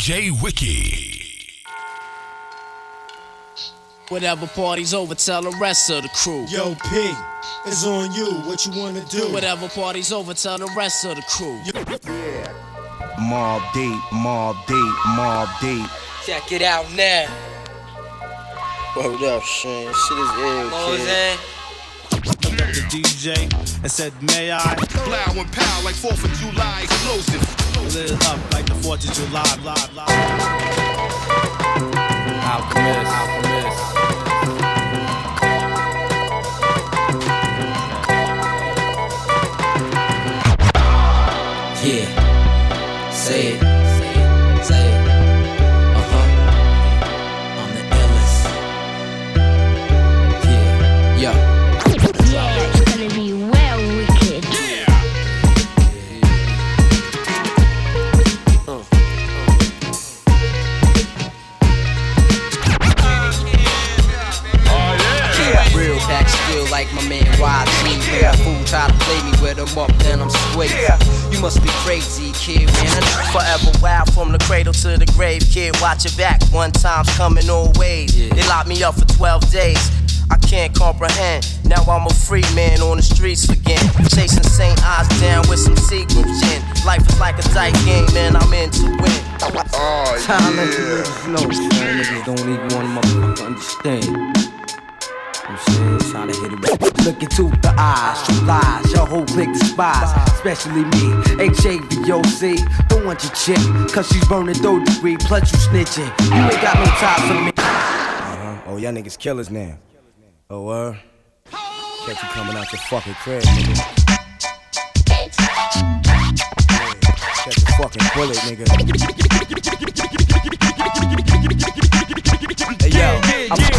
DJ Wiki. Whatever party's over, tell the rest of the crew. Yo, P, it's on you. What you wanna do? Whatever party's over, tell the rest of the crew. Mobb Deep, Mobb Deep, Mobb Deep. Check it out now. Word up, Shane. Shit is ill, Know what I'm kid. the DJ and said, May I Plow and pow like 4th of July explosive. Lit up like the 4th of July. Alchemist. Alchemist. Try to play me with him up, then I'm swayed. You must be crazy, kid, man. Forever wild from the cradle to the grave, kid. Watch your back, one time's coming all ways. They locked me up for 12 days. I can't comprehend. Now I'm a free man on the streets again. Chasing St. Ides down with some Seagram's gin. Life is like a tight game, man. I'm in to win. Oh, Time niggas know, man. Niggas don't even want to motherfucker understand. I'm trying to hit it. Look into the eyes, true lies, your whole clique despise, especially me. HAVOC, don't want your chick, cause she's burning third degree, plus you snitching. You ain't got no ties on me. Uh-huh. Oh, y'all niggas killers now. Oh, uh. Catch you coming out your fucking crib, nigga. Catch a fucking bullet, nigga. Hey, yo. I'm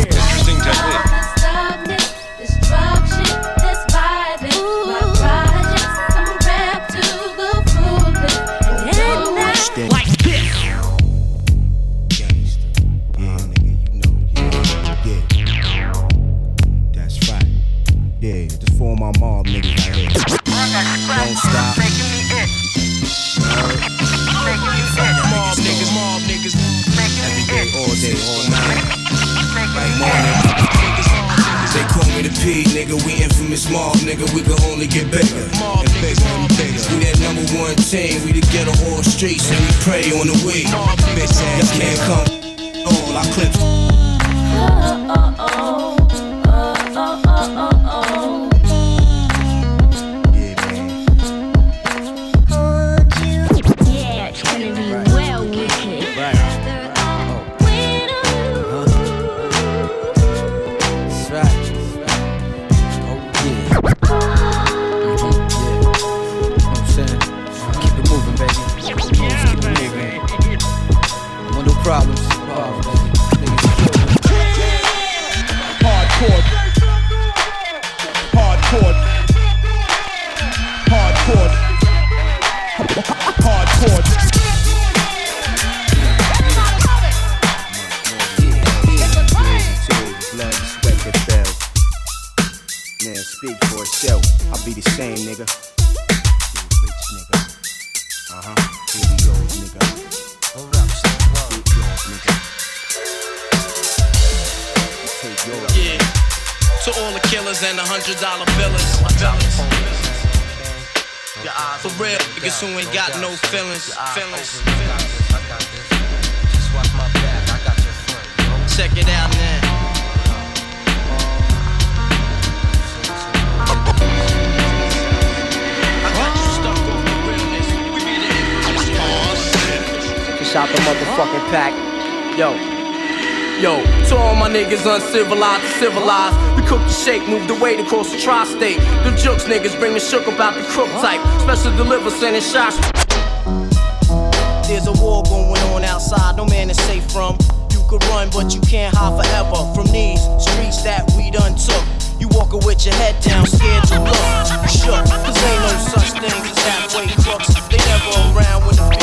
morning. They call me the P, nigga. We infamous mob, nigga. We can only get bigger and bigger and bigger. We that number one team. We the ghetto all streets and we pray on the niggas, Bitch ass can't come. All I clip. Oh, oh, oh, niggas who ain't got no feelings. Feelings. Check it out now. I got you stuck on the realness. We be the infamous. Shit. Just shot the motherfucking pack. Yo. Yo, to all my niggas uncivilized, civilized. We cook the shake, move the weight across the tri-state. The jokes niggas bring the shook about the crook type. Special deliver, sending shots. There's a war going on outside, no man is safe from. You could run, but you can't hide forever from these streets that we done took. You walking with your head down, scared to look. Shook, cause ain't no such thing as halfway crooks. They never around when the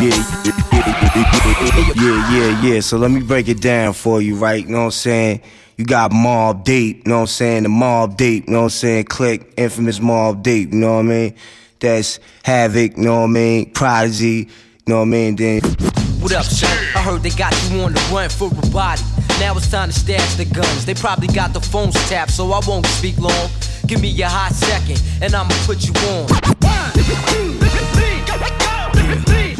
yeah, yeah, yeah. So let me break it down for you, right? You know what I'm saying? You got Mobb Deep, you know what I'm saying? The Mobb Deep, you know what I'm saying? Click, infamous Mobb Deep, you know what I mean? That's Havoc, you know what I mean? Prodigy, you know what I mean? Then What up, son? I heard they got you on the run for a body. Now it's time to stash the guns. They probably got the phones tapped, so I won't speak long. Give me a hot second, and I'ma put you on.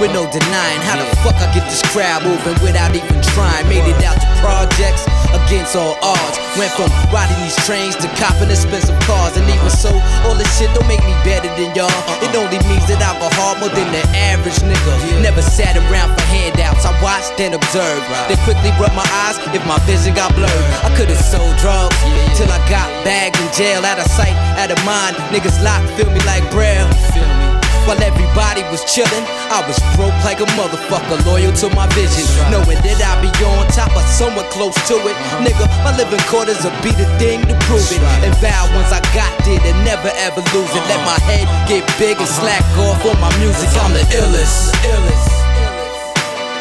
with no denying how the fuck I get this crowd moving without even trying. Made it out to projects against all odds. Went from riding these trains to copping expensive cars, and even so, all this shit don't make me better than y'all. It uh-uh. only means that I go hard more than the average nigga. Never sat around for handouts. I watched and observed. Then quickly rubbed my eyes if my vision got blurred. I could've sold drugs till I got bagged in jail. Out of sight, out of mind. Niggas locked, feel me like braille. While everybody was chillin', I was broke like a motherfucker, loyal to my vision. Knowing that I'd be on top or somewhat close to it. Nigga, my living quarters will be the thing to prove it. And vow once I got there to never ever lose it. Let my head get big and slack off on my music. I'm the illest. illest. Illest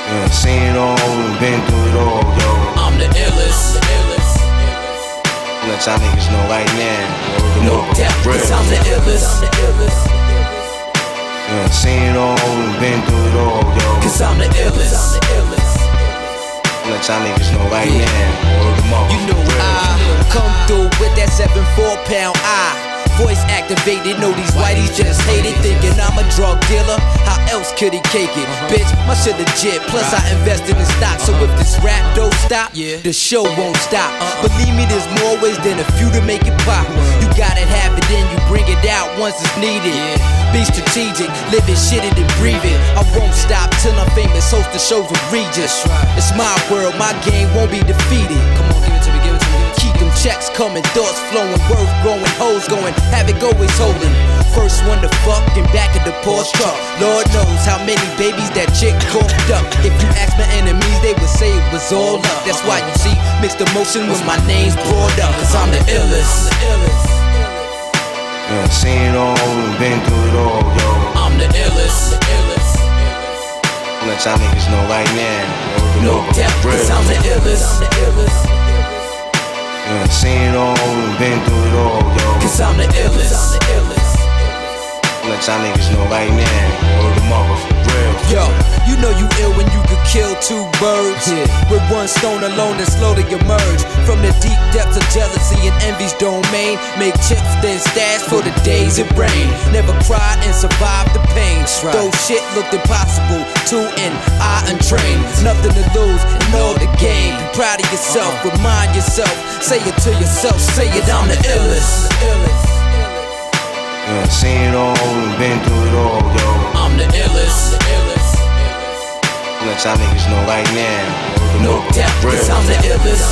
Yeah, seen it all and been through it all, yo. I'm the illest. illest. Let y'all niggas know right now. No doubt, cause I'm the illest. I'm the illest. Yeah, seen it all been through it all, yo. Cause I'm the illest. I'm the illest. Let y'all niggas know right now. Word them up. You know I come through with that seven four pound eye. Voice activated, know these whiteys just hate it. Thinking I'm a drug dealer, how else could he cake it? Uh-huh. Bitch, my shit legit, plus I invested in stock. So if this rap don't stop, the show won't stop. Believe me, there's more ways than a few to make it pop. You gotta have it, then you bring it out once it's needed. Be strategic, live it, shit it, and breathe it. I won't stop till I'm famous, host the shows with Regis. It's my world, my game won't be defeated. Come on, give it to me, checks coming, thoughts flowing, worth growing, hoes going, have it always holding. First one to fuck and back of the Porsche truck. Lord knows how many babies that chick coughed up. If you ask my enemies, they would say it was all up. That's why you see mixed emotion when my name's brought up. Cause I'm the illest. Yeah, seen it all and been through it all, yo. I'm the illest. Let y'all niggas know right now. No doubt, cause I'm the illest. Yeah, seen it all and been through it all, yo. Cause I'm the illest. Let y'all niggas know right now. Word them up. Yo, you know you ill when you could kill two birds with one stone alone and slowly emerge from the deep depths of jealousy and envy's domain. Make chips then stash for the days it rain. Never cried and survived the pain. Though shit looked impossible, two and I untrained. Nothing to lose, know the game. Be proud of yourself, uh-huh. remind yourself, say it to yourself, say it. I'm the illest. Yeah, seen it all and been through it all, yo. I'm the illest. Let y'all niggas know right now. Word No up. doubt, Real. cause I'm the illest.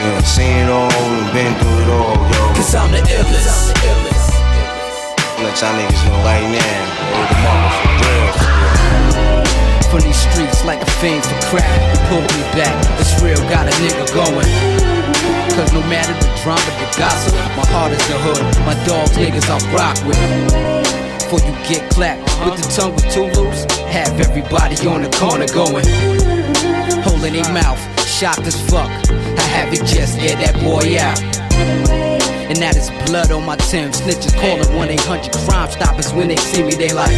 Yeah, seen it all and been through it all, yo. Cause I'm the illest. Let y'all niggas know right now. Word them up. Real. From these streets like a fiend for crack. You pulled me back. It's real, got a nigga going. Cause no matter the drama, the gossip, my heart is the hood. My dogs, niggas I rock with. Before you get clapped with the tongue with two loose, have everybody on the corner going. Holding their mouth, shocked as fuck. I have it just air that boy out. And that is blood on my Tim. Snitches calling 1 800 Crime Stoppers when they see me, they like.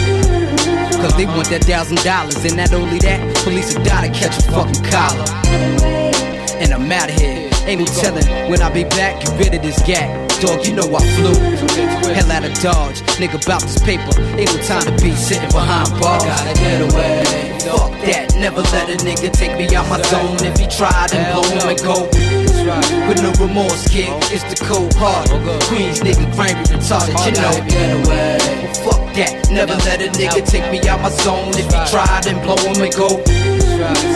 Cause they want that thousand dollars, and not only that, police will die to catch a fucking collar. And I'm out of here. Ain't no telling when I be back, get rid of this gap. Dog, you know I flew. Hell out of Dodge. Nigga, about this paper. Ain't no time to be sitting behind bars. Gotta get away. Fuck that. Never let a nigga take me out my zone. If he tried, then blow him and go. With no remorse, kid. It's the cold heart. Queens nigga, grimy, retarded. You know. Get Well, fuck that. Never let a nigga take me out my zone. If he tried, then blow him and go.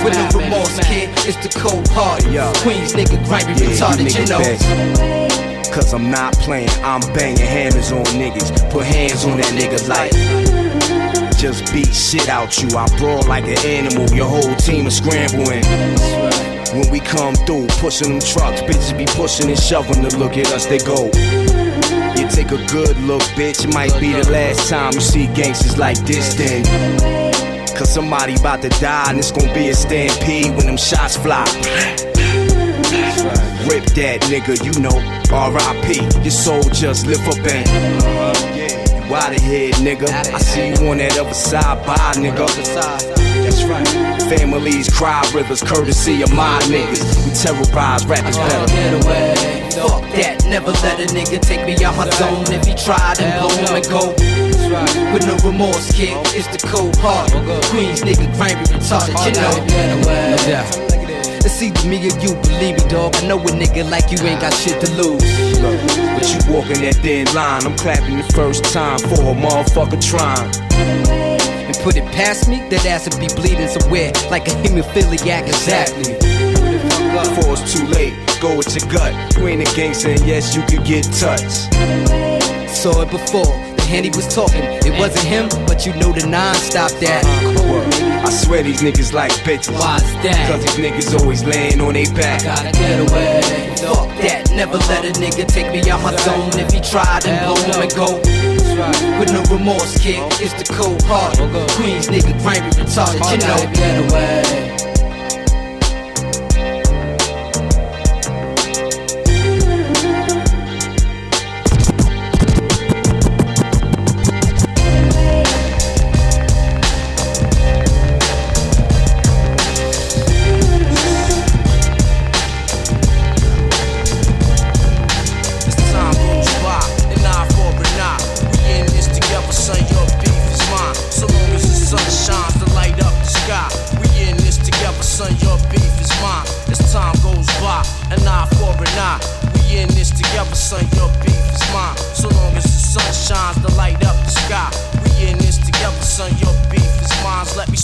With no remorse, kid, it's the cold heart. Queens nigga, grimy, Yeah, retarded, you you know. best. Cause I'm not playing, I'm banging hammers on niggas. Put hands on that nigga like. Just beat shit out you. I brawl like an animal. Your whole team is scrambling. When we come through, pushing them trucks, bitches be pushing and shoving to look at us, they go. You take a good look, bitch. It might be the last time you see gangsters like this, then. Cause somebody about to die, and it's gonna be a stampede when them shots fly. Rip that nigga, you know, R.I.P. Your soul just lift up and. Out of here, nigga. I see you on that other side, bye, nigga. That's right. Families cry rivers, courtesy of my niggas. We terrorize rappers better. get away. Fuck that, never let a nigga take me out my zone. If he tried and blow him and go. With no remorse, kid, it's the cold heart. Queens nigga, grimy, retarded, you know. No doubt. It's either me or you, believe me, dog. I know a nigga like you ain't got shit to lose. Look, but you walking that thin line. I'm clapping the first time for a motherfucker trying. And put it past me, that ass would be bleeding somewhere like a hemophiliac, exactly. Before it's too late, go with your gut. You ain't a gangster, and yes, you could get touched. Saw it before, the hand he was talking. It wasn't him, but you know the non stop that. I swear these niggas like bitches. Why's that? Cause these niggas always laying on their back. Gotta get away. Fuck that, never let a nigga take me out my zone. If he tried and blow him and go. With no remorse, kid, it's the cold heart. Queens nigga, grimy, retarded, you know. Get away.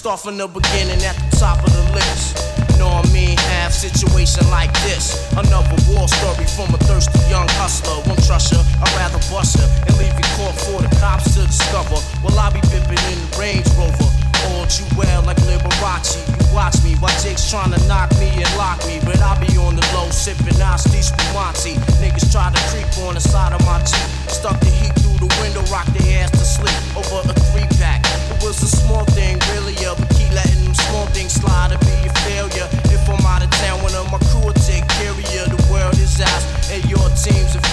Start from the beginning at the top of the list. Know I mean? Have situation like this. Another war story from a thirsty young hustler. Won't trust her, I'd rather bust her and leave you caught for the cops to discover. While I be bipping in the Range Rover. All you well like Liberace. You watch me while Jake's trying to knock me and lock me. But I be on the low sipping Asti Spumante. Niggas try to creep on the side of my Jeep. Stuck the heat through the window, rock their ass to sleep over a three pack. Was a small thing, really, yeah, but keep letting them small things slide to be a failure. If I'm out of town, one of my crew will take care of you. The world is ours, and your team's inferior.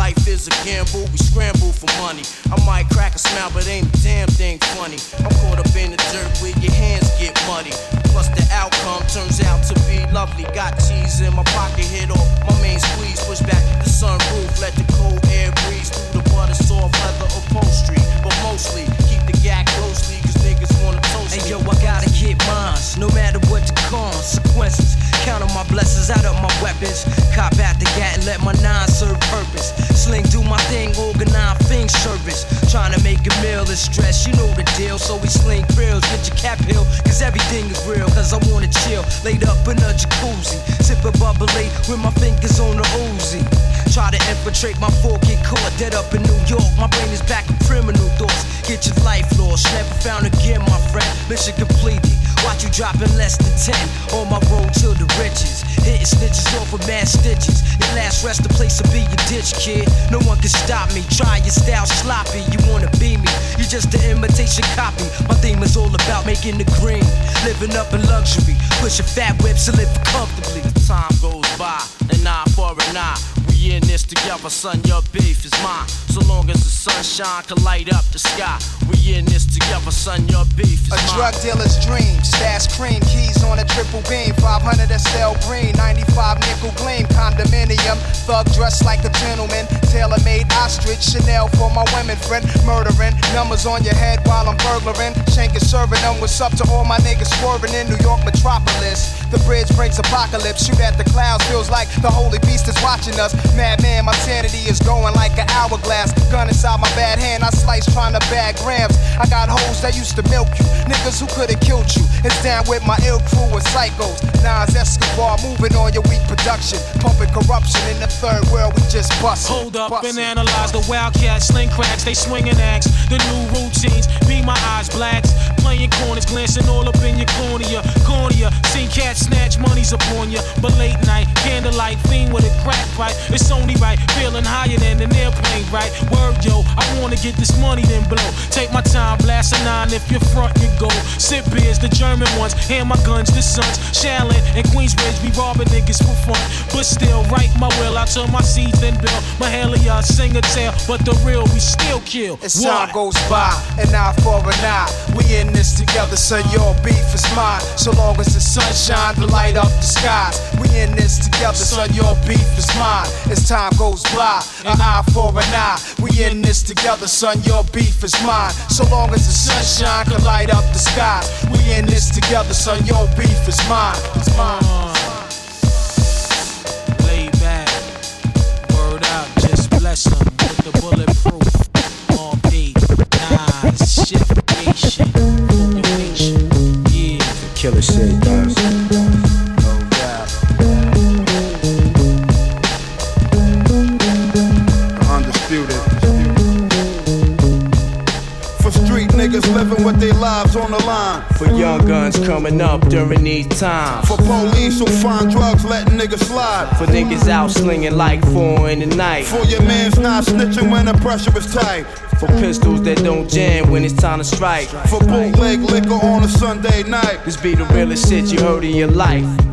Life is a gamble, we scramble for money. I might crack a smile, but ain't a damn thing funny. I'm caught up in the dirt where your hands get muddy. Plus the outcome turns out to be lovely. Got cheese in my pocket, hit off my main squeeze. Push back the sunroof, let the cold air breeze through the butter soft leather upholstery. But mostly Hey yo, I gotta get mines, no matter what the consequences. Count on my blessings, out of my weapons. Cop at the gat and let my nine serve purpose. Sling do my thing, organize thing service. Trying to make a meal is stress, you know the deal. So we sling grills, get your cap hill, cause everything is real. Cause I wanna chill, laid up in a jacuzzi. Sip a bubbly with my fingers on the Uzi. Try to infiltrate my fork, get caught dead up in New York. My brain is back with criminal thoughts. Get your life lost, never found again, my friend. Mission completed. Watch you drop in less than 10 on my road to the riches. Hitting snitches off with mad stitches. Your last rest the place will be your ditch, kid. No one can stop me. Try your style sloppy. You wanna be me? You just an imitation copy. My theme is all about making the green. Living up in luxury. Pushing fat whips to live comfortably. Time goes by, an eye for an eye. We in this together, son. Your beef is mine. So long as the sunshine can light up the sky. We in this together, son. Your beef is A mine. drug dealer's dream. Stash cream, keys on a triple beam. 500 SL green, 95 nickel gleam. Condominium, thug dressed like a gentleman. Tailor made ostrich, Chanel for my women friend. Murdering, numbers on your head while I'm burglaring. Shanking, serving them. What's up to all my niggas swerving in New York metropolis? The bridge breaks apocalypse. Shoot at the clouds, feels like the holy beast is watching us. Madman, my sanity is going like an hourglass. Blast. Gun inside my bad hand, I slice trying to bag grams. I got hoes that used to milk you, niggas who could've killed you. It's down with my ill crew of psychos. Nas Escobar moving on your weak production, pumping corruption in the third world. We just bust. Hold up and analyze the wildcats, sling cracks, they swinging axe. The new routines, be my eyes blacks. Playing corners, glancing all up in your cornea. Cornea, seen cats snatch monies upon ya. But late night, candlelight, fiend with a crack pipe. It's only right, feeling higher than an airplane, right? Word, yo, I wanna get this money, then blow. Take my time, blast a nine if you're front, you go. Sip beers, the German ones, hand my guns, the sons. Shaolin and Queensbridge be robbing niggas for fun. But still, write my will, I turn my seeds and bill. Mahalia, sing a tale, but the real, we still kill. As time goes by, an eye for an eye. We in this together, son. Your beef is mine. So long as the sun shine to light up the skies. We in this together, son. Your beef is mine. As time goes by, an eye for an eye. We in this together, son. Your beef is mine. So long as the sunshine can light up the sky. We in this together, son. Your beef is mine. It's mine. Lay back, word out, just bless them with the bulletproof. On beat, nice, shift nation, motivation, yeah. Killer shit, lives on the line. For young guns coming up during these times. For police who find drugs letting niggas slide. For niggas out slinging like four in the night. For your man's not snitching when the pressure is tight. For pistols that don't jam when it's time to strike. For bootleg liquor on a Sunday night. This be the realest shit you heard in your life.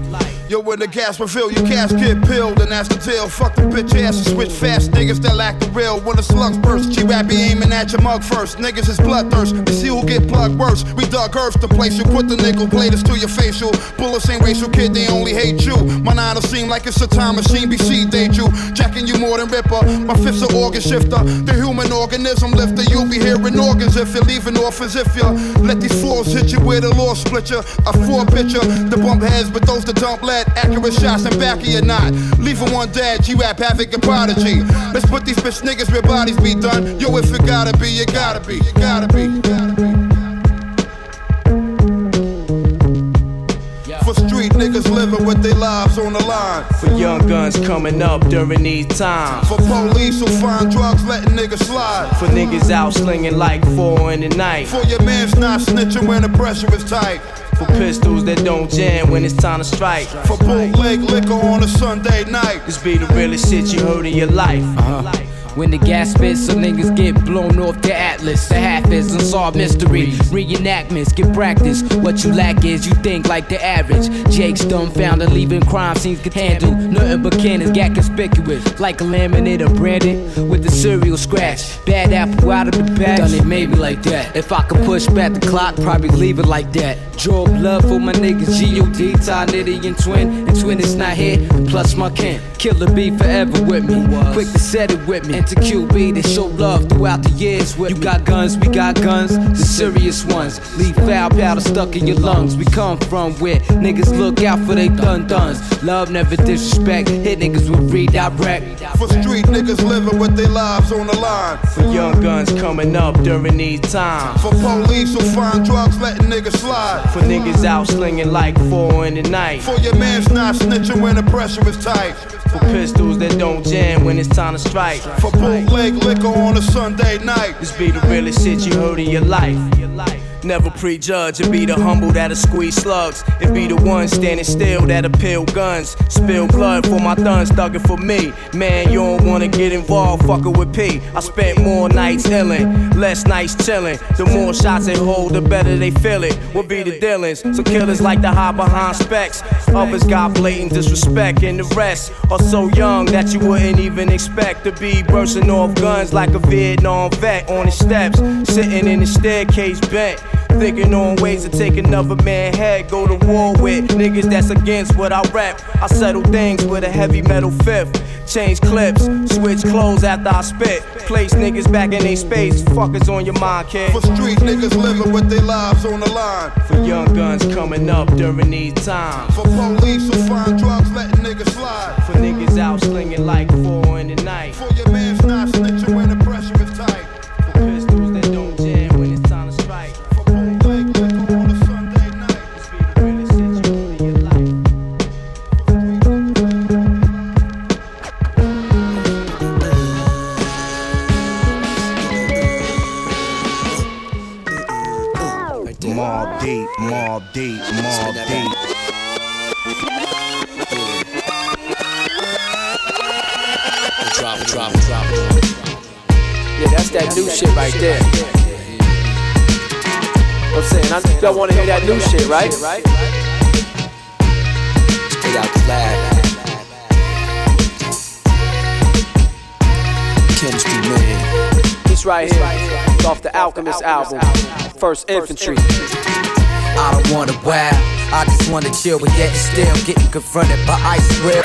Yo, when the gas refill, your cash get pilled, and that's the deal. Fuck the bitch ass and switch fast niggas that lack the real. When the slugs burst, G-Rap be aiming at your mug first. Niggas is bloodthirst, we see who get plugged worse. We dug earth to place you, put the nickel platers to your facial. Bullets ain't racial, kid, they only hate you. My nine seem like it's a time machine, BC they you. Jacking you more than Ripper, my fifth's an organ shifter. The human organism lifter, you'll be hearing organs if you're leaving orphans. If you let these floors hit you where the law split you. A four picture, the bump heads, but those that don't dump Accurate shots in back of your knot. Leaving one dead, G-Rap, Havoc, and Prodigy. Let's put these bitch niggas where bodies be done. Yo, if it gotta be, you gotta be, you gotta be, you gotta be. For street niggas living with their lives on the line. For young guns coming up during these times. For police who find drugs letting niggas slide. For niggas out slinging like four in the night. For your man's not snitching when the pressure is tight. For pistols that don't jam when it's time to strike. For bootleg liquor on a Sunday night. This be the realest shit you heard in your life. Uh-huh. When the gas spits, some niggas get blown off the atlas. The half is unsolved mystery. Reenactments, get practice. What you lack is you think like the average. Jake's dumbfounded, leaving crime scenes get handled. Nothing but cannons got conspicuous. Like a laminator branded with the serial scratch. Bad apple out of the bag. Done it maybe like that. If I could push back the clock, probably leave it like that. Draw blood for my niggas. G.O.D. Ty Nitty and Twin. And Twin is not here. Plus my kin. Killer be forever with me. Quick to set it with me. And to QB to show love throughout the years with You got guns, we got guns. The serious ones. Leave foul powder stuck in your lungs. We come from where niggas look out for they dun duns. Love never disrespect. Hit niggas with redirect. For street niggas living with their lives on the line. For young guns coming up during these times. For police who find drugs letting niggas slide. For niggas out slinging like four in the night. For your man's not snitching when the pressure is tight. For pistols that don't jam when it's time to strike. For bootleg liquor on a Sunday night. This be the realest shit you heard in your life. Never prejudge, it be the humble that'll squeeze slugs. It be the one standing still that'll peel guns. Spill blood for my thuns, thuggin' for me. Man, you don't wanna get involved, fucking with P. I spent more nights illin', less nights chillin'. The more shots they hold, the better they feel it. What be the dealings? So killers like to hide behind specs. Others got blatant disrespect, and the rest are so young that you wouldn't even expect to be bursting off guns like a Vietnam vet on the steps, sitting in the staircase bent. Thinking on ways to take another man head, go to war with niggas that's against what I rap. I settle things with a heavy metal fifth. Change clips, switch clothes after I spit. Place niggas back in their space. Fuckers on your mind, kid. For street niggas living with their lives on the line. For young guns coming up during these times. For police who find drugs letting niggas slide. For niggas out slinging like four in the night. Mobb Deep, Mobb Deep. Drop, drop, drop. Yeah, that's that new shit right there. I'm saying, I, y'all wanna hear that new shit, right? Straight out the lab. Chemistry man. This right here is off the Alchemist album, First Infantry. I don't wanna wow. I just wanna chill, but yet still getting confronted by ice real.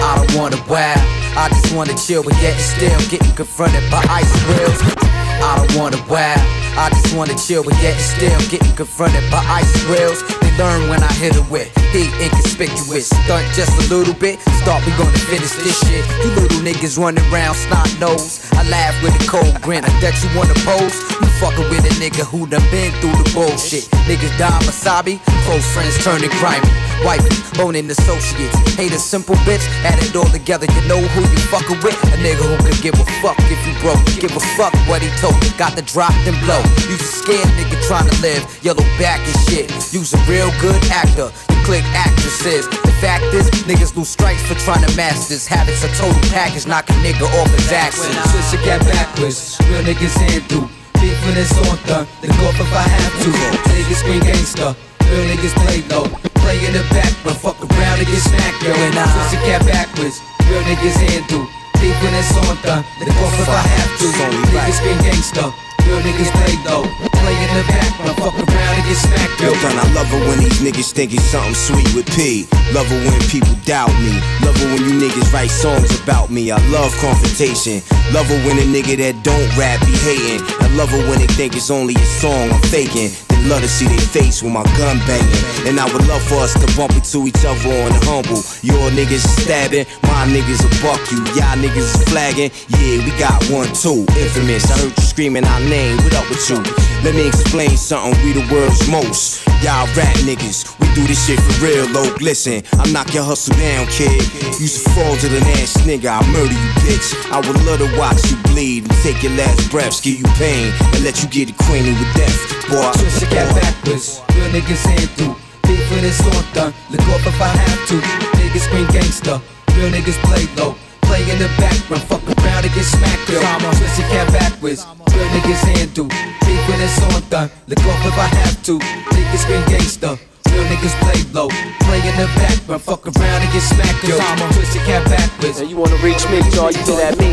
I don't wanna wow. I just wanna chill, but yet still getting confronted by ice reels. I don't wanna wow. I just wanna chill, but yet still getting confronted by ice reels. They learn when I hit it with heat inconspicuous. Stunt just a little bit. Start, we gonna finish this shit. You little niggas running around snot nose. I laugh with a cold grin. I bet you wanna pose. You fucking with a nigga who done been through the bullshit. Niggas die wasabi, close friends turning grimy. Wifey, boning associates. Hate a simple bitch, add it all together. You know who you fucking with? A nigga who could give a fuck if you broke. Give a fuck what he told. Got the drop and blow. You a scared nigga trying to live. Yellow back and shit. You's a real good actor. You click actresses. The fact is, niggas lose strikes for trying to master this. Habits a total package, knock a nigga off his axis. Switch it get backwards. Real niggas handle. Beef when it's on the, then go up if I have to. Niggas scream gangsta. Real niggas play low. Play in the back, but fuck around and get smacked, yo. When I- Switch it get backwards. Real niggas handle. Beef when it's on the, then go up if I have to. Niggas scream gangsta. Real niggas play though. Play in the back, but fuck around and get smacked. Yo, son, I love it when these niggas think it's something sweet with P. Love it when people doubt me. Love it when you niggas write songs about me. I love confrontation. Love it when a nigga that don't rap be hating. I love it when they think it's only a song I'm faking. Love to see their face with my gun banging. And I would love for us to bump into each other on the humble. Your niggas stabbing, my niggas will buck you. Y'all niggas is flagging. Yeah, we got one too. Infamous, I heard you screaming our name. What up with you? Let me explain something. We the world's most. Y'all rap niggas, we do this shit for real, low. Listen, I knock your hustle down, kid. You's a fraudulent ass nigga, I murder you, bitch. I would love to watch you bleed and take your last breaths, give you pain, and let you get acquainted with death. Boy, Get backwards. Real niggas handle. Beef when it's on the, look off if I have to. Niggas scream gangsta. Real niggas play low. Play in the background, fuck around and get smacked, yo. Switch it get backwards. Real niggas handle. Beef when it's on the, look off if I have to. Niggas scream gangsta. Real niggas play low. Play in the background, fuck around and get smacked, yo. Twist it cat backwards. And you wanna reach me, y'all, you do that me.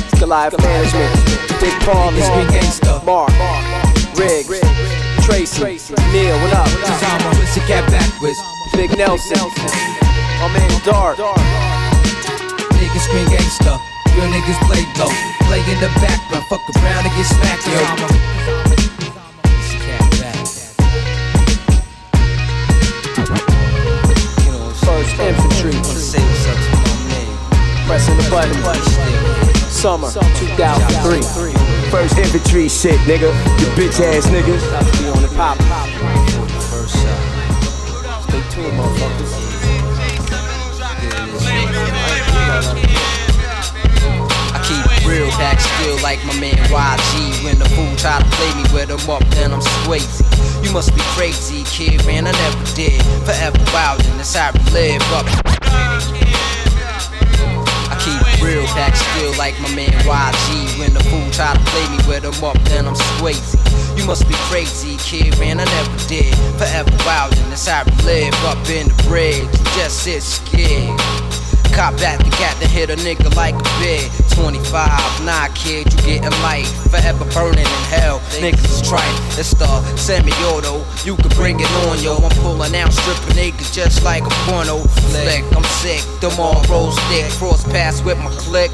It's Goliath Management. Big Paul, Niggas scream gangsta. Mark, Riggs, Tracy, Neil, what up? Twist it cat backwards. Big Nelson, my man Dark. Niggas scream gangsta. Real niggas play low. Play in the background, fuck around and get smacked, yo. First Infantry, Say what's up to my man. pressing the button. Summer 2003. First infantry shit, nigga. You bitch ass nigga. About to be on the pop. First shot. Stay tuned, motherfuckers. I keep real back still like my man YG. When the fool try to play me with him up, then I'm swayzy. You must be crazy, kid, man. I never did. Forever wild and that's how we live up. Real back still like my man YG. When the fool try to play me with him up, then I'm swayzy. You must be crazy, kid, man. I never did. Forever wild and that's how we live up in the bridge. Just sit scared. Cop back the gat to hit a nigga like a bid. 25, nah, kid, you getting light. Forever burning in hell. Niggas is trite. It's the semi-auto. You can bring it on, yo. I'm pulling out stripping niggas just like a porno flick. I'm sick. Them all rolls thick. Cross paths with my click.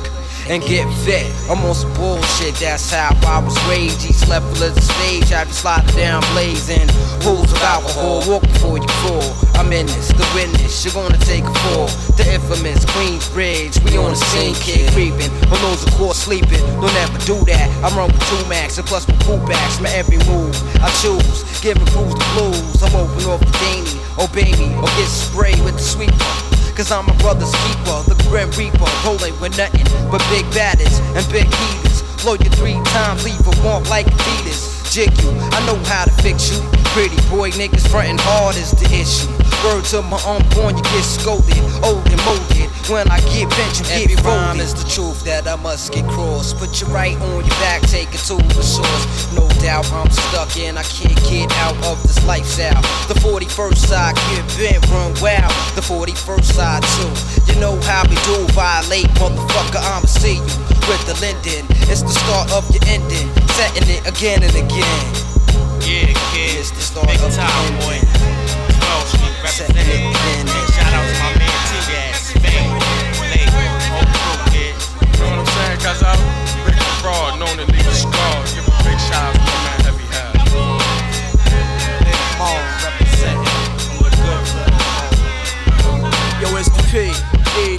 And get fit. I'm on some bullshit, that's how I was raised. Each level of the stage, I be sliding down blazing. Pools of alcohol, walk before you fall. I'm in this, the witness, you're gonna take a fall. The infamous Queensbridge, we on the scene, kid creeping. Balloons of course sleeping, don't ever do that. I'm run with two max and plus my cool backs, my every move. I choose, giving fools the blues. I'm open off the dainty, obey me, or get sprayed with the sweeper. Cause I'm my brother's keeper, the Grim Reaper, rolling with nothing but big badders and big heaters. Blow you three times, leave a warm like Adidas. Jig you, I know how to fix you. Pretty boy niggas frontin' hard is the issue. Word to my unborn, you get scolded, old and molded. When I get bent, you get Every rhyme is the truth that I must get crossed. Put your right on your back, take it to the source. No doubt I'm stuck in, I can't get out of this lifestyle. The 41st side get bent, run wild. The 41st side too. You know how we do, violate, motherfucker. I'ma see you with the Linden. It's the start of your ending, setting it again and again. Yeah, kid. It's the start Big of time, boy. 12 Street representing. shout out to my man T-Gas, Fame, Lake, whole crew, kid. You know what I'm saying? Cause I'm Rick the Fraud, known to leave a scar.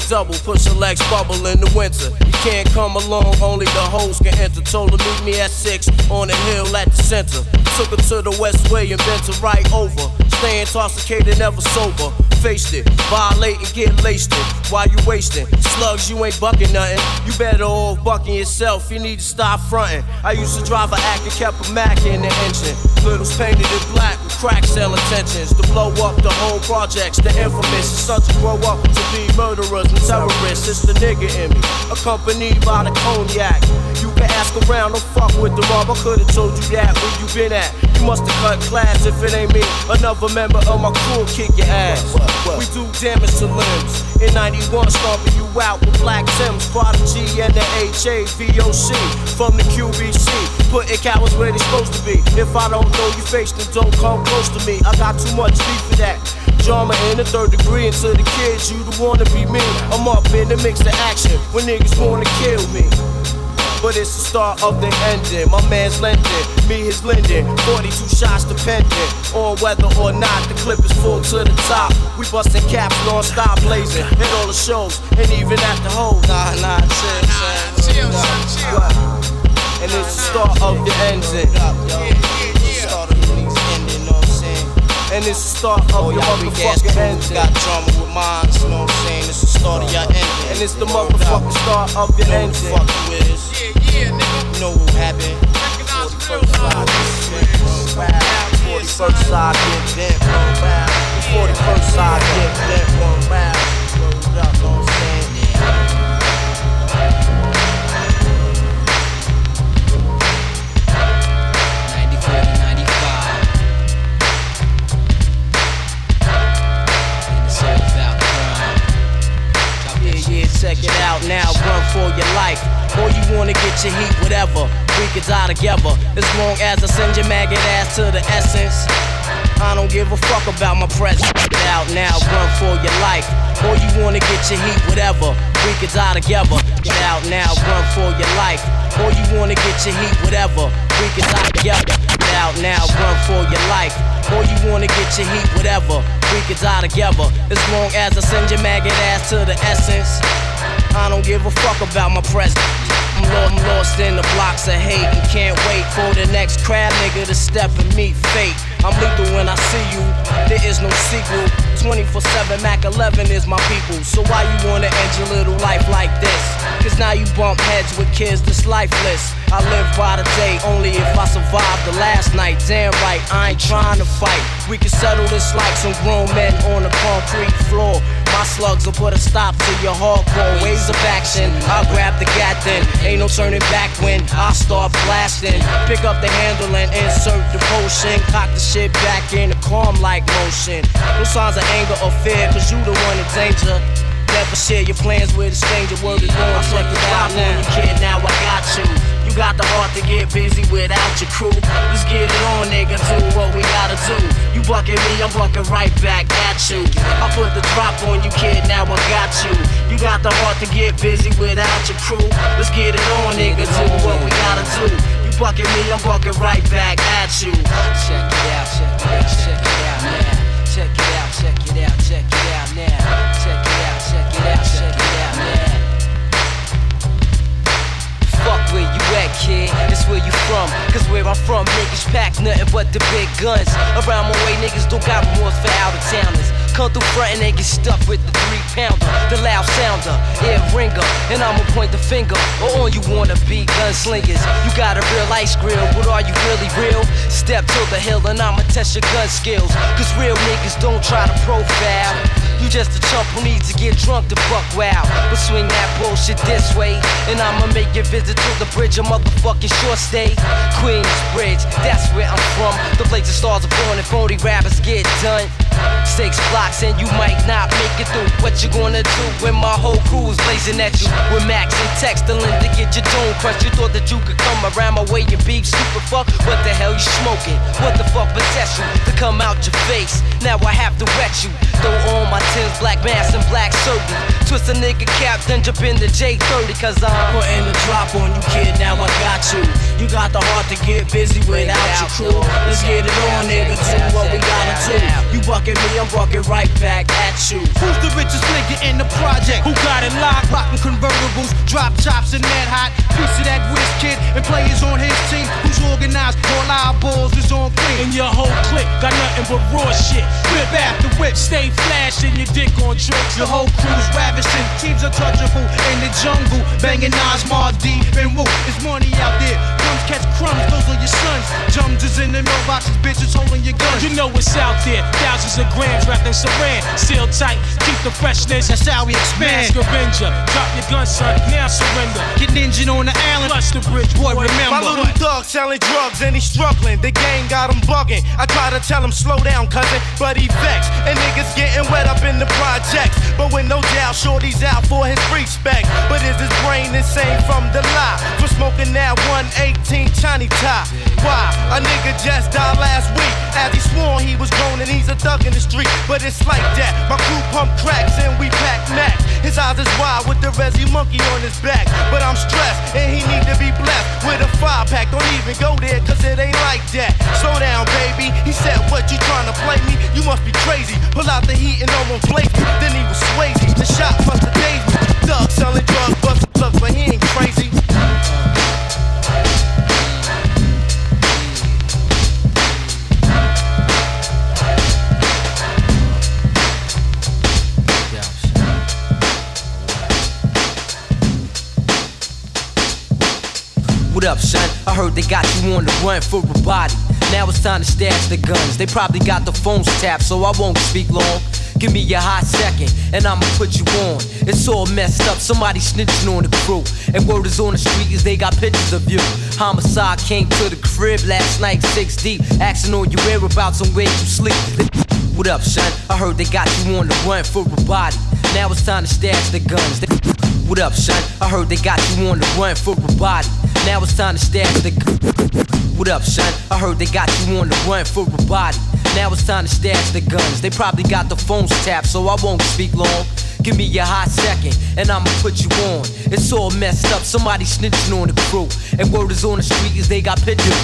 Double, push a legs bubble in the winter. You can't come along, only the hoes can enter. Told her meet me at six on the hill at the center. Took her to the West Way and bent her right over. Stay intoxicated, never sober. Faced it, violate and get laced it. Why you wasting? Slugs, you ain't bucking nothing. You better off bucking yourself. You need to stop fronting. I used to drive a Act and kept a Mac in the engine. Littles painted in black with crack sale intentions to blow up the whole projects. The infamous to grow up to be murderers and terrorists. It's the nigga in me, accompanied by the cognac. You can ask around, don't fuck with the mob. I could've told you that where you been at. You must've cut class if it ain't me. Another member of my crew kick your ass. We do damage to limbs. In 91, stomping you out with Black Tims, Prodigy, and the HAVOC from the QBC. Putting cowards where they supposed to be. If I don't know you face, then don't come close to me. I got too much beef for that. Drama in the third degree, and to the kids, you the wanna be me. I'm up in the mix of action when niggas wanna kill me. But it's the start of the ending. My man's lending, me his lending. 42 shots depending on whether or not the clip is full to the top. We busting caps non-stop blazing in all the shows and even at the hoes. Nah, nah, chill, chill, chill. And it's the start of the ending. And it's the start of oh, your motherfucking ending. Got drama with mine, you know what I'm saying? It's the start of your ending. And it's the motherfucking start of your ending. Know who the fuck you is. You know what happened. 41st side, get bent, roll round. 41st side, get bent, roll round. 41st side, get bent, check it out now, run for your life. Or you wanna get your heat, whatever. We can die together. As long as I send your maggot ass to the essence. I don't give a fuck about my presence. Out now, run for your life. Or you wanna get your heat, whatever. We can die together. Get out now, run for your life. Or you wanna get your heat, whatever. We can die together. Get out now, run for your life. Or you wanna get your heat, whatever. We can die together. As long as I send your maggot ass to the essence. I don't give a fuck about my lo- I'm lost in the blocks of hate and can't wait for the next crab nigga to step and meet fate. I'm lethal when I see you, there is no sequel. 24 7 Mac 11 is my people. So why you wanna end your little life like this? Cause now you bump heads with kids that's lifeless. I live by the day only if I survive the last night. Damn right, I ain't trying to fight. We can settle this like some grown men on the concrete floor. My slugs will put a stop to your hardcore ways of action. I'll grab the gat then. Ain't no turning back when I start blasting. Pick up the handle and insert the potion. Cock the shit back in a calm like motion. No signs of anger or fear, cause you the one in danger. Never share your plans with a stranger. Word is born, check it out now. You kid, now I got you. You got the heart to get busy without your crew. Let's get it on, nigga. Do what we gotta do. You bucking me, I'm bucking right back at you. I put the drop on you, kid. Now I got you. You got the heart to get busy without your crew. Let's get it on, nigga. Do what we gotta do. You bucking me, I'm bucking right back at you. Check it out, check it out, check it out now. Check it out, check it out, check it out now. Fuck where you at, kid. It's where you from. Cause where I'm from, niggas pack nothing but the big guns. Around my way, niggas don't got remorse for out of towners. Come through front and they get stuck with the three pounder, the loud sounder, ear ringer. And I'ma point the finger or on you wanna be gunslingers. You got a real ice grill, but are you really real? Step to the hill and I'ma test your gun skills. Cause real niggas don't try to profile. You just a chump who needs to get drunk to buck wow. But swing that bullshit this way, and I'ma make your visit to the bridge a motherfucking short stay. Queensbridge, that's where I'm from. The place the stars are born and phony rappers get done. Six blocks and you might not make it through. What you gonna do when my whole crew is blazing at you? With Max and texting to get your dome crushed. You thought that you could come around my way and beef stupid fuck. What the hell you smoking? What the fuck possessed you to come out your face? Now I have to wet you. Throw on my tins, black mask and black surgery. Twist a nigga cap, then jump in the J30 cause I'm putting the drop on you, kid. Now I got you. You got the heart to get busy without your crew. Let's get it on, nigga. Do what we gotta do. You bucking me, I'm bucking right back at you. Who's the richest nigga in the project? Who got it locked? Rockin' convertibles, drop tops and that hot. Piece of that whiz kid and players on his team. Who's organized? All our balls is on clean. And your whole clique got nothing but raw shit. Whip after whip, stay flashing your dick on tricks. Your whole crew's ravishing, teams untouchable in the jungle. Banging Nas, Mars, D, and Woo. There's money out there. Catch crumbs, those are your sons. Jums is in the mailboxes, bitches holding your guns. You know what's out there. Thousands of grams wrapped in saran. Seal tight, keep the freshness. That's how we expand. Mask Avenger, drop your gun, son. Now surrender. Get ninja on the island. Flush the bridge, boy, remember. My little thug selling drugs and he's struggling. The gang got him bugging. I try to tell him slow down, cousin, but he vexed. And niggas getting wet up in the projects. But with no doubt, Shorty's out for his respect. But is his brain insane from the lie? For smoking that 118 Chinese tie. Why? A nigga just died last week. As he swore he was grown and he's a thug in the street. But it's like that. My crew pump cracks and we pack Mac. His eyes is wide with the Resi monkey on his back. But I'm stressed and he need to be blessed with a five pack. Don't even go there cause it ain't like that. Slow down, baby. He said, What you trying to play me? You must be crazy. Pull out the heat and almost blaze me. Then he was swayzy. The shot must have dazed me. Thug selling drugs, busting plugs, but he ain't crazy. What up, son? I heard they got you on the run for a body. Now it's time to stash the guns. They probably got the phones tapped, so I won't speak long. Give me a hot second, and I'ma put you on. It's all messed up, somebody snitching on the crew. And word is on the street is they got pictures of you. Homicide came to the crib last night, six deep, asking on your whereabouts and where you sleep. What up, son? I heard they got you on the run for a body. Now it's time to stash the guns. They- what up, son? I heard they got you on the run for a body. Now it's time to stash the. Guns. What up, son? I heard they got you on the run for a body. Now it's time to stash the guns. They probably got the phones tapped, so I won't speak long. Give me a hot second, and I'ma put you on. It's all messed up, somebody snitching on the crew. And word is on the street is they got pictures.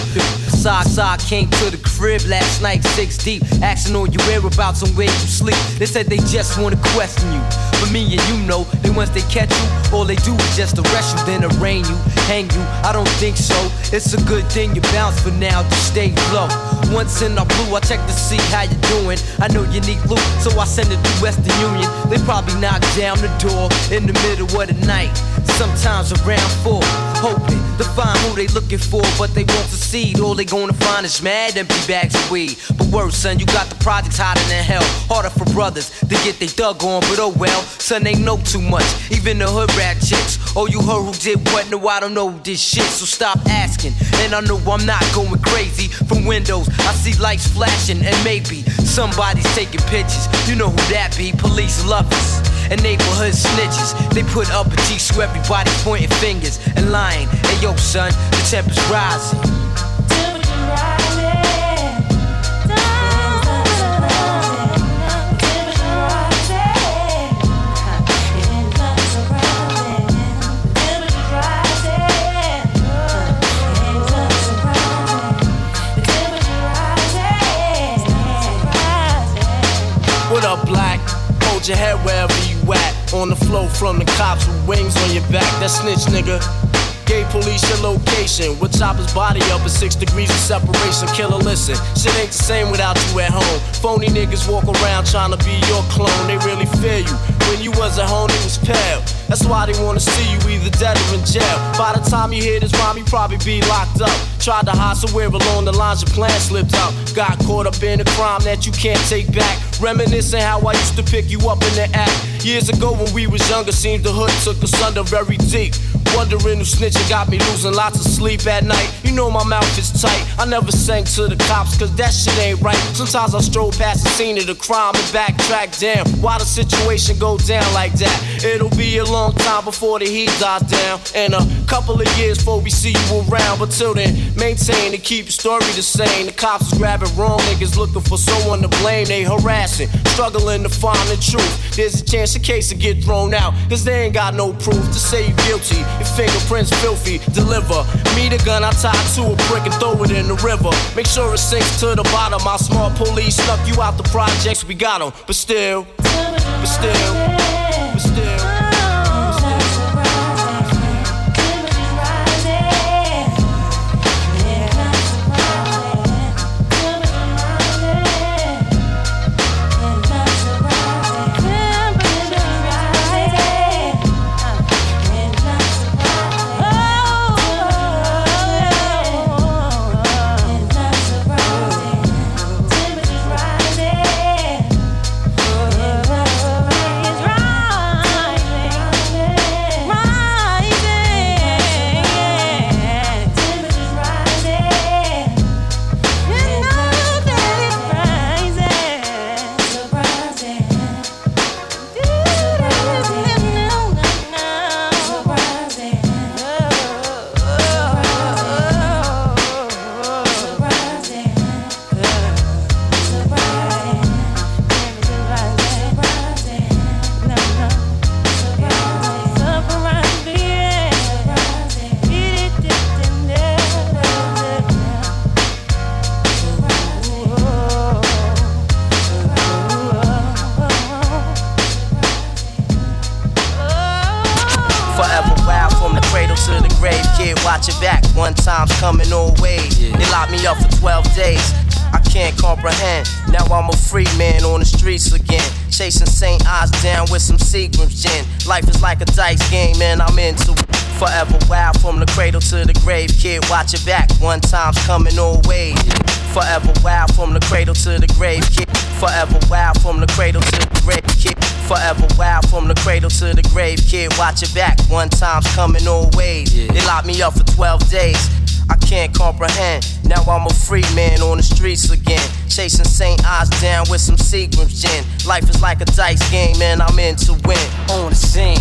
Side side came to the crib last night, six deep, asking on your whereabouts and where you sleep. They said they just wanna question you. But me and you know that once they catch you, all they do is just arrest you, then arraign you, hang you. I don't think so. It's a good thing you bounce for now, just stay low. Once in our blue, I check to see how you doing. I know you need loot, so I send it to Western Union. They probably knock down the door in the middle of the night. Sometimes around four, hoping to find who they looking for, but they won't succeed. All they gonna find is mad empty bags of weed. But worse, son, you got the projects hotter than hell. Harder for brothers to get they dug on, but oh well, son, they know too much. Even the hood rat chicks. Oh, you heard who did what? No, I don't know this shit, so stop asking. And I know I'm not going crazy. From windows, I see lights flashing, and maybe somebody's taking pictures. You know who that be? Police lovers and neighborhood snitches. They put up a G so everybody pointing fingers and lying. Hey yo, son, the temperature's rising. What up, black? Hold your head wherever. On the floor from the cops with wings on your back. That snitch nigga. Gave police your location. With chopper's body up at six degrees of separation. Killer, listen, shit ain't the same without you at home. Phony niggas walk around trying to be your clone. They really fear you. When you was at home, they was pale. That's why they wanna see you either dead or in jail. By the time you hear this rhyme, you probably be locked up. Tried to hide somewhere along the lines, your plan slipped out. Got caught up in a crime that you can't take back. Reminiscing how I used to pick you up in the act. Years ago when we was younger, seemed the hood took us under very deep. Wondering who snitching got me losing lots of sleep at night. You know my mouth is tight. I never sang to the cops, cause that shit ain't right. Sometimes I stroll past the scene of the crime and backtrack Damn, Why the situation go down like that? It'll be a long time before the heat dies down. And a couple of years before we see you around. But till then, maintain and keep your story the same. The cops is grabbing wrong niggas looking for someone to blame. They harassing, struggling to find the truth. There's a chance the case will get thrown out. Cause they ain't got no proof to say you guilty. Your fingerprints filthy. Deliver me the gun I tied to a brick and throw it in the river. Make sure it sinks to the bottom. My smart police snuck you out the projects. We got 'em, but still, but still, Chasing St. Ides down with some Seagram's gin. Life is like a dice game, and I'm into it. Forever wild from the cradle to the grave. Kid, watch your back. One time's coming all ways. Forever wild from the cradle to the grave. Kid, forever wild from the cradle to the grave. Kid, forever wild from the cradle to the grave. Kid, watch your back. One time's coming all ways. They locked me up for 12 days. I can't comprehend. Now I'm a free man on the streets again. Chasing St. Ides down with some Seagram's gin. Life is like a dice game, and I'm in to win. on the scene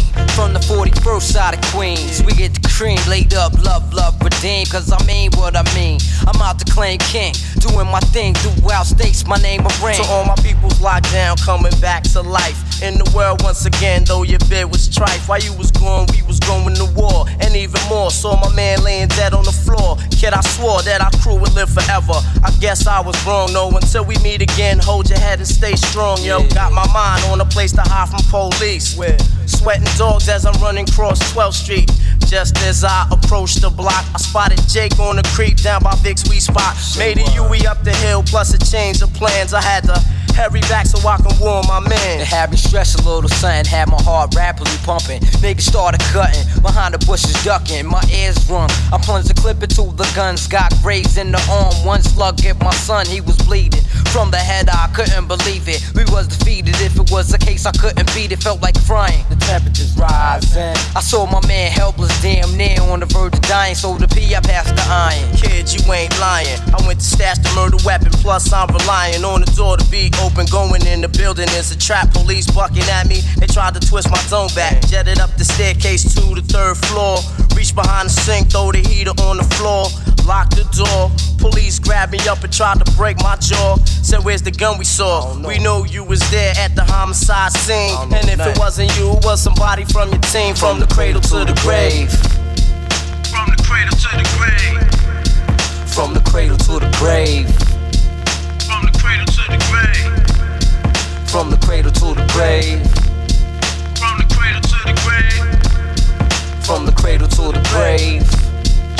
41st side of Queens. We get the cream laid up, love, love, redeem. Cause I mean what I mean. I'm out to claim king, doing my thing throughout states. My name a ring. To all my people's locked down, coming back to life. In the world once again, though your bid was trife. While you was gone, we was going to war. And even more, saw my man laying dead on the floor. Kid, I swore that our crew would live forever. I guess I was wrong, no. Until we meet again, hold your head and stay strong, yo. Got my mind on a place to hide from police. With sweating dogs as I'm running across 12th Street. Just as I approached the block, I spotted Jake on the creep down by Vic's We spot. Made a Yui up the hill, plus a change of plans. I had to hurry back so I can warn my man. It had me stress a little, son. Had my heart rapidly pumping. Niggas started cutting, behind the bushes ducking. My ears rung. I plunged the clip into the guns. Got grazed in the arm. One slug hit my son, he was bleeding. From the head, I couldn't believe it. We was defeated. If it was a case I couldn't beat, it felt like crying. The temperature's rising. I saw my man helpless, damn near on the verge of dying. So the P, I passed the iron. Kid, you ain't lying. I went to stash the murder weapon, plus I'm relying on the door to be open. And going in the building is a trap. Police bucking at me. They tried to twist my zone back. Jetted up the staircase to the third floor. Reached behind the sink, throw the heater on the floor. Locked the door. Police grabbed me up and tried to break my jaw. Said, Where's the gun we saw? We know you was there at the homicide scene. And if it wasn't you, it was somebody from your team. From the cradle to the grave. From the cradle to the grave. From the cradle to the grave. From the cradle to the grave. From the cradle to the grave. From the cradle to the grave. From the cradle to the grave.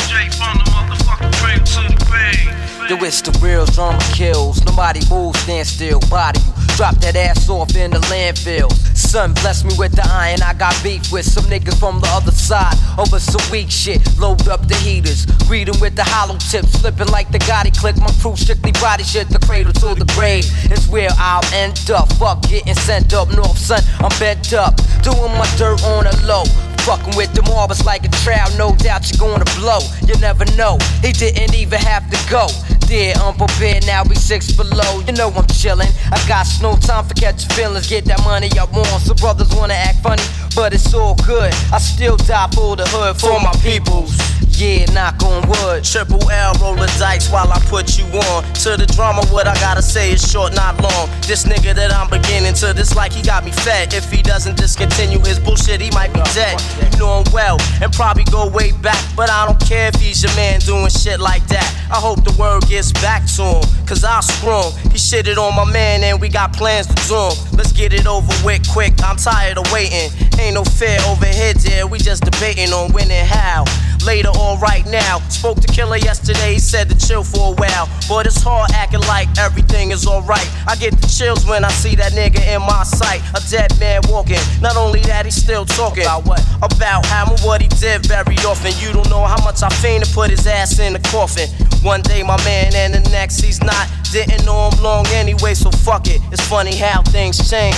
Straight from the motherfucking cradle to the grave. Yo, it's the real drama kills. Nobody moves, stand still, body. Drop that ass off in the landfill. Son bless me with the iron. I got beef with some niggas from the other side over some weak shit. Load up the heaters, greet with the hollow tips, flipping like the Gotti click. My crew strictly body shit. The cradle to the grave is where I'll end up. Fuck getting sent up north, son. I'm bent up, doing my dirt on the low. Fucking with the marbles like a trout, no doubt you're gonna blow. You never know, he didn't even have to go. Dear unprepared, now we six below. You know I'm chillin'. I got no time for catching feelings. Get that money up want. So brothers wanna act funny, but it's all good. I still die for the hood, for my peoples. Yeah, knock on wood. Triple L, roll the dice while I put you on. To the drama, what I gotta say is short, not long. This nigga that I'm beginning to dislike, he got me fed. If he doesn't discontinue his bullshit, he might be dead. You know him well, and probably go way back. But I don't care if he's your man doing shit like that. I hope the word gets back to him, cause I'll screw him. He shitted on my man, and we got plans to do him. Let's get it over with quick, I'm tired of waiting. Ain't no fear over here, dear. We just debating on when and how. Later or right now. Spoke to Killer yesterday, he said to chill for a while. But it's hard acting like everything is alright. I get the chills when I see that nigga in my sight. A dead man walking. Not only that, he's still talking. About what? About how and what he did very often. You don't know how much I fiend to put his ass in the coffin. One day my man, and the next he's not. Didn't know him long anyway, so fuck it. It's funny how things change.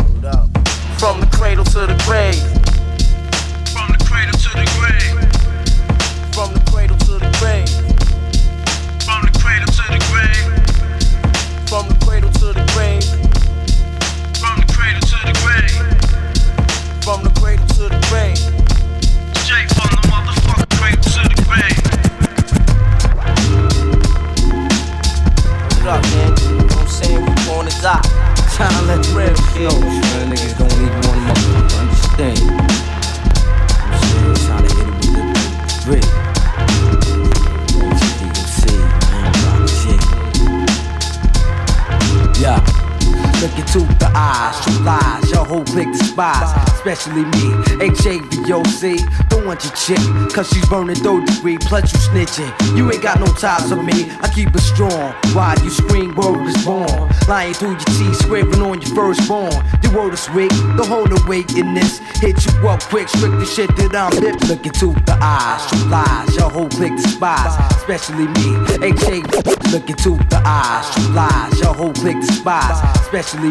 Hold up. From the cradle to the grave. From the cradle to the grave. To the grave. Straight from the motherfucking cradle to the grave. What up, man? You know what I'm saying? We gonna die. Time to let the real know. Man, niggas don't even want to understand. I'm saying, trying to hit it with the brick. DMC, man, rock shit. Yeah. Look into the eyes, true lies, your whole clique despise, especially me. HAVOC, don't want your chick, cause she's burning third degree, plus you snitching. You ain't got no ties on me, I keep it strong. Why you scream, word is born? Lying through your teeth, scraping on your firstborn. Your word is weak, the weight in this. Hit you up quick, strict the shit that I'm hip. Look into the eyes, true lies, your whole clique despise, especially me. HA, look into the eyes, true lies, your whole clique despise, especially me.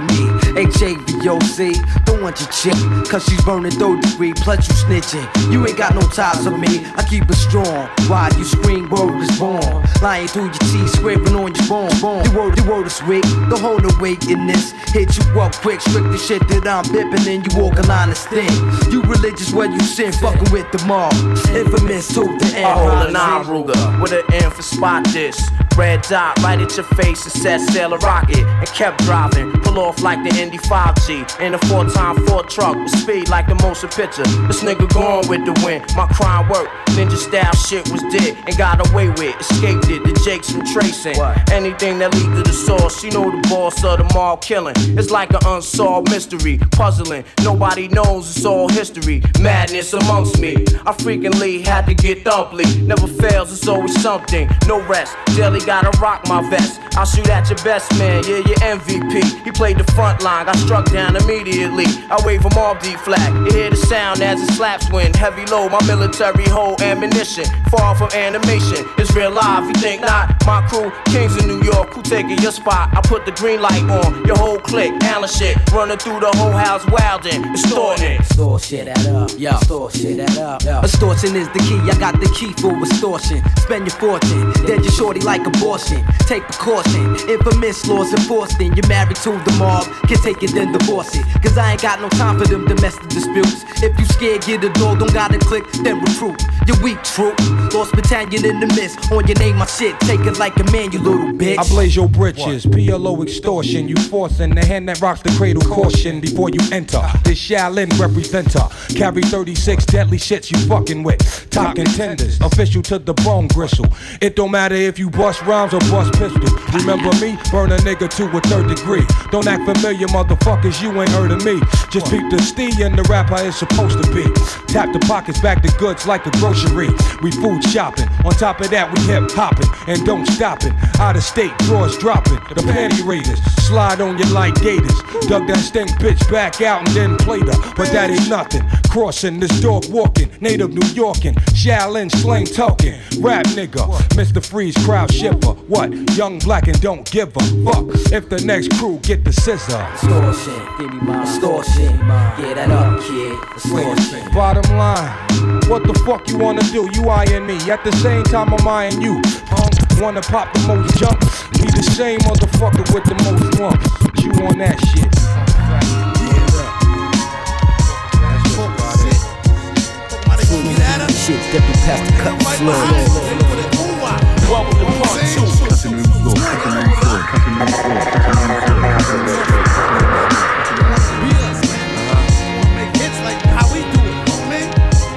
HAVOC, don't want your chick, cause she's burning third degree, plus you snitching. You ain't got no ties on me, I keep it strong. Why you scream, word is born? Lying through your teeth, scraping on your bone. bone. Your word, your word is weak, don't hold the weight in this. Hit you up quick, strict the shit that I'm bipping, and you walk a line of sting. You religious where you sin, fucking with the mob. Infamous to the end. I hold a nine Ruger with an M for spot this. Red dot right at your face and set sail a rocket and kept driving. Pull off like the Indy 5G in a four time Ford truck with speed like the motion picture. This nigga gone with the wind. My crime work. Ninja style shit was dead and got away with. Escaped it. The Jakes from tracing. Anything that lead to the source. You know the boss of the mall killing. It's like an unsolved mystery. Puzzling. Nobody knows it's all history. Madness amongst me. I frequently had to get thumply. Never fails. It's always something. No rest. Daily gotta rock my vest. I'll shoot at your best man. Yeah, your MVP. He played the front line. Got struck down immediately. I wave him off D flag. You hear the sound as it slaps when heavy load. My military hold ammunition. Far from animation. It's real life. You think not? My crew, kings in New York. Who taking your spot? I put the green light on. Your whole clique. Allen shit. Running through the whole house wildin'. Extorting. Store shit that up, yo. Store shit that up, yo. Extortion is the key. I got the key for extortion. Spend your fortune, dead your shorty like abortion. Take precaution. Infamous laws enforced. Then you're married to the mob. Can take it then divorce it. Cause I ain't got no time for them domestic disputes. If you scared, get a door. Don't gotta click, then recruit. You're weak, true. Lost battalion in the mist. On your name, my shit. Take it like a man, you little bitch. I blaze your britches, PLO extortion. You forcing the hand that rocks the cradle caution before you enter. Ah. This Shaolin representer. Carry 36 deadly shits you fucking with. Top contenders, official to the bone gristle. It don't matter if you bust rhymes or bust pistols. Remember me? Burn a nigga to a third degree. Don't act familiar, motherfuckers, you ain't heard of me. Just peep the stee and the rap how it's supposed to be. Tap the pockets, back the goods like a grocery. We food shopping. On top of that, we hip hopping and don't stop it. Out of state, drawers dropping. The panty raiders slide on you like gators. Dug that stink bitch back out and then played her. But that ain't nothing. Crossing this dog walking, native New Yorkin, Shaolin slang talking, rap nigga, Mr. Freeze crowd What? Young black and don't give a fuck if the next crew get the scissor. Extortion, give me my extortion. Yeah, that up, kid. Extortion. Bottom line, what the fuck you wanna do? You eyeing me at the same time I'm eyeing you. Punk wanna pop the most jump. Be the same motherfucker with the most lumps. You on that shit? Shit, dipping past the cut floor.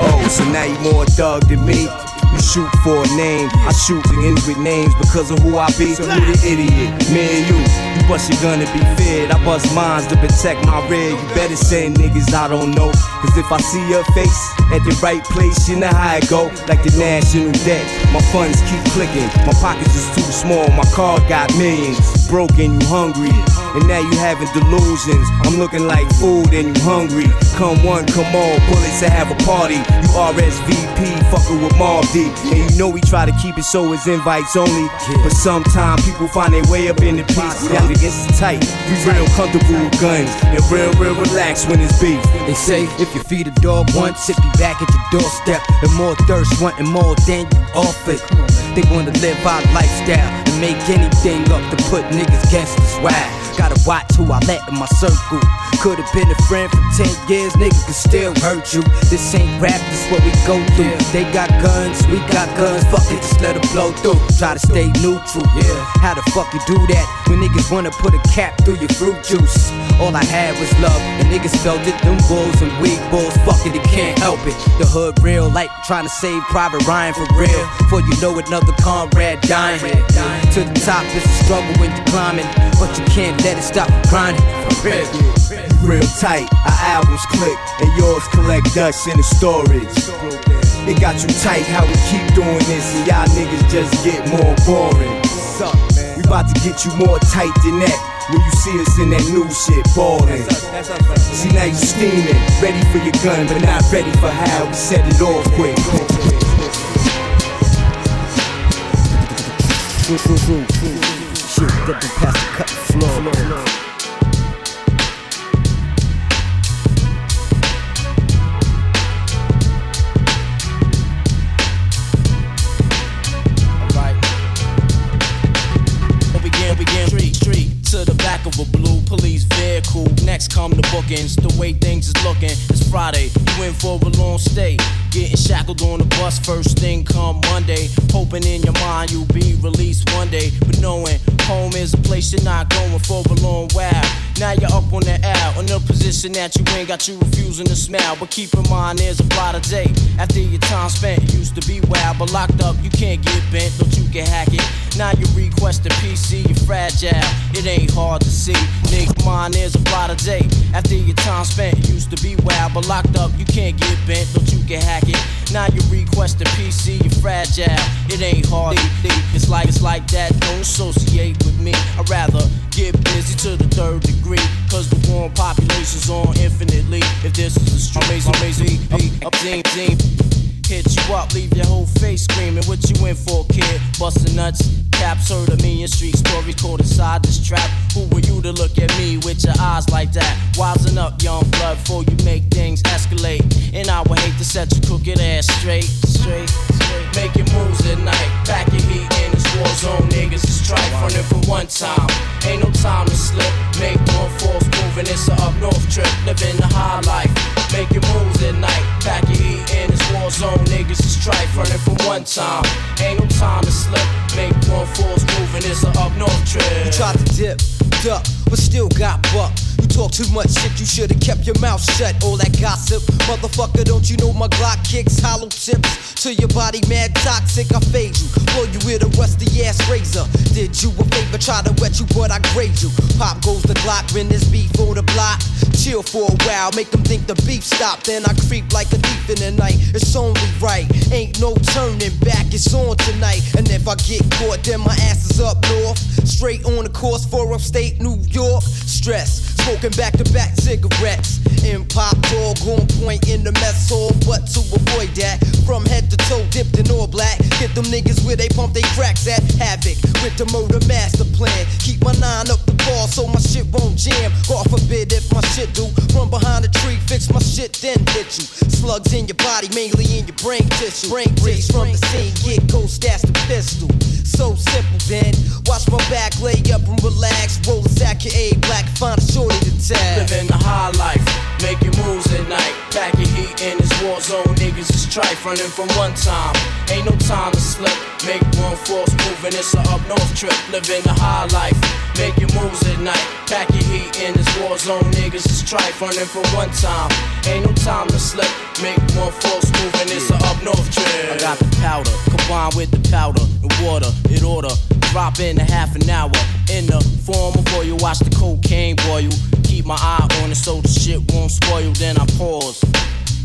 Oh, so now you more dog than me. Shoot for a name, I shoot end with names because of who I be. So who the idiot? Me and you. You bust your gun to be fed. I bust mines to protect my red. You better say niggas I don't know. Cause if I see your face at the right place, you know how it go. Like the national debt. My funds keep clicking. My pockets is too small. My car got millions. Broken, you hungry. And now you having delusions. I'm looking like food and you hungry. Come one, come all, bullets to have a party. You RSVP, fucking with Mobb Deep. And you know we try to keep it so it's invites only. But sometimes people find their way up in the piece. Niggas is tight. We real comfortable with guns. And real, real relaxed when it's beef. They say if you feed a dog once, it be back at your doorstep. And more thirst, wanting more than you offer. They wanna live our lifestyle and make anything up to put niggas against the swag. Gotta watch who I let in my circle. Could've been a friend for 10 years, nigga could still hurt you. This ain't rap, this what we go through. They got guns, we got guns, fuck it, just let them blow through. Try to stay neutral, yeah. How the fuck you do that when niggas wanna put a cap through your fruit juice? All I had was love, and niggas felt it. Them bulls and weak bulls, fuck it, they can't help it. The hood real, like trying to save Private Ryan for real. Before you know it, another comrade dying. To the top, is a struggle when you're climbing, but you can't let it stop you grinding. For real. Real tight, our albums click, and yours collect dust in the storage. It got you tight how we keep doing this, and y'all niggas just get more boring. We about to get you more tight than that. When you see us in that new shit ballin'. See now you steaming, ready for your gun, but not ready for how we set it off quick. Shit, dipping past the cut floor. Bookings. The way things is looking, it's Friday. You in for a long stay. Getting shackled on the bus first thing come Monday. Hoping in your mind you'll be released one day. But knowing home is a place you're not going for a long while. Now you're up on the L, in a position that you ain't got you refusing to smile. But keep in mind there's a brighter day. After your time spent, used to be wild, but locked up, you can't get bent, don't you can hack it. Now you request a PC, you're fragile. It ain't hard to see. Nigga, mine is a brighter day. After your time spent, used to be wild, but locked up, you can't get bent, don't you can hack it. Now you request a PC, you're fragile. It ain't hard to think. It's like it's like that. Don't associate with me. I'd rather get busy to the third degree. Cause the warm population's on infinitely. If this is a street, amazing, amazing, up, zing, zing. Hit you up, leave your whole face screaming. What you in for, kid? Bustin' nuts. Caps heard a million street stories caught inside this trap. Who were you to look at me with your eyes like that? Wisen up, young blood, before you make things escalate. And I would hate to set your crooked ass straight, straight, straight. Making moves at night, back your heat in this war zone. Niggas is strife running for one time. Ain't no time to slip. Make one false move and it's a up north trip. Living the high life, making moves at night. Back your heat in this war zone. Niggas is strife running for one time. Ain't no time to slip. Make one false move and it's a up north trip. You tried to dip, duck, but still got buck. Talk too much shit, you should've kept your mouth shut. All that gossip, motherfucker, don't you know my Glock kicks hollow tips to your body, mad toxic. I fade you, blow you with a rusty ass razor. Did you a favor, try to wet you, but I grade you. Pop goes the Glock when this beef on the block. Chill for a while, make them think the beef stopped. Then I creep like a thief in the night. It's only right, ain't no turning back. It's on tonight, and if I get caught, then my ass is up north. Straight on the course for upstate New York. Stress, smoking back to back cigarettes. In pop dog on point in the mess hall, but to avoid that, from head to toe dipped in all black. Get them niggas where they pump they cracks at. Havoc with the murder master plan. Keep my nine up the ball so my shit won't jam. God forbid if my shit do. Run behind a tree, fix my shit, then hit you. Slugs in your body, mainly in your brain tissue. Brain breeze from the scene, get ghost, stash the pistol. So simple, then. Watch my back, lay up and relax. Roll a sack of A black, find a shorty to tag. Living the high life, making moves at night. Packing heat in this war zone, niggas is trife. Running from one time, ain't no time to slip. Make one force moving, it's a up north trip. Living the high life, making moves at night. Packing heat in this war zone, niggas is trife. Running from one time, ain't no time to slip. Make one force moving, it's a up north trip. I got the powder, combined with the powder and water, it order. Drop in a half an hour in the form of oil. Watch the cocaine boil. Keep my eye on it so the shit won't spoil. Then I pause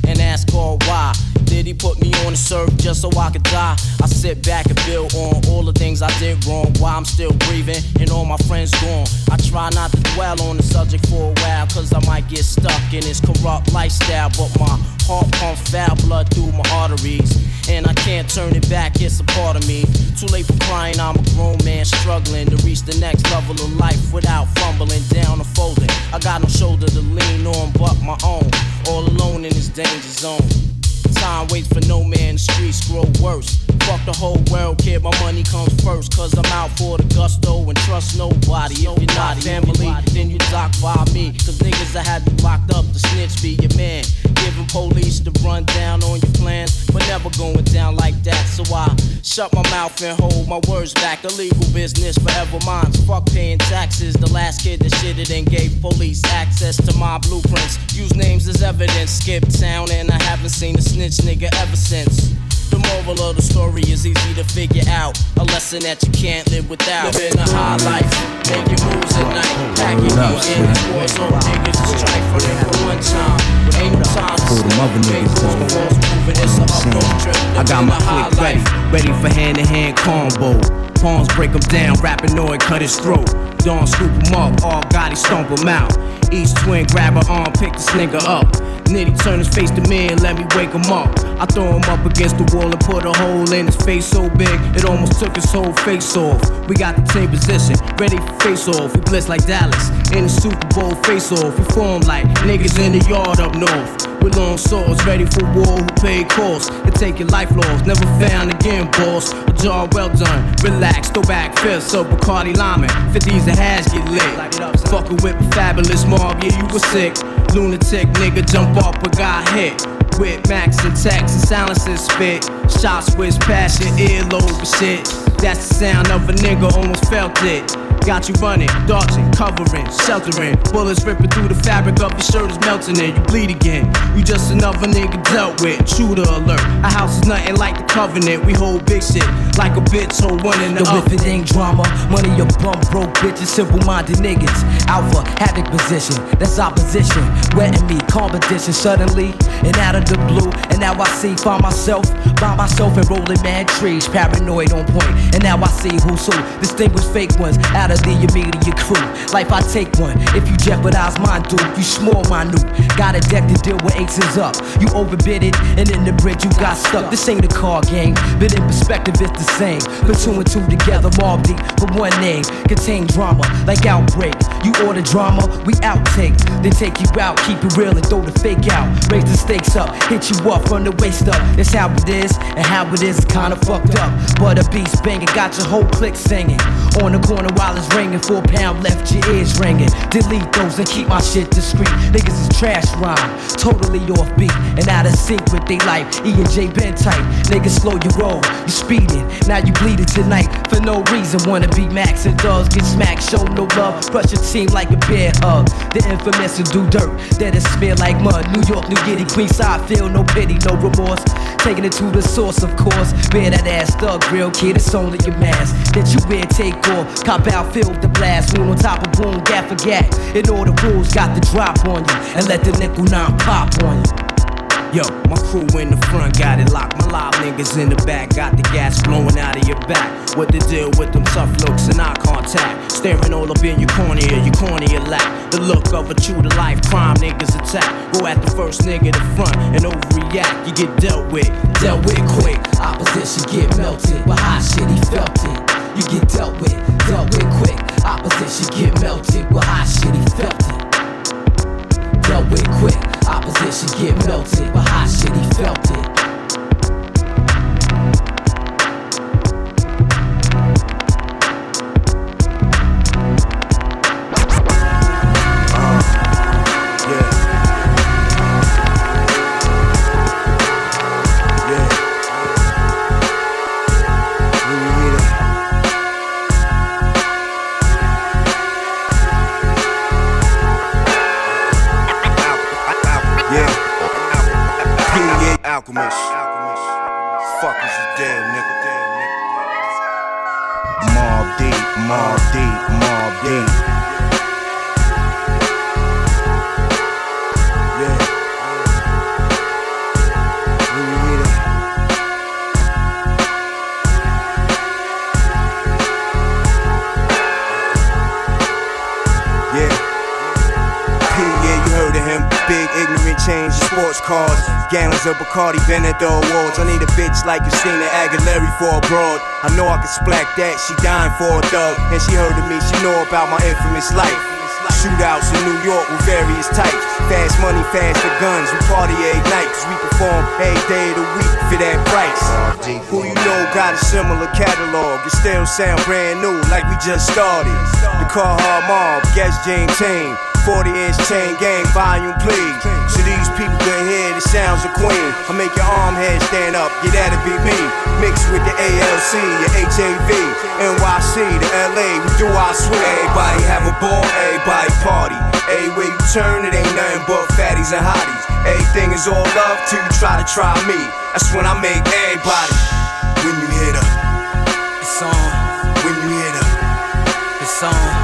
and ask God why. Did he put me on the surf just so I could die? I sit back and build on all the things I did wrong. Why I'm still breathing and all my friends gone. I try not to dwell on the subject for a while, cause I might get stuck in this corrupt lifestyle. But my heart pumps foul blood through my arteries. And I can't turn it back, it's a part of me. Too late for crying, I'm a grown man struggling to reach the next level of life without fumbling down or folding. I got no shoulder to lean on but my own. All alone in this danger zone. Time waits for no man, the streets grow worse. Fuck the whole world, kid, my money comes first. Cause I'm out for the gusto and trust nobody. If you're not family, then you dock by me. Cause niggas I had you locked up, the snitch be your man. Giving police the run down on your plans, but never going down like that. So I shut my mouth and hold my words back. The legal business forever mine. Fuck paying taxes. The last kid that shitted and gave police access to my blueprints. Use names as evidence. Skip town and I haven't seen a snitch nigga ever since. The moral of the story is easy to figure out. A lesson that you can't live without. Living a high life, making moves at night. Packing heat in the war zone. Niggas is strife for one time. Ain't no time to Pull them niggas moving. It's a up north trip. I got my Living a high click ready, life. ready for hand to hand combo. Pawns break him down, rapinoid cut his throat. Dawn scoop him up, all Gotti stomp him out. Each twin grab her arm, pick this nigga up. Nitty turn his face to me and let me wake him up. I throw him up against the wall and put a hole in his face so big it almost took his whole face off. We got the same position, ready for face off. We blitz like Dallas in the Super Bowl face off. We form like niggas in the yard up north. With long swords, ready for war, who paid costs and take your life lost. Never found again, boss. A job well done, relax, throw back fists up Bacardi Lyman. 50s and hash get lit. Fucking with a fabulous mob, yeah, you was sick. Lunatic nigga jump off but got hit. With Max and Tex and silences spit. Shots with passion, earlobe and shit. That's the sound of a nigga, almost felt it. Got you running, dodging, covering, sheltering. Bullets ripping through the fabric of your shirt is melting and you bleed again. You just another nigga dealt with. Shooter alert. Our house is nothing like the covenant. We hold big shit like a bitch hold one in the Yo, if it ain't drama, money your bum broke bitches, simple minded niggas. Alpha, havoc position, that's opposition. Wetting me, competition suddenly, and out of the blue. And now I see, find myself by myself and rolling mad trees, paranoid on. And now I see who's who, Distinguished fake ones out of the immediate crew. Life I take one, if you jeopardize mine, dude, you small minute. Got a deck to deal with aces up. You overbid it, and in the bridge you got stuck. This ain't a card game, but in perspective it's the same. Put two and two together, Mobb Deep, for one name contain drama like outbreak. You order drama, we outtake. Then take you out, keep it real and throw the fake out. Raise the stakes up, hit you up from the waist up. That's how it is, and how it is is kinda fucked up. But a beast banging got your whole clique singing. On the corner while Phones ringing, four pound left, your ears ringing. Delete those and keep my shit discreet. Niggas is trash rhyme, totally off beat and out of sync with they life. E and J been tight. Niggas slow you roll, you speeding. Now you bleeding tonight for no reason. Wanna be Max and dogs get smacked, show no love. Crush your team like a bear hug. The infamous and do dirt, that is smear like mud. New York, New Giddy, Queenside, feel no pity, no remorse. Taking it to the source, of course. Bear that ass thug, real kid, it's only your mask. That you wear, take off. Cop out, feel the blast. Wound on top of boom, gap for gap. And all the rules got the drop on you. And let the nickel nine pop on you. Yo, my crew in the front got it locked. My live niggas in the back got the gas blowing out of your back. What the deal with them tough looks and eye contact? Staring all up in your cornea, your cornea lack. The look of a true to life crime niggas attack. Go at the first nigga to front and overreact. You get dealt with, dealt with quick. Opposition get melted, but hot shit he felt it. You get dealt with, dealt with quick. Opposition get melted, but hot shit he felt it. Dealt with quick. Opposition get melted, but hot shit he felt it. Alchemist. Cars. Gallons of Bacardi, the awards. I need a bitch like Christina Aguilera for a broad. I know I can splack that, she dying for a thug. And she heard of me, she know about my infamous life. Shootouts in New York with various types. Fast money, faster guns. We party every night, cause we perform every day of the week for that price. Who you know got a similar catalog? It still sound brand new, like we just started. The Carhartt Mob, Guess Jane Tane. 40 inch chain gang volume, please. So these people can hear the sounds of Queen. I make your arm head stand up, yeah, that'll be me. Mixed with the ALC, your HAV, NYC, the LA, we do our swing. Everybody have a ball, everybody party. Everywhere you turn, it ain't nothing but fatties and hotties. Everything is all love till you try to try me. That's when I make everybody. When you hear the, It's on, when you hear the, it's on,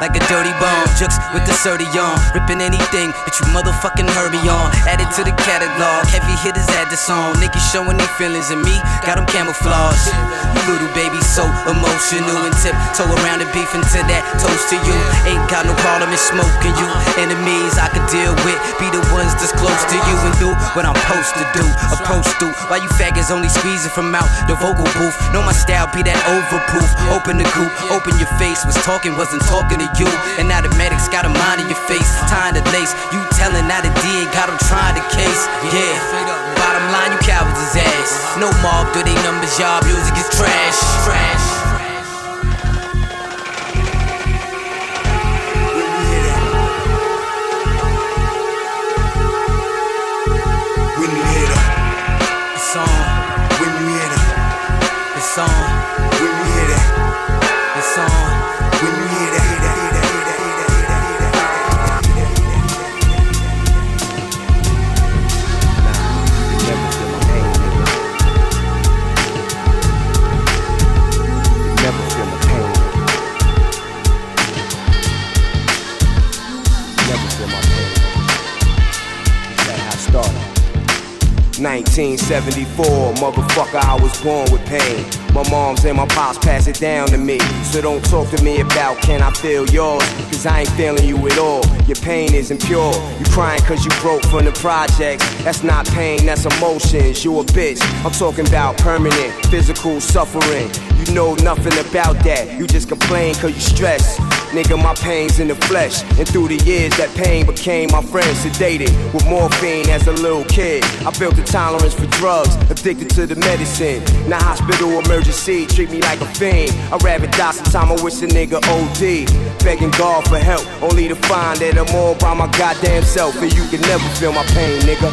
like a dirty bomb. Jukes with the 30 on. Ripping anything that you motherfucking heard me on. Added to the catalog. Heavy hitters add the song. Niggas showing their feelings and me got them camouflaged. You little baby so emotional and tip toe around and beefing to that toast to you. Ain't got no problem in smoking you. Enemies I could deal with. Be the ones that's close to you and do what I'm supposed to do. Approach through. Why you faggots only squeezing from out the vocal booth? Know my style be that overproof. Open the coupe, open your face. Was talking, wasn't talking to you. And now the medics got a mind in your face. Tying the lace. You telling now the D ain't got them trying the case. Yeah. Bottom line, you cowards ass. No mob, do they numbers, y'all music is trash. Trash. 1974, motherfucker, I was born with pain. My moms and my pops pass it down to me. So don't talk to me about can I feel yours? Cause I ain't feeling you at all. Your pain isn't pure. You crying cause you broke from the projects. That's not pain, that's emotions. You a bitch. I'm talking about permanent physical suffering. You know nothing about that. You just complain cause you stressed. Nigga, my pain's in the flesh. And through the years, that pain became my friend. Sedated with morphine as a little kid. I built a tolerance for drugs, addicted to the medicine. Now hospital emergency, treat me like a fiend. I'd rather die sometime, I wish a nigga OD. Begging God for help, only to find that I'm all by my goddamn self. And you can never feel my pain, nigga.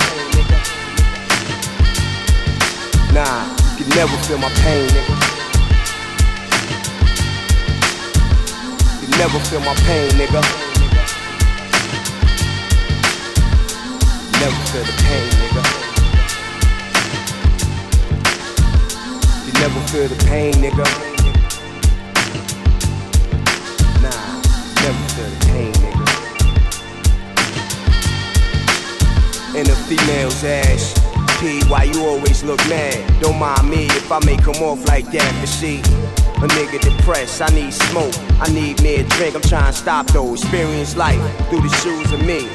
Nah, you can never feel my pain, nigga. Never feel my pain, nigga. Never feel the pain, nigga. You never feel the pain, nigga. Nah, never feel the pain, nigga. And the female's ass. Why you always look mad? Don't mind me if I make come off like that, but see. A nigga depressed, I need smoke, I need me a drink. I'm trying to stop though, experience life through the shoes of me.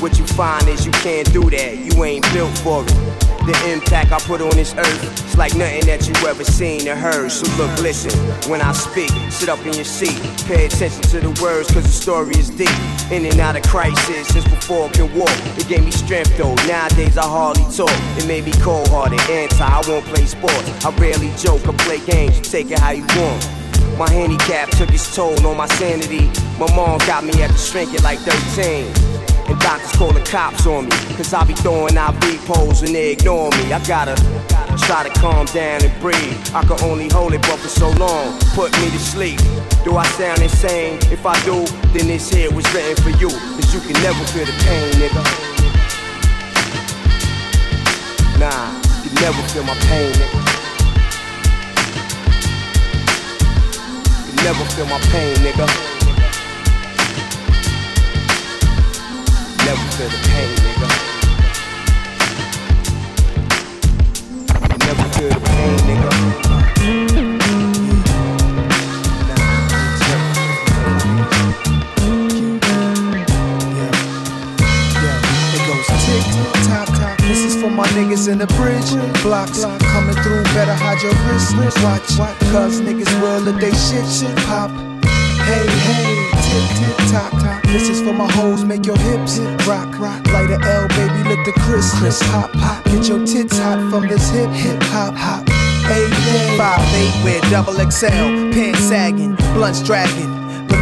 What you find is you can't do that, you ain't built for it. The impact I put on this earth, it's like nothing that you ever seen or heard. So look, listen, when I speak, sit up in your seat, pay attention to the words, cause the story is deep. In and out of crisis, since before I can walk, it gave me strength though. Nowadays I hardly talk, it made me cold hearted, anti, I won't play sports. I rarely joke or play games, you take it how you want. My handicap took its toll on my sanity. My mom got me at the shrink at like 13. And doctors calling cops on me. Cause I be throwing IV poles and they ignore me. I gotta try to calm down and breathe. I can only hold it but for so long. Put me to sleep. Do I sound insane? If I do, then this here was written for you. Cause you can never feel the pain, nigga. Nah, you never feel my pain, nigga. You never feel my pain, nigga. Never feel the pain, nigga. You never feel the pain, nigga. It goes tick tock tock. This is for my niggas in the bridge blocks. Coming through, better hide your wrist. Watch, cause niggas will let they shit shit pop. Hey, hey, This is for my hoes, make your hips rock. Rock. Light a L, baby, let the crisp crisp hop hop. Get your tits hot from this hip hip hop hop. Hey, hey. Five eight with double XL, pants sagging, blunts dragging.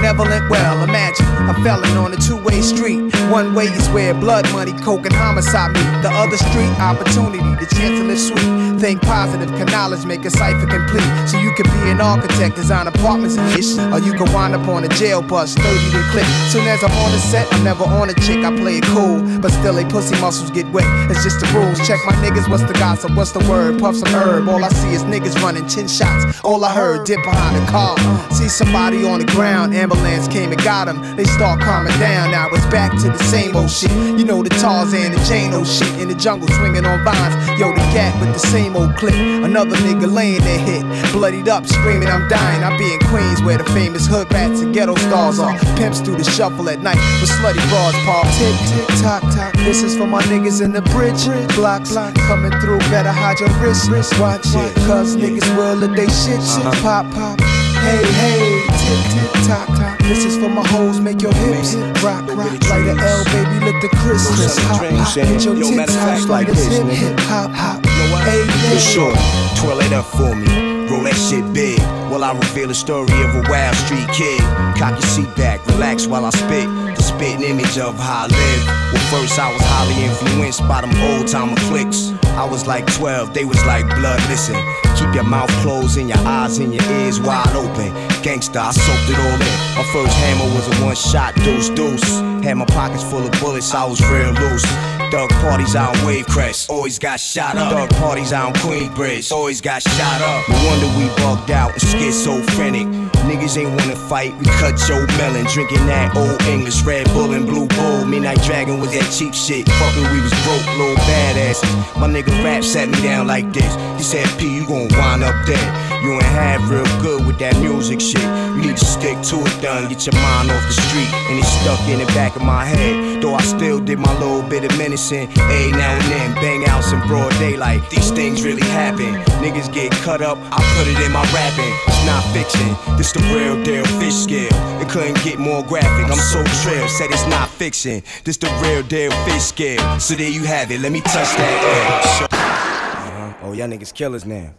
Benevolent, well, imagine a felon on a two-way street. One way is where blood money, coke, and homicide meet. The other street, opportunity, the chance to live sweet. Think positive, can knowledge make a cipher complete. So you could be an architect, design apartments and ish. Or you could wind up on a jail bus, 30 to click. Soon as I'm on the set, I'm never on a chick, I play it cool. But still, they pussy muscles get wet. It's just the rules. Check my niggas, what's the gossip, what's the word? Puff some herb. All I see is niggas running 10 shots. All I heard, dip behind the car. See somebody on the ground, ambulance came and got him. They start calming down, now it's back to the same old shit. You know the Tarzan and Jane old shit in the jungle swinging on vines. Yo, the cat with the same old clip. Another nigga laying there hit, bloodied up, screaming I'm dying. I be in Queens where the famous hood rats and ghetto stars are. Pimps do the shuffle at night with slutty broads, Paul. Tick, tick, tock, tock. This is for my niggas in the bridge blocks. Coming through, better hide your wrist, wrist, watch it. Cause niggas will let they shit, shit, pop, pop. Hey, hey, tick, tick, tock. This is for my hoes, make your hips rock, rock. Light a L, baby, let the crisp, hop, hop. Get your tits hot like this hip, hop, hop. Hey, For sure, twirl it up for me. Roll that shit big while I reveal the story of a wild street kid. Cock your seat back, relax while I spit. The spitting image of how I live. Well, first I was highly influenced by them old timer clicks. I was like 12, they was like blood. Listen, keep your mouth closed and your eyes and your ears wide open. Gangsta, I soaked it all in. My first hammer was a one shot deuce deuce. Had my pockets full of bullets, I was real loose. Thug parties out on Wave Crest, always got shot up. Thug parties out on Queensbridge, always got shot up. No wonder we bugged out and schizophrenic. Niggas ain't wanna fight, we cut Joe Melon, drinking that old English Red Bull and Blue Bull. Midnight Dragon was that cheap shit. Fuckin' we was broke, little badasses. My nigga rap sat me down like this. He said, P, you gon' wind up dead. You ain't half real good with that music shit. You need to stick to it, done, get your mind off the street. And it's stuck in the back of my head. Though I still did my little bit of menacing. A now and then, bang out some broad daylight. These things really happen. Niggas get cut up, I put it in my rapping. It's not fiction, this the real deal fish scale. It couldn't get more graphic. I'm so trail, said it's not fiction. This the real deal fish scale. So there you have it, let me touch that air. Uh-huh. Oh, y'all niggas killers now.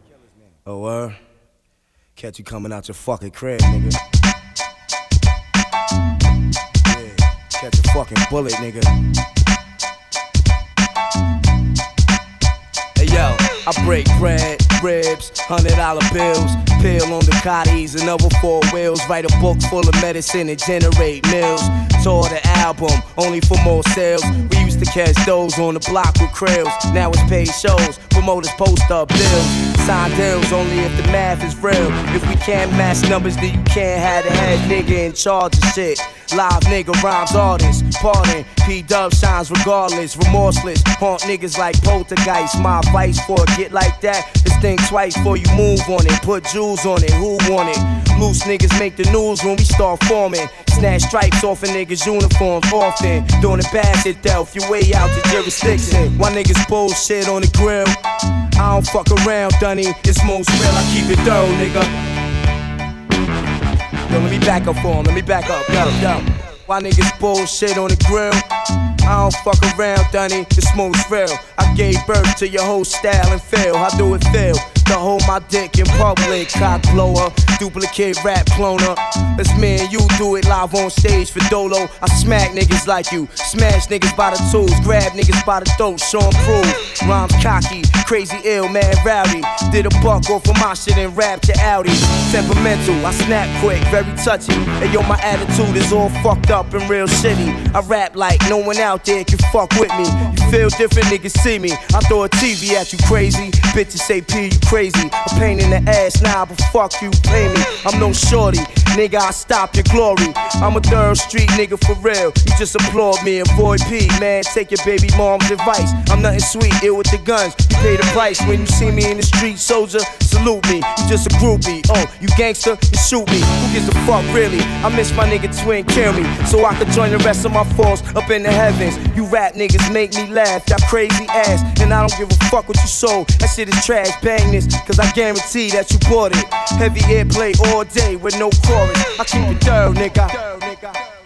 Oh, uh, catch you coming out your fucking crib, nigga. Yeah, catch a fucking bullet, nigga. Hey yo, I break bread, ribs, hundred dollar bills, pill on the cotties another four wheels. Write a book full of medicine and generate mills. Tour the album, only for more sales. We used to catch those on the block with krills. Now it's paid shows, promoters post up bills. Sign deals only if the math is real. If we can't match numbers, then you can't have the head nigga in charge of shit. Live nigga rhymes artists, pardon. P Dub shines regardless, remorseless. Haunt niggas like poltergeist. My advice for a get like that is think twice before you move on it. Put jewels on it, who want it? Loose niggas make the news when we start forming. Snatch stripes off a niggas' uniforms often. Doing it bad itself, your way out the jurisdiction. Why niggas bullshit on the grill? I don't fuck around, Dunny. It's most real, I keep it thorough, nigga. Yo, let me back up for him, let me back up, yo, yo. Why niggas bullshit on the grill? I don't fuck around, Dunny, it's most real. I gave birth to your whole style and feel. How do it feel? To hold my dick in public, cock blower, duplicate rap cloner. It's me and you do it live on stage for Dolo. I smack niggas like you, smash niggas by the tools, grab niggas by the throat, 'em proof. Rhymes cocky, crazy ill, man rowdy. Did a buck off of my shit and rap to Audi. Temperamental, I snap quick, very touchy. And yo, my attitude is all fucked up and real shitty. I rap like no one out there can fuck with me. You feel different, niggas see me. I throw a TV at you crazy. Bitches say P, you crazy. A pain in the ass now, but fuck you, pay me. I'm no shorty, nigga, I stop your glory. I'm a third street nigga for real. You just applaud me, avoid P, man. Take your baby mom's advice. I'm nothing sweet, ill with the guns. You pay the price when you see me in the street, soldier. Salute me, you just a groupie. Oh, you gangster, you shoot me. Who gives a fuck, really? I miss my nigga twin, kill me. So I could join the rest of my foes up in the heavens. You rap niggas make me laugh, that crazy ass. And I don't give a fuck what you sold. That shit is trash, bang this, cause I guarantee that you bought it. Heavy airplay all day with no chorus. I keep it thorough, nigga.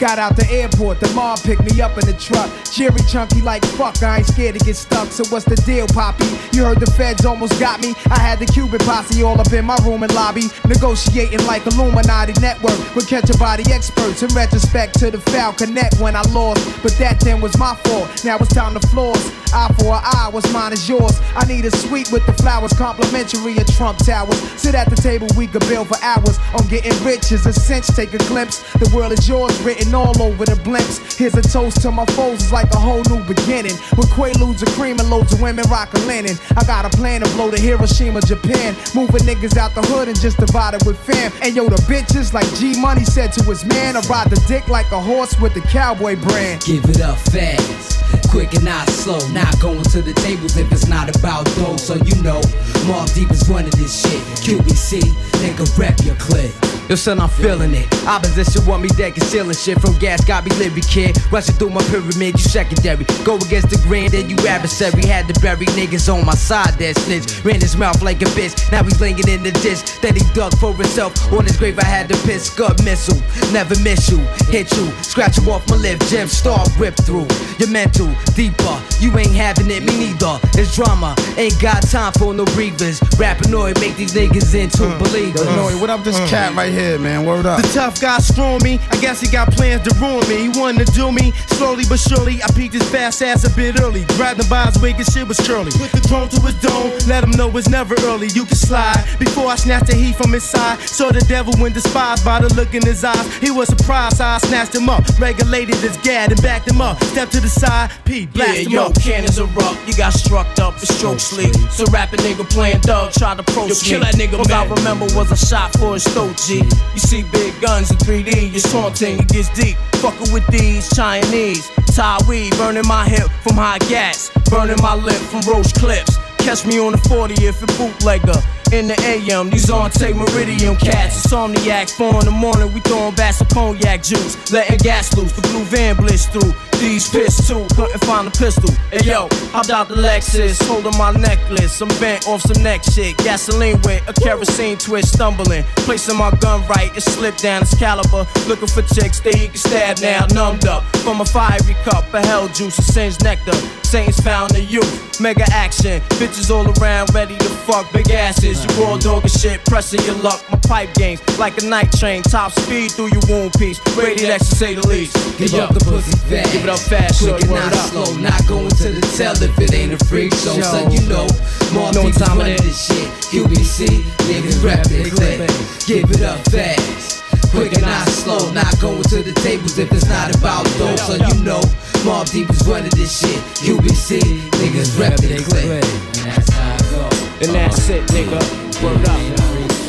Got out the airport, the mom picked me up in the truck. Jerry chunky like fuck, I ain't scared to get stuck. So what's the deal, Poppy? You heard the feds almost got me. I had the Cuban posse all up in my room and lobby, negotiating like Illuminati network with catch a body experts. In retrospect to the foul connect when I lost, but that then was my fault. Now it's time to floss. Eye for an eye, what's mine is yours. I need a suite with the flowers, complimentary at Trump Towers. Sit at the table, we could build for hours. On getting rich is a cinch, take a glimpse. The world is yours, written all over the blimps. Here's a toast to my foes, it's like a whole new beginning. With quaaludes and cream and loads of women rockin' linen. I got a plan to blow to Hiroshima, Japan. Moving niggas out the hood and just divide it with fam. And yo, the bitches, like G Money said to his man, I ride the dick like a horse with the cowboy brand. Give it up fast, quick and not slow. Not going to the tables if it's not about those. So you know, Mobb Deep is running this shit. QBC, nigga, rep your clip. Yo, son, I'm feeling it. Opposition want me dead, concealing shit from gas. Got me living, kid. Rushing through my pyramid, you secondary. Go against the grain, then you adversary. Had to bury niggas on my side that snitch. Ran his mouth like a bitch. Now he's laying in the ditch that he dug for himself. On his grave, I had to piss. Scud missile. Never miss you. Hit you. Scratch you off my lip. Gem star rip through. Your mental, deeper. You ain't having it, me neither. It's drama. Ain't got time for no breathers. Rappanoid make these niggas into uh, believers. Yo, Noe, what up this uh. cat right here, man? Word up. The tough guy screwing me. I guess he got plans to ruin me. He wanted to do me slowly but surely. I peeked his fast ass a bit early. Grabbed him by his wig, his shit was curly. Put the drone to his dome, let him know it's never early. You can slide before I snatched the heat from his side. Saw the devil when despised by the look in his eyes. He was surprised, so I snatched him up. Regulated his gad and backed him up. Stepped to the side, P blast yeah, him yo, up. cannons erupt. You got struck up, it's stroke oh, sleep. So rap a nigga playing dog, try to pro Yo, kill that nigga, All I remember was a shot for his throat, G. You see big guns in 3D, it's taunting, it gets deep. Fucking with these Chinese. Taiwi burning my hip from high gas. burning my lip from roast clips. Catch me on the 40 if it bootlegger. In the AM, these on take Meridian cats. Insomniacs, four in the morning, we throwing bass of cognac juice. Letting gas loose, the blue van bliss through. These piss too, couldn't find a pistol. Hey yo, hopped out the Lexus, holding my necklace. I'm bent off some neck shit. Gasoline with a kerosene twist, stumbling. Placing my gun right, it slipped down its caliber. Looking for chicks that he can stab now, numbed up. From a fiery cup, of hell juice, a singed nectar. Saints found in you. Mega action, bitches all around, ready to fuck big asses. You raw dog and shit, pressing your luck. My pipe games, like a night train, top speed through your wound piece. X to say the least. Give up the pussy fast. It up fast, Quick and not up. slow. Not going to the tell if it ain't a freak show. Show. Son, you know. More what people time it running is. this shit. QBC, niggas rap it click. Give it up fast. Quick and not slow. Not going to the tables if it's not about dough. So you know. Mobb Deep is running this shit. QBC, niggas rap it click. And that's how I go. And that's it, nigga. Word up.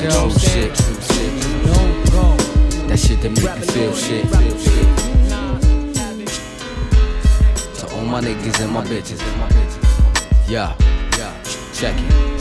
You know what I'm saying? That shit that make me feel shit. My niggas and my bitches. Yeah, yeah. Check it, check it.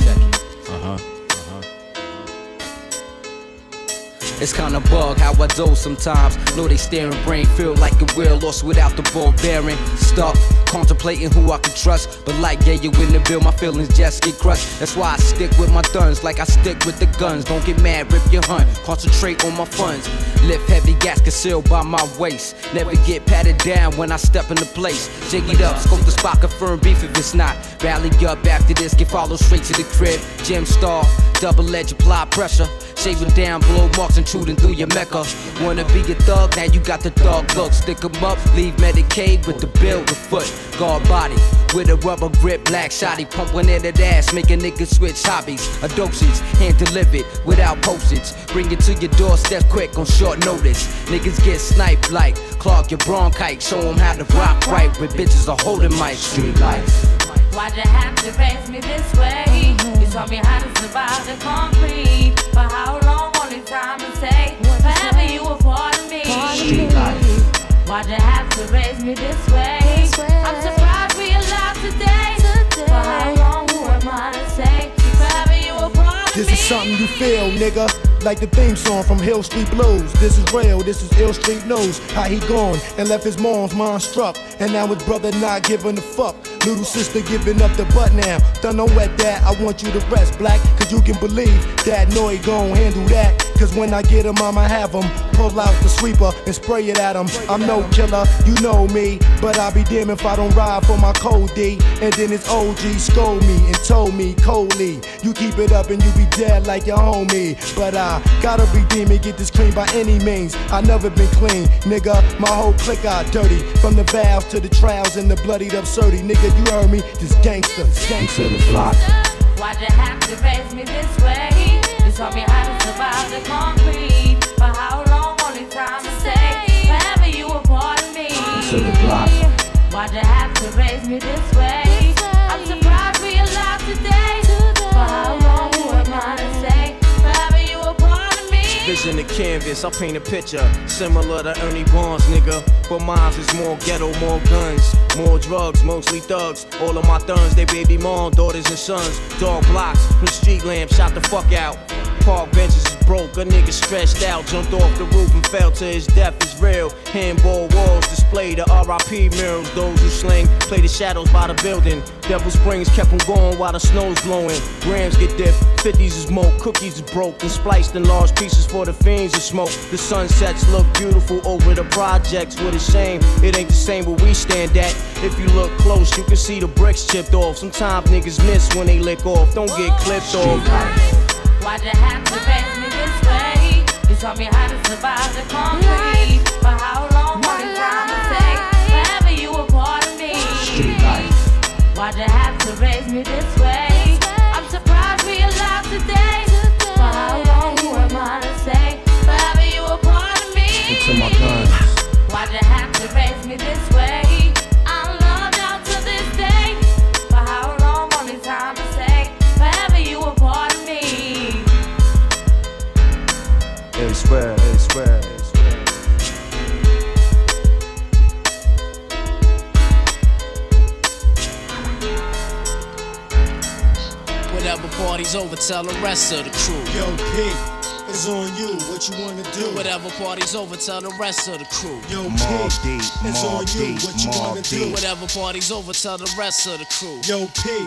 It's kinda bug how I do sometimes. Know they staring brain feel like a wheel lost without the ball bearing. Stuck, contemplating who I can trust. But like yeah, you in the bill, my feelings just get crushed. That's why I stick with my guns like I stick with the guns. Don't get mad, rip your hunt. Concentrate on my funds. Lift heavy gas concealed by my waist. Never get patted down when I step into place. Jig it up, scope the spot, confirm beef if it's not. Rally up after this, get followed straight to the crib. Gem star, double edge, apply pressure. Shaving down, blow marks intruding through your mecca. Wanna be a thug, now you got the thug look. Stick 'em up, leave Medicaid with the bill, the foot. Guard body, with a rubber grip, black shotty. Pumping in that ass, making niggas switch hobbies. A dosage, hand delivered, without postage. Bring it to your doorstep quick on short notice. Niggas get sniped like clog your bronchitis. Show 'em how to rock right with bitches are holding my street life. Why'd you have to raise me this way? You taught me how to survive the concrete. For how long? Street life. Why'd you have to raise me this way? I'm surprised we alive today. For how long? Who am I to say? Forever you were part of This is something you feel, nigga. Like the theme song from Hill Street Blues. This is real, this is Ill Street News. How he gone and left his mom's mind struck. And now his brother not giving a fuck. Little sister giving up the butt now. Done don't know wet that, I want you to rest, black. Cause you can believe that Noyd gon' handle that. Cause when I get him, I'ma have him. Pull out the sweeper and spray it at him. I'm no killer, you know me. But I'll be damned if I don't ride for my code D. And then his OG scold me and told me coldly. You keep it up and you be dead like your homie. But I gotta redeem it, get this clean by any means. I never been clean, nigga. My whole clique got dirty. From the valves to the trials and the bloodied absurdity. Nigga, you heard me? This gangster, gangster. Why'd you have to raise me this way? Taught me how to survive the concrete. For how long? Only time to say. Forever you were part of me. To the block. Why'd you have to raise me this way? Vision the canvas, I paint a picture similar to Ernie Barnes, nigga. But mine is more ghetto, more guns, more drugs, mostly thugs. All of my thugs, they baby mom, daughters and sons. Dog blocks from street lamps, shot the fuck out. Park benches is broke, a nigga stretched out, jumped off the roof and fell to his death is real. Handball walls display the RIP murals, those who sling play the shadows by the building. Devil Springs kept 'em going while the snow's blowing. Grams get dipped, 50s is smoke, cookies is broke and spliced in large pieces for the fiends to smoke. The sunsets look beautiful over the projects. What a shame, it ain't the same where we stand at. If you look close, you can see the bricks chipped off. Sometimes niggas miss when they lick off. Don't get clipped off. Why'd you have to raise me this way? You taught me how to survive the concrete. For how long? Only time to say. Forever you were part of me. Why'd you have party's over, tell the rest of the crew. Yo, P, it's on you. What you wanna do? Whatever party's over, tell the rest of the crew. Yo, Mobb P, Deep, it's on Mobb you. Deep, What you wanna Mobb do? Whatever party's over, tell the rest of the crew. Yo, P,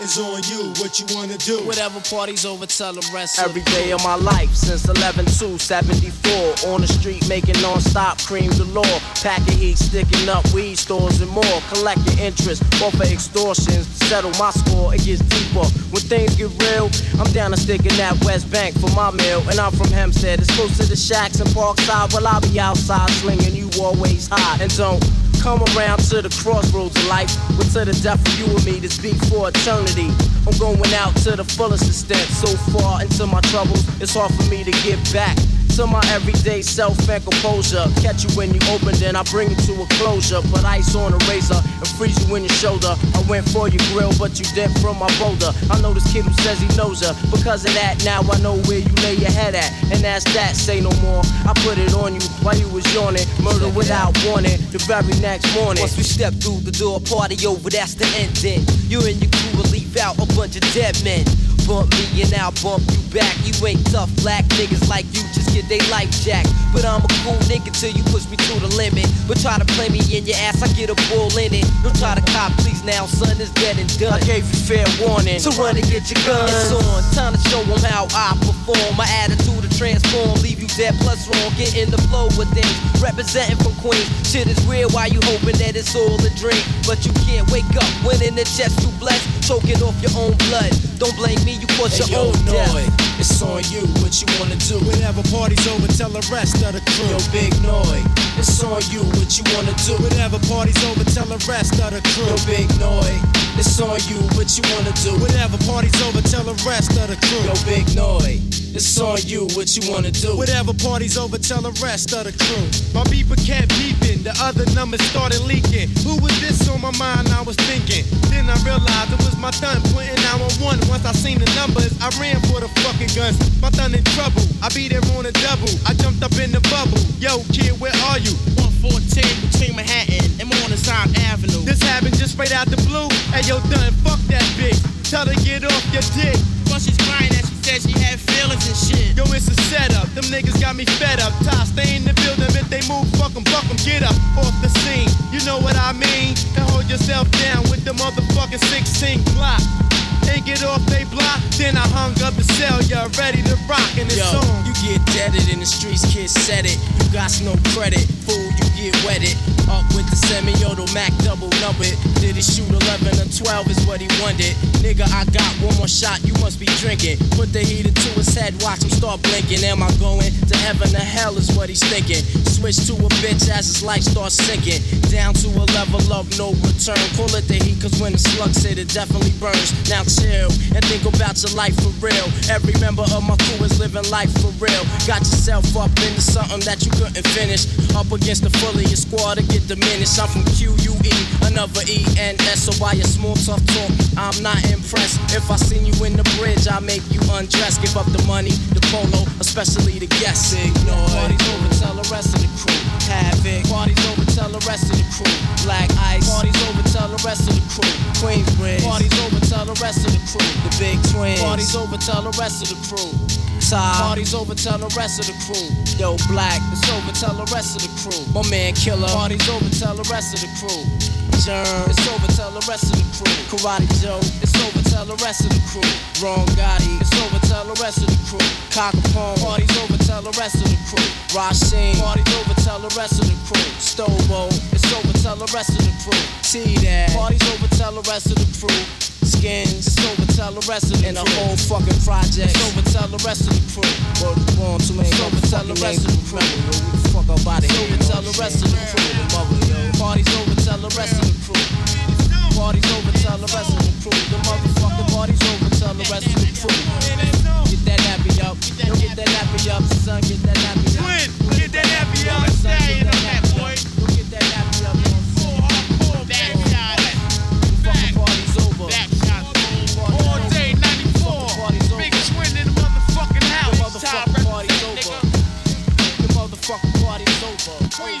it's on you. What you wanna do? Whatever party's over, tell the rest Every day of the day of my life since 11 to 74. On the street making non-stop cream galore. Packing heat, sticking up weed stores and more. Collecting interest off of extortions. Settle my score, it gets deeper. When things get real, I'm down to sticking that West Bank for my meal. And I'm from Hempstead, it's close to the shacks and Parkside. Well, I'll be outside slinging you always high. And don't come around to the crossroads of life. But to the death of you and me, this beat for eternity. I'm going out to the fullest extent. So far into my troubles, it's hard for me to get back. To my everyday self and composure. Catch you when you open, then I bring you to a closure. Put ice on a razor and freeze you in your shoulder. I went for your grill, but you dipped from my boulder. I know this kid who says he knows her. Because of that, now I know where you lay your head at. And that's that, say no more. I put it on you while you was yawning. Murder without warning. The very next morning. Once we step through the door, party over, that's the ending. You and your crew will leave out a bunch of dead men. Bump me and I'll bump you back. You ain't tough black niggas like you, just get they life jacked. But I'm a cool nigga till you push me to the limit. But try to play me in your ass, I get a bull in it. Don't try to cop, please now, son, it's dead and done. I gave you fair warning. So run and get your gun. It's on, time to show 'em how I perform. My attitude to transform, leave you dead plus wrong. Get in the flow with things, representing from Queens. Shit is real, why you hoping that it's all a dream? But you can't wake up when in the chest too blessed, choking off your own blood. Don't blame me, you cause Hey, your yo, own death. It's on you, what you wanna do? Whatever party's over, tell the rest of the crew. Yo, Big Noyd, it's on you, what you wanna do? Whatever party's over, tell the rest of the crew. Yo, Big Noyd, it's on you, what you wanna do? Whatever party's over, tell the rest of the crew. Yo, Big Noyd, it's on you, what you wanna do? Whatever party's over, tell the rest of the crew. My beeper kept beeping, the other numbers started leaking. Who was this on my mind? I was thinking. Then I realized it was my thun putting 911. Once I seen the numbers, I ran for the fucking guns. My thun in trouble, I be there on a double. I jumped up in the bubble. Yo, kid, where are you? 114 between Manhattan and Morningside Avenue. This happened just straight out the blue. Hey, yo, done, fuck that bitch. Tell her get off your dick. She's crying that she said she had feelings and shit. Yo, it's a setup. Them niggas got me fed up. Ty, stay in the building. If they move, fuck 'em, fuck 'em. Get up off the scene. You know what I mean? And hold yourself down with the motherfucking 16 Glock. And get off they block. Then I hung up the cell. y'all ready to rock. And it's Yo, on. you get deaded in the streets, kids said it. You got no credit, fool, you get wetted. Up with the semi-auto Mac double numbered. Did he shoot 11 or 12 is what he wanted. Nigga, I got one more shot, you must be drinking. Put the heater to his head, watch him start blinking. Am I going to heaven or hell is what he's thinking. Switch to a bitch as his life starts sinking. Down to a level of no return. Call it the heat, cause when the slugs hit, it definitely burns. Now chill and think about your life for real. Every member of my crew is living life for real. Got yourself up into something that you couldn't finish. Up against the full of your squad to get diminished. I'm from QUE, another ENS. So by your small tough talk, I'm not impressed. If I seen you in the bridge, I make you undress. Give up the money, the polo, especially the guests. Big noise. Party's over, tell the rest of the crew. Havoc. Party's over, tell the rest of the crew. Black Ice. Party's over, tell the rest of the crew. Queensbridge. Party's over, tell the rest of the crew. The Big Twins. Party's over, tell the rest of the crew. Ty. Party's over, tell the rest of the crew. Yo, Black. It's over, tell the rest of the crew. My man Killer. Party's over, tell the rest of the crew. Germ. It's over, tell the rest of the crew. Karate Joe. It's over, tell the rest of the crew. Wrong Gotti. It's over, tell the rest of the crew. Cockapone. Party's over, tell the rest of the crew. Rasheen. Party's over, tell the rest of the crew. Stobo. It's over, tell the rest of the crew. T-Dad. Party's over, tell the rest of the crew. Skins. It's over, tell the rest of the crew. And the whole fucking project. It's over, tell the rest of the crew. Word is born, too many It's over, tell the rest of the crew. Fuck up out of here. Over, tell the rest of the crew. Mother, yo. Party's over, tell the rest of the crew. Party's over, tell the rest of the crew. The motherfucking party's over, tell the rest of the crew. Get that nappy up. Yo, get that nappy up, son. Get that nappy up. Twin, get that nappy up. Stay in get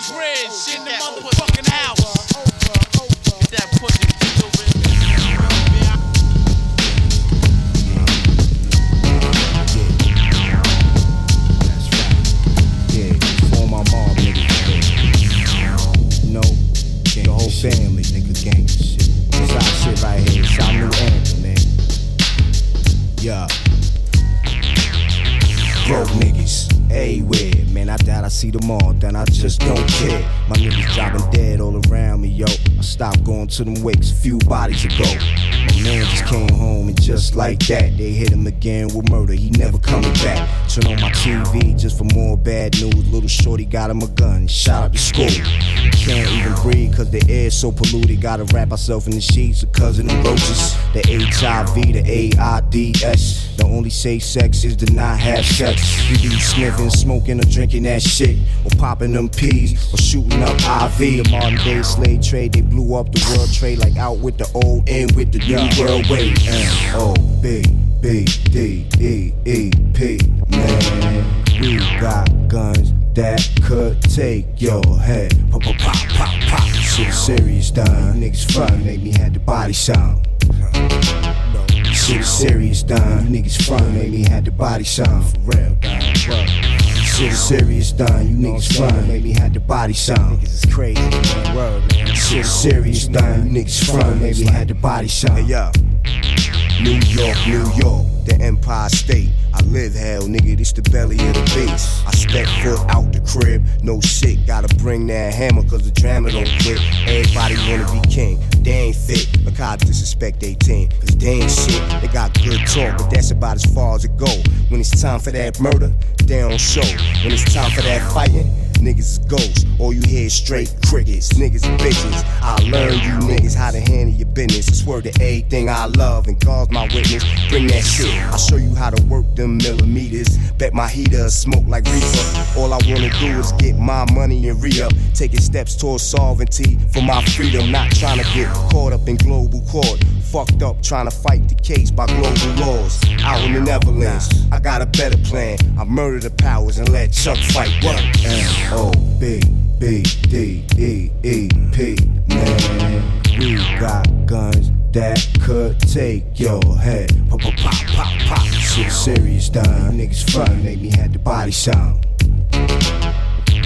dreads in the motherfucking house. Get that pussy deodorant. No, the whole family, nigga, gang shit. This our shit right here. It's our new anthem, man. Yeah. Broke niggas, a way motherfucking house. Get that see them all, then I just don't care. My niggas dropping dead all around me, yo. I stopped going to them wakes a few bodies ago. My man just came home and just like that, they hit him again with murder. He never coming back. Turn on my TV just for more bad news. Little shorty got him a gun, shot up the school. Can't even breathe cause the air's so polluted. Gotta wrap myself in the sheets because of the roaches. The HIV, the AIDS. The only safe sex is to not have sex. You be sniffing, smoking, or drinking that shit. Or popping them peas, or shooting up IV. The modern day slave trade, they blew up the world trade like out with the old, in with the new world way. M O B B D E E P. Man, we got guns that could take your head. Pop, pop, pop, pop, pop. Shit serious, done. Niggas front made me had the body sound. Shit serious, done. Niggas front made me had the body sound. For real, done. Shit serious, done. You niggas front made me had the body sound. Niggas is crazy, man. Word, man. Shit serious, done. You niggas front made me had the body sound. Hey, yo. New York, New York, the Empire State. I live hell, nigga, this the belly of the beast. I step foot out the crib, no shit, gotta bring that hammer cause the drama don't quit. Everybody wanna be king, they ain't fit. Look how I disrespect 18, cause they ain't shit. They got good talk, but that's about as far as it go. When it's time for that murder, they don't show. When it's time for that fighting, Niggas is ghosts, all you hear is straight crickets. Niggas bitches. I learn you niggas how to handle your business. Swear to everything I love and God's my witness. Bring that shit. I'll show you how to work them millimeters. Bet my heater smoke like reefer. All I wanna do is get my money and re up. Taking steps towards sovereignty for my freedom. Not trying to get caught up in global court. Fucked up trying to fight the case by global laws. Out in the Netherlands, I got a better plan. I murder the powers and let Chuck fight. What? M O B B D E E P. Man, we got guns that could take your head. Pop, pop, pop, pop, pop. Shit serious, done. Niggas front made me had the body sound.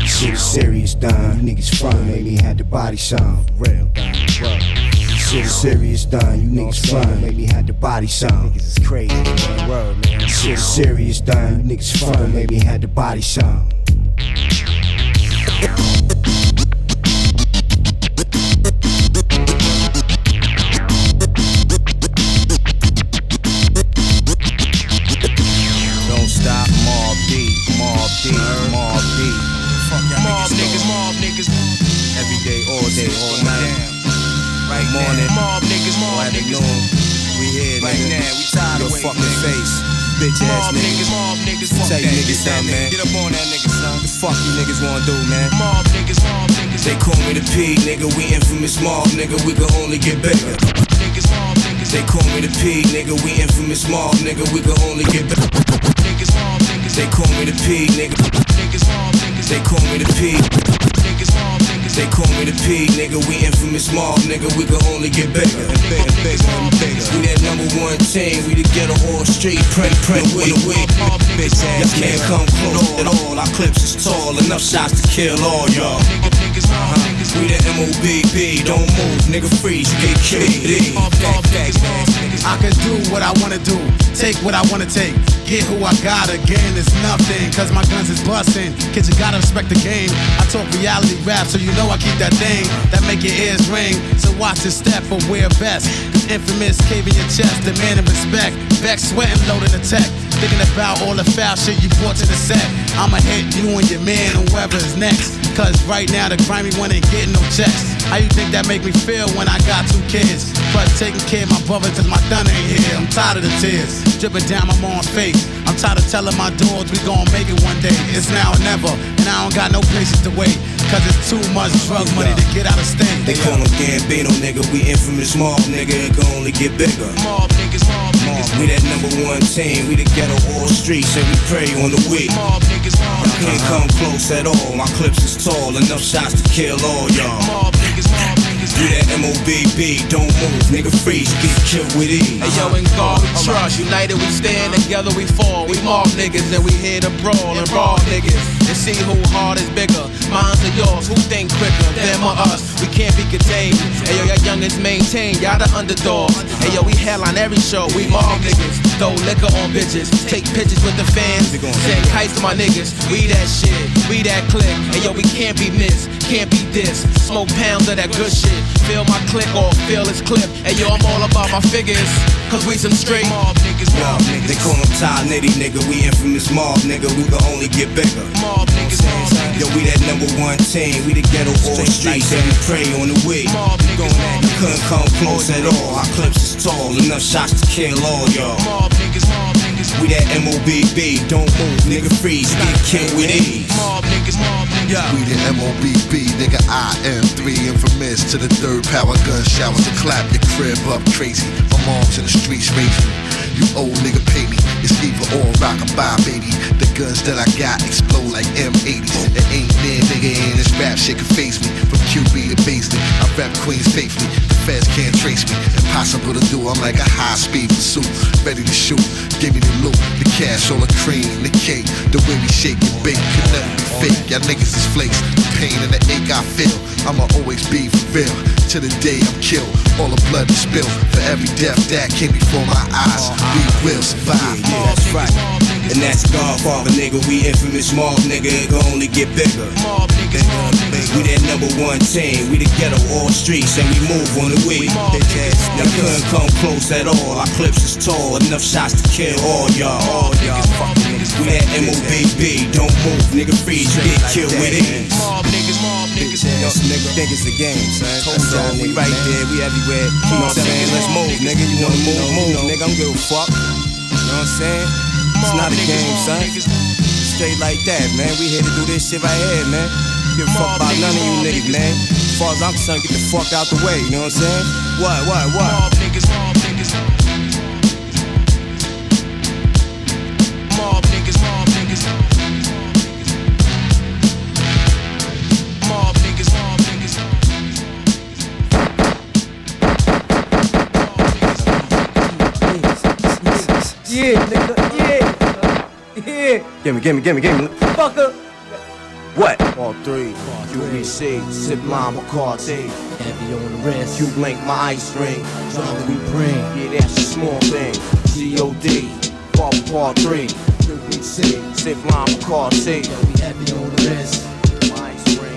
Shit serious, done. Niggas front made me had the body sound. Real, done. Shit serious, done. You niggas front made me had the body sound. Niggas is crazy, man. Word, man. Shit serious, done. You niggas front made me had the body sound. Tell you that. niggas Get man. Get up on that nigga, son. The fuck you niggas wanna do, man? Mob niggas, mob niggas. They call me the P, nigga. We infamous mob, nigga. We can only get bigger. Niggas, mob niggas. They call me the P, nigga. We infamous mob, nigga. We can only get bigger. Niggas, mob niggas. They call me the P, nigga. Niggas, mob niggas. They call me the P. Niggas, mob niggas. They call me the P, nigga. We infamous mob, nigga. We can only get bigger and bigger, and bigger and bigger. We that number one team. We the ghetto all street. Pray, with a wig. Bitch ass can't come close at all. Our clips is tall. Enough shots to kill all y'all. Uh-huh. We the MOBB. Don't move, nigga. Freeze. You get killed. I can do what I wanna do, take what I wanna take, get who I got again. It's nothing, cause my guns is busting. Kids, you gotta respect the game. I talk reality rap, so you know I keep that thing that make your ears ring. So watch your step or wear a vest. Infamous cave in your chest, demanding respect. Vex, sweating, loading the tech. Thinking about all the foul shit you brought to the set. I'ma hit you and your man, whoever is next. Cause right now the grimy one ain't getting no checks. How you think that make me feel when I got two kids? But taking care of my brother cause my done ain't here. I'm tired of the tears dripping down my mom's face. I'm tired of telling my dogs we gon' make it one day. It's now or never, and I don't got no patience to wait. Cause it's too much drug money to get out of state. They call him Gambino, nigga. We infamous mob, nigga. It can only get bigger. Mob niggas, mob. We that number one team. We the ghetto all streets, and we pray on the weak. Niggas, Y'all can't uh-huh. come close at all. My clips is tall, enough shots to kill all y'all. Mob niggas, mob niggas. We that MOBB, don't move, nigga. Freeze, you get killed with ease. Hey yo, in God we trust. United we stand, together we fall. We mob niggas and we here to brawl and brawl niggas. And see who heart is bigger. Minds are yours, who think quicker, them or us? We can't be contained. Hey yo, y'all youngins maintain, y'all the underdogs. Hey yo, we headline every show, we mob niggas. Throw liquor on bitches, take pictures with the fans. Send kites to my niggas, we that shit, we that click. Hey yo, we can't be missed, can't be this. Smoke pounds of that good shit. Feel my click or feel this clip. Hey yo, I'm all about my figures, cause we some straight mob niggas. Mob niggas. They call him Ty Nitty, nigga. We infamous mob, nigga. We can only get bigger. Mob niggas. Yo, we that number one team. We the ghetto all streets and we pray on the way. Mob niggas, couldn't come close at all. Our clips is tall, enough shots to kill all y'all. Mob niggas. We that MOBB, don't move, nigga freeze, get killed with ease. Mob niggas, mob niggas. We the MOBB, nigga I am three infamous to the third power gun showers to clap your crib up crazy. My mom's in the streets raising me. You old nigga pay me. It's either or rock or buy, baby. The guns that I got explode like M80s. It ain't near nigga in this rap shit can face me. From QB to Baisley, I rap Queens faithfully. The feds can't trace me. Impossible to do. I'm like a high speed pursuit, ready to shoot. Give me the loot, the cash, all the cream, the cake. The way we shake and bake could never be fake. Y'all niggas is flakes. The pain and the ache I feel. I'ma always be real. To the day I'm killed, all the blood is spilled. For every death that came before my eyes, we will survive. Yeah, that's right. And that's Godfather, nigga. We infamous mob, nigga. It can only get bigger. Mob niggas, mob niggas. We that number one team. We the ghetto all streets and we move on the way. Y'all couldn't come close at all. Our clips is tall, enough shots to kill all y'all. All y'all fucking niggas. We that MOBB. Don't move, nigga. Freeze, you get killed with ease. Mob niggas, mob niggas. Yo, nigga, think it's a game, son. That's all. We right there, we everywhere. You know what I'm saying? Let's move, nigga. You wanna move, move, nigga. I'm give a fuck. You know what I'm saying? It's not a game, son. Straight like that, man. We here to do this shit right here, man. Give a fuck about none of you niggas, man. As far as I'm concerned, get the fuck out the way. You know what I'm saying? What, what, what? Mob niggas, mob niggas. Mob niggas, mob niggas. Mob niggas, mob niggas. Yeah, nigga, yeah. Yeah. Gimme, gimme, gimme, gimme. Fucker. What? All three. QBC, Sip Lime, Bacardi. Heavy on the wrist. You blink my ice ring. Drama we bring. Yeah, that's a small thing. G.O.D. Fall Part 3. QBC, Sip Lime, Bacardi. We heavy on the wrist. My ice ring.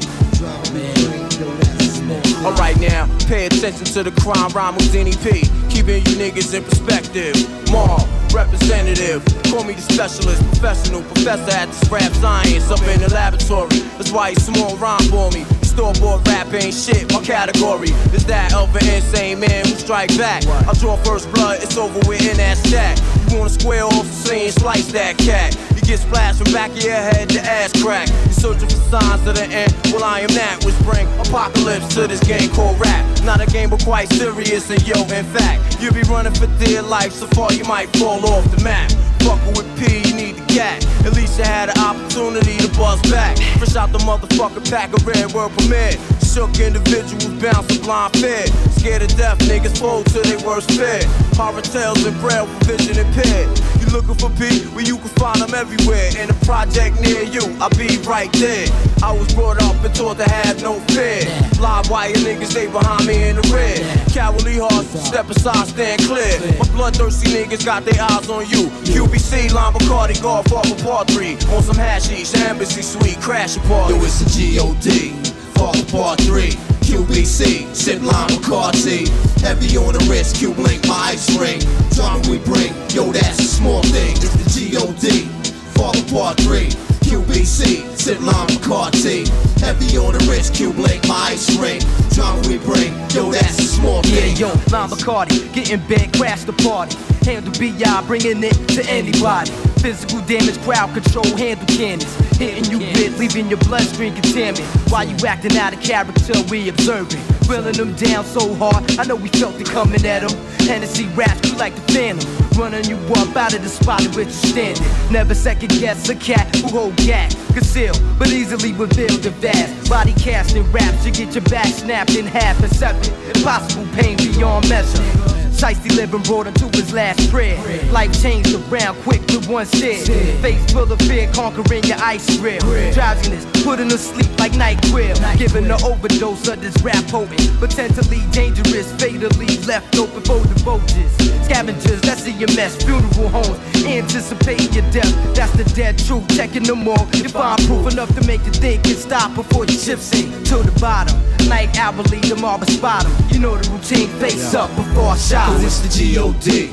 Alright now, pay attention to the crime rhyme Houdini P. Keeping you niggas in perspective. Mob, representative. Call me the specialist, professional, professor at this rap science up in the laboratory. That's why you small rhyme for me. Store-bought rap ain't shit, my category is that an insane man who strike back. I draw first blood, it's over with in that stack. You wanna square off the scene, slice that cat. Get splashed from back of your head to ass crack. You're searching for signs of the end. Well, I am that which bring apocalypse to this game called rap. Not a game, but quite serious. And yo, in fact, you'll be running for dear life so far you might fall off the map. Fucking with P, you need the gat. At least you had an opportunity to buzz back. Fresh out the motherfucking pack of red word permit. Shook individuals bouncing blind fear. Scared to death, niggas fold to their worst fear. Horror tales and braille for vision impaired. You looking for P? Well, you can find them everywhere. In a project near you, I'll be right there. I was brought up and taught to have no fear. Live wire niggas, they behind me in the red. Cowardly hearts, step aside, stand clear. My bloodthirsty niggas got their eyes on you. QBC, Line Bacardi, golf off of part three. On some hashish, embassy suite, crash party. Yo, it's a G.O.D. Fall apart three. QBC, sip lime Bacardi. Heavy on the wrist, Q blink my ice ring. Drama we bring, yo, that's a small thing. It's the G.O.D. Fall apart three. QBC, sip lime Bacardi. Heavy on the wrist, Q blink my ice ring. Drama we bring, yo, that's a small Yeah, thing. yo, Lime Bacardi, getting bent, crash the party. Handle BI, bringing it to anybody. Physical damage, crowd control, handle cannons. Hitting you with, leaving your bloodstream contaminated. While you acting out of character, we observing. Grilling them down so hard, I know we felt it coming at them. Hennessy raps, you like the phantom. Running you up out of the spot in which you standing. Never second guess a cat who hold gat. Conceal, but easily reveal the vast. Body casting raps, you get your back snapped in half and seven. Impossible pain beyond measure. Shiesty living brought him to his last prayer. Life changed around quick with one stare. Face full of fear, conquering your ice grill. Drowsiness, putting to sleep like night quill. Giving the overdose of this rap potent. Potentially dangerous, fatally left open for the vultures. Scavengers, that's your mess. Funeral homes, anticipating your death. That's the dead truth. Checking them all. You find proof enough to make you think and stop before your ship sink to the bottom. Like Alberly, the marble spot. You know the routine. Face up before I shot. Cause it's the G.O.D.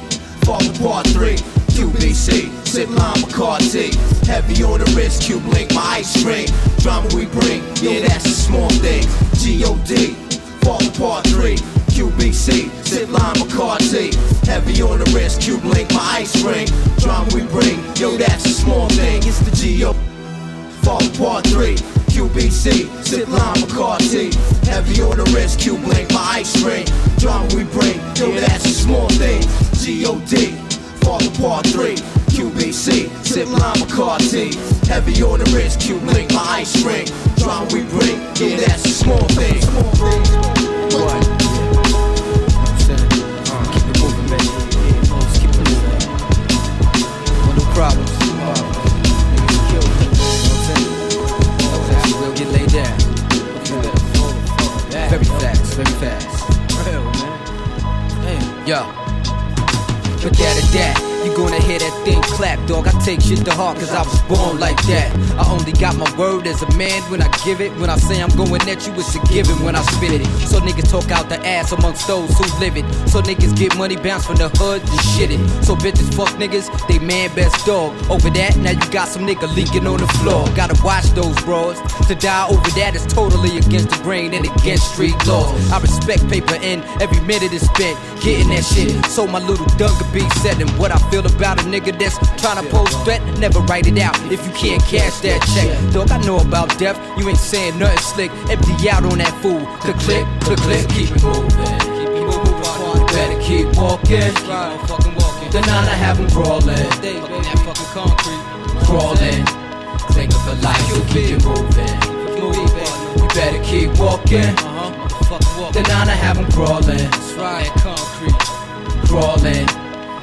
Fall Part 3, QBC, Sip Lime Bacardi. Heavy on the wrist, Cube Link, my ice ring. Drama we bring, yeah, that's a small thing. G.O.D. Fall Part 3, QBC, Sip Lime Bacardi. Heavy on the wrist, Cube Link, my ice ring. Drama we bring, yo, that's a small thing. It's the G.O. Fall Part 3, QBC, Sip Lime Bacardi. Heavy on the wrist, Cube Link, my ice ring. Drama we bring, yo, that's a small thing. G.O.D. Fall Part 3, QBC, Sip Lime Bacardi. Heavy on the wrist, Cube Link, my ice ring. Drama we bring, yo, that's a small thing. What? Very fast. Real, man. Yo. But that at that, you gonna hear that thing clap, dog. I take shit to heart cause I was born like that. I only got my word as a man when I give it. When I say I'm going at you, it's a given when I spit it. So niggas talk out the ass amongst those who live it. So niggas get money bounced from the hood and shit it. So bitches fuck niggas, they man best dog. Over that, now you got some nigga leaking on the floor. Gotta watch those bros. To die over that is totally against the grain and against street laws. I respect paper and every minute is spent getting that shit. So my little Dunker be setting what I feel about a nigga that's trying to pose threat. Never write it out if you can't cash that check. Dog, I know about death. You ain't saying nothing slick. Empty out on that fool. Click, click, click, click. Keep it moving. Keep it moving. You better keep walking. Keep on fucking walking. The nine I have have 'em crawling. Fucking that fucking concrete. Crawling. Think of a life. So keep it moving. You better keep walking. Uh-huh. The nine I have 'em crawling. That's right. Concrete. Crawling.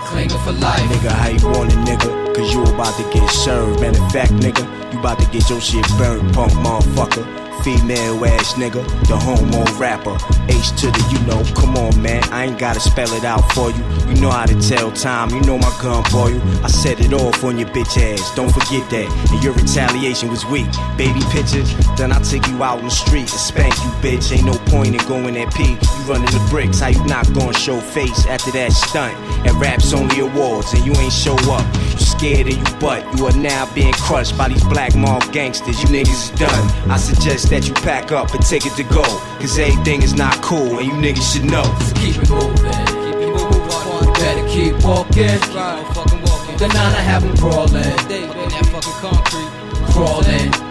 Clinging for life. Nigga, how you want it, nigga? Cause you about to get served. Matter of fact, nigga, you about to get your shit burned, punk motherfucker. Female ass nigga, the homo rapper. H to the, you know, come on, man. I ain't gotta spell it out for you. You know how to tell time, you know my gun for you. I set it off on your bitch ass, don't forget that. And your retaliation was weak. Baby pictures, then I take you out in the street and spank you, bitch. Ain't no point in going at P. You running the bricks, how you not gonna show face after that stunt? And raps only awards, and you ain't show up. You scared of you butt. You are now being crushed by these black mob gangsters. You niggas is done. I suggest that you pack up and take it to go. Cause everything is not cool, and you niggas should know. So keep it moving. Keep it moving. You better keep walking. Keep on fucking walking. The nine I have have 'em crawling. In that fucking concrete. Crawling.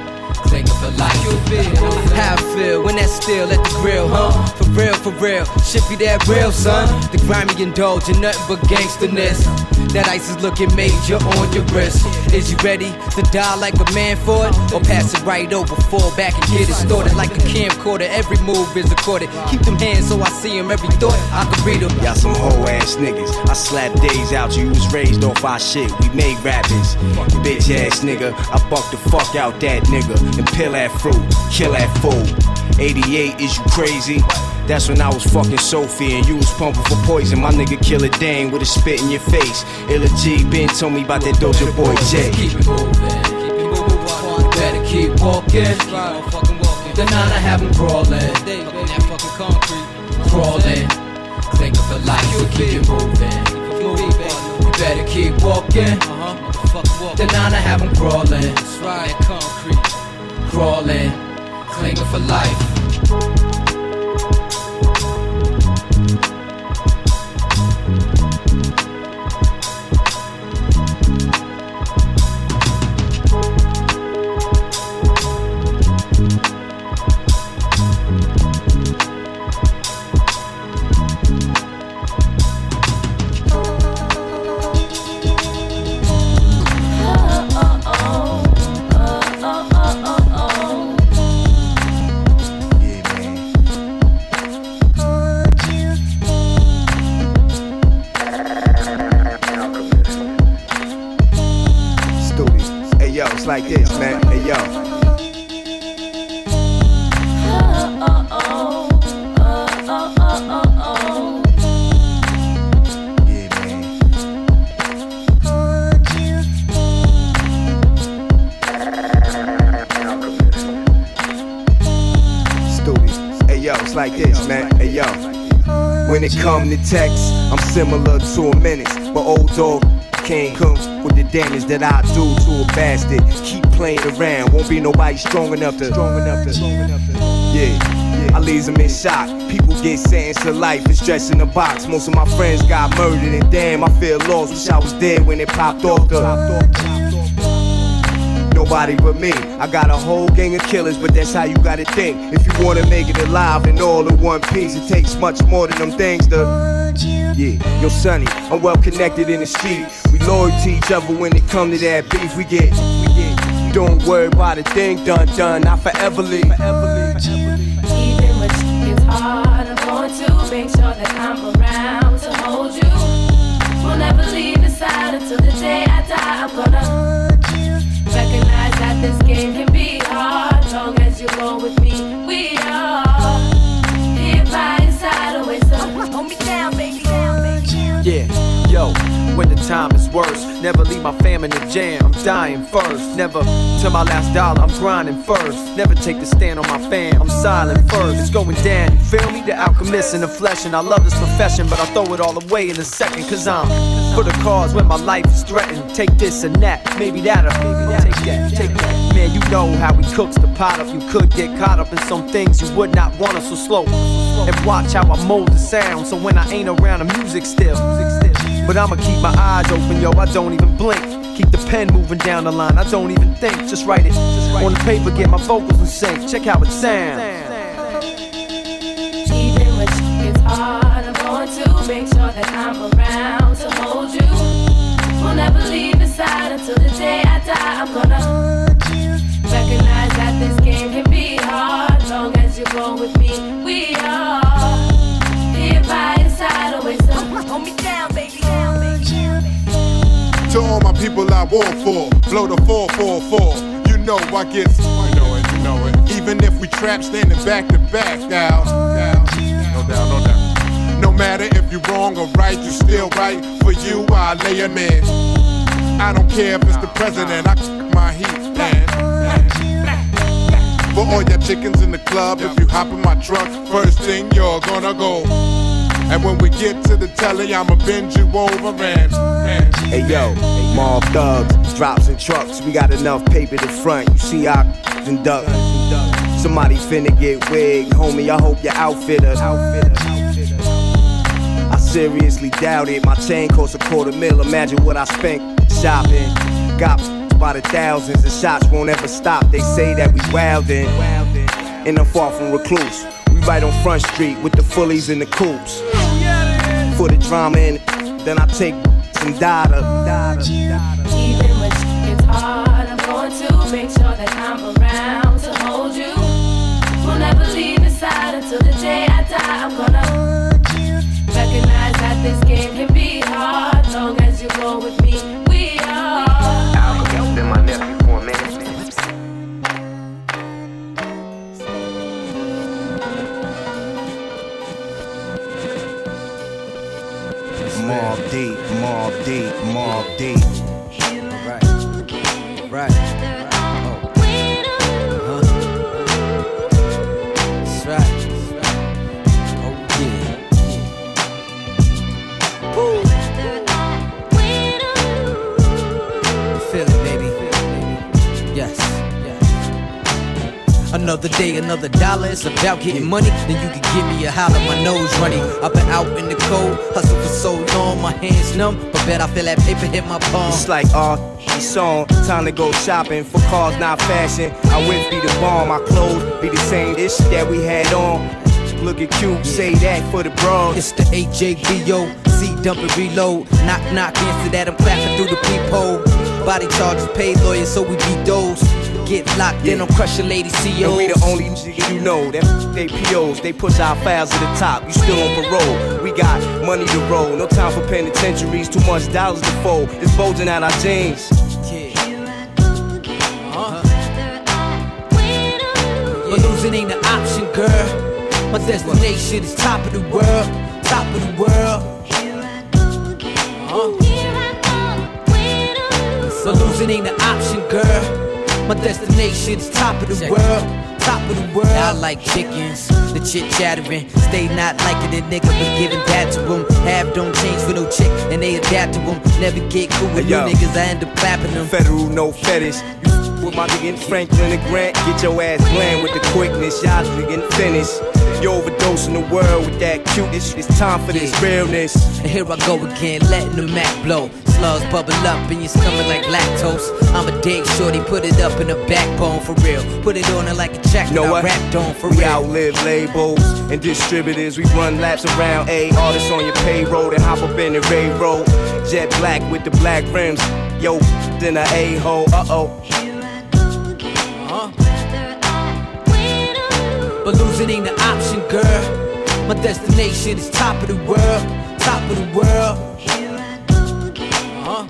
How I feel when that still at the grill, huh? For real, for real. Shit be that real, son. The grimy indulge in nothing but gangsterness. That ice is looking major on your wrist. Is you ready to die like a man for it? Or pass it right over, fall back and get it started like a camcorder? Every move is recorded. Keep them hands so I see them. Every thought I can read them. Y'all some hoe ass niggas. I slap days out you. was raised off our shit. We made rappers. Bitch ass nigga. I buck the fuck out that nigga. And peel that fruit. Kill that fool. 88, is you crazy? That's when I was fucking Sophie and you was pumping for poison. My nigga Killer Dane with a spit in your face. Illa G been told me about that Doja Boy J. Keep it moving. Keep it moving. You better keep walking. Keep on fucking walking. The nine I have have 'em crawling. Fucking that fucking concrete. Crawling. Clinging for life. So keep it moving. You better keep walking. The nine I have have 'em crawling. That's. Concrete. Crawling. Clinging for life. Like this, man. Hey yo. Like this, man. Hey yo. When it come to text, I'm similar to a menace, but old dog can't come with the damage that I do to a bastard. Keep playing around, won't be nobody strong enough to. Strong enough to. strong enough Yeah. I leave them in shock. People get sentenced to life and stress in the box. Most of my friends got murdered, and damn, I feel lost. Wish I was dead when it popped off the. Nobody but me. I got a whole gang of killers, but that's how you gotta think. If you wanna make it alive and all in one piece, it takes much more than them things to. Yeah, yo, Sonny, I'm well connected in the street. We loyal to each other when it come to that beef. We get, we get. Don't worry about a thing done, done. I forever leave. Even when gets hard, I'm going to make sure that I'm around to hold you. We'll never leave your side until the day I die. I'm gonna recognize that this game can be hard. Long as you roll with me, we are here by your side always. So hold me down, baby, down, baby. Yeah, yo, when the time is worse, never leave my fam in the jam. I'm dying first. Never till my last dollar, I'm grinding first. Never take the stand on my fam, I'm silent first. It's going down, you feel me? The alchemist in the flesh, and I love this profession, but I throw it all away in a second, cause I'm for the cause when my life is threatened. Take this and that, maybe that'll take that, take that. Man, you know how he cooks the pot up. You could get caught up in some things you would not want us so slow. And watch how I mold the sound, so when I ain't around, the music still. But I'ma keep my eyes open, yo, I don't even blink. Keep the pen moving down the line, I don't even think. Just write it Just write on the paper, get my vocals in sync. Check how it sounds. Even when hard, I'm going to make sure that I'm around to hold you. We'll never leave until the day I die. I'm gonna recognize that this game can be hard. Long as you roll with me, we To all my people I war for, blow the 444. You know I get, you know it, you know it. Even if we trap standing back to back, now, no doubt, no doubt. No matter if you're wrong or right, you still right. For you, I lay a man. I don't care if it's the president, I my heat, man. For all your chickens in the club, if you hop in my truck, first thing you're gonna go. And when we get to the telly, I'ma bend you over and Hey yo, mob thugs, drops and trucks. We got enough paper to front. You see our and duck. Somebody finna get wigged, homie. I hope your outfitter. I seriously doubt it. My chain costs a quarter mil. Imagine what I spent shopping. Got by the thousands, and shots won't ever stop. They say that we wildin', and I'm far from recluse. We right on Front Street with the fullies and the coops. For the drama and then I take some data. Even when shit gets hard, I'm going to make sure that I'm around to hold you. We'll never leave your side until the day I die. I'm gonna you recognize that this game can be hard. Long as you roll with me, we are. Alchemist been my nephew for a minute. Mobb Deep, Mobb Deep, Mobb Deep. Right. Right. Another day, another dollar. It's about getting money. Then you can give me a holler, my nose running. I've been out in the cold, hustle for so long, my hands numb. But bet I feel that paper hit my palm. It's like uh, the song. Time to go shopping for cars, not fashion. I whip be the bomb, my clothes be the same ish that we had on. Look at Cube, say that for the bros. It's the AJBO, C dump and reload. Knock, knock, answer that, I'm clapping through the peephole. Body charges, paid lawyers, so we beat those. Get locked yeah. in on crushing lady CEO. We the only you know that they POs. They push our files to the top. You still on parole. We got money to roll. No time for penitentiaries. Too much dollars to fold. It's bulging out our jeans. Yeah. Uh-huh. But losing ain't an option, girl. My destination is top of the world. Top of the world. Here I go again. Huh? Here I go. But losing ain't an option, girl. My destination is top of the world, top of the world. I like chickens, the chit chattering. Stay not liking the nigga, but giving that to them. Have don't change for no chick, and they adapt to them. Never get cool with Hey, yo. niggas, I end up clapping them. Federal, no fetish. You with my nigga Franklin and Grant, get your ass bland with the quickness. Y'all getting finished. You overdosing the world with that cuteness. It's time for this realness. And here I go again, letting the Mac blow. Slugs bubble up and you're coming like lactose. I'm a dick shorty, put it up in the backbone for real. Put it on her like a jacket, know I rapped on for we real. outlive labels and distributors. We run laps around A artists on your payroll and hop up in the railroad. Jet black with the black rims. Yo, then a a hole. Uh oh. But losing ain't an option, girl. My destination is top of the world, top of the world. Here I go again, Uh.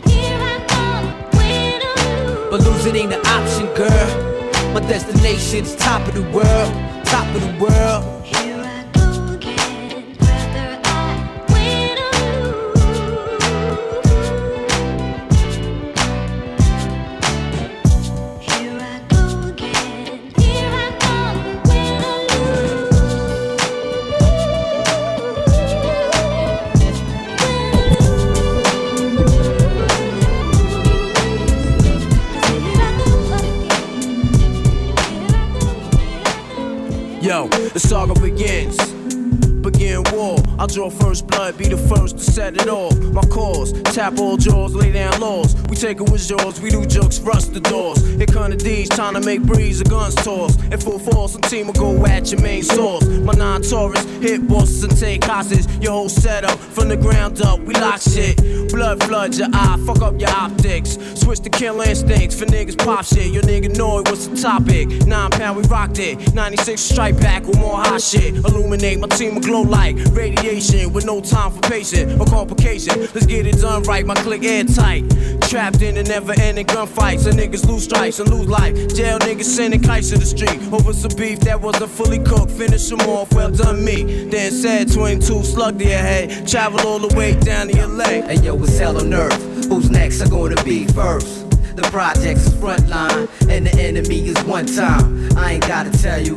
But losing ain't an option, girl. My destination is top of the world, top of the world. The saga begins. I'll draw first blood, be the first to set it off. My cause, tap all jaws, lay down laws. We take it with jaws, we do jokes, rust the doors. Here come the D's, trying to make breeze, the guns toss. In full force, some team will go at your main source. My non Taurus, hit bosses and take hostages. Your whole setup, from the ground up, we lock shit. Blood floods your eye, fuck up your optics. Switch to kill instincts for niggas pop shit. Your nigga know it was the topic. Nine pound, we rocked it. 96 strike back with more hot shit. Illuminate, my team will glow like radiation with no time for patience or complication. Let's get it done right, my click airtight. Trapped in the never ending gunfights. And niggas lose stripes and lose life. Jail niggas sending kites to the street over some beef that wasn't fully cooked. Finish them off, well done me. Then said 22 slug to your head. Travel all the way down to leg. Hey yo, it's hell on earth. Who's next are gonna be first? The project's is front line, and the enemy is one time. I ain't gotta tell you,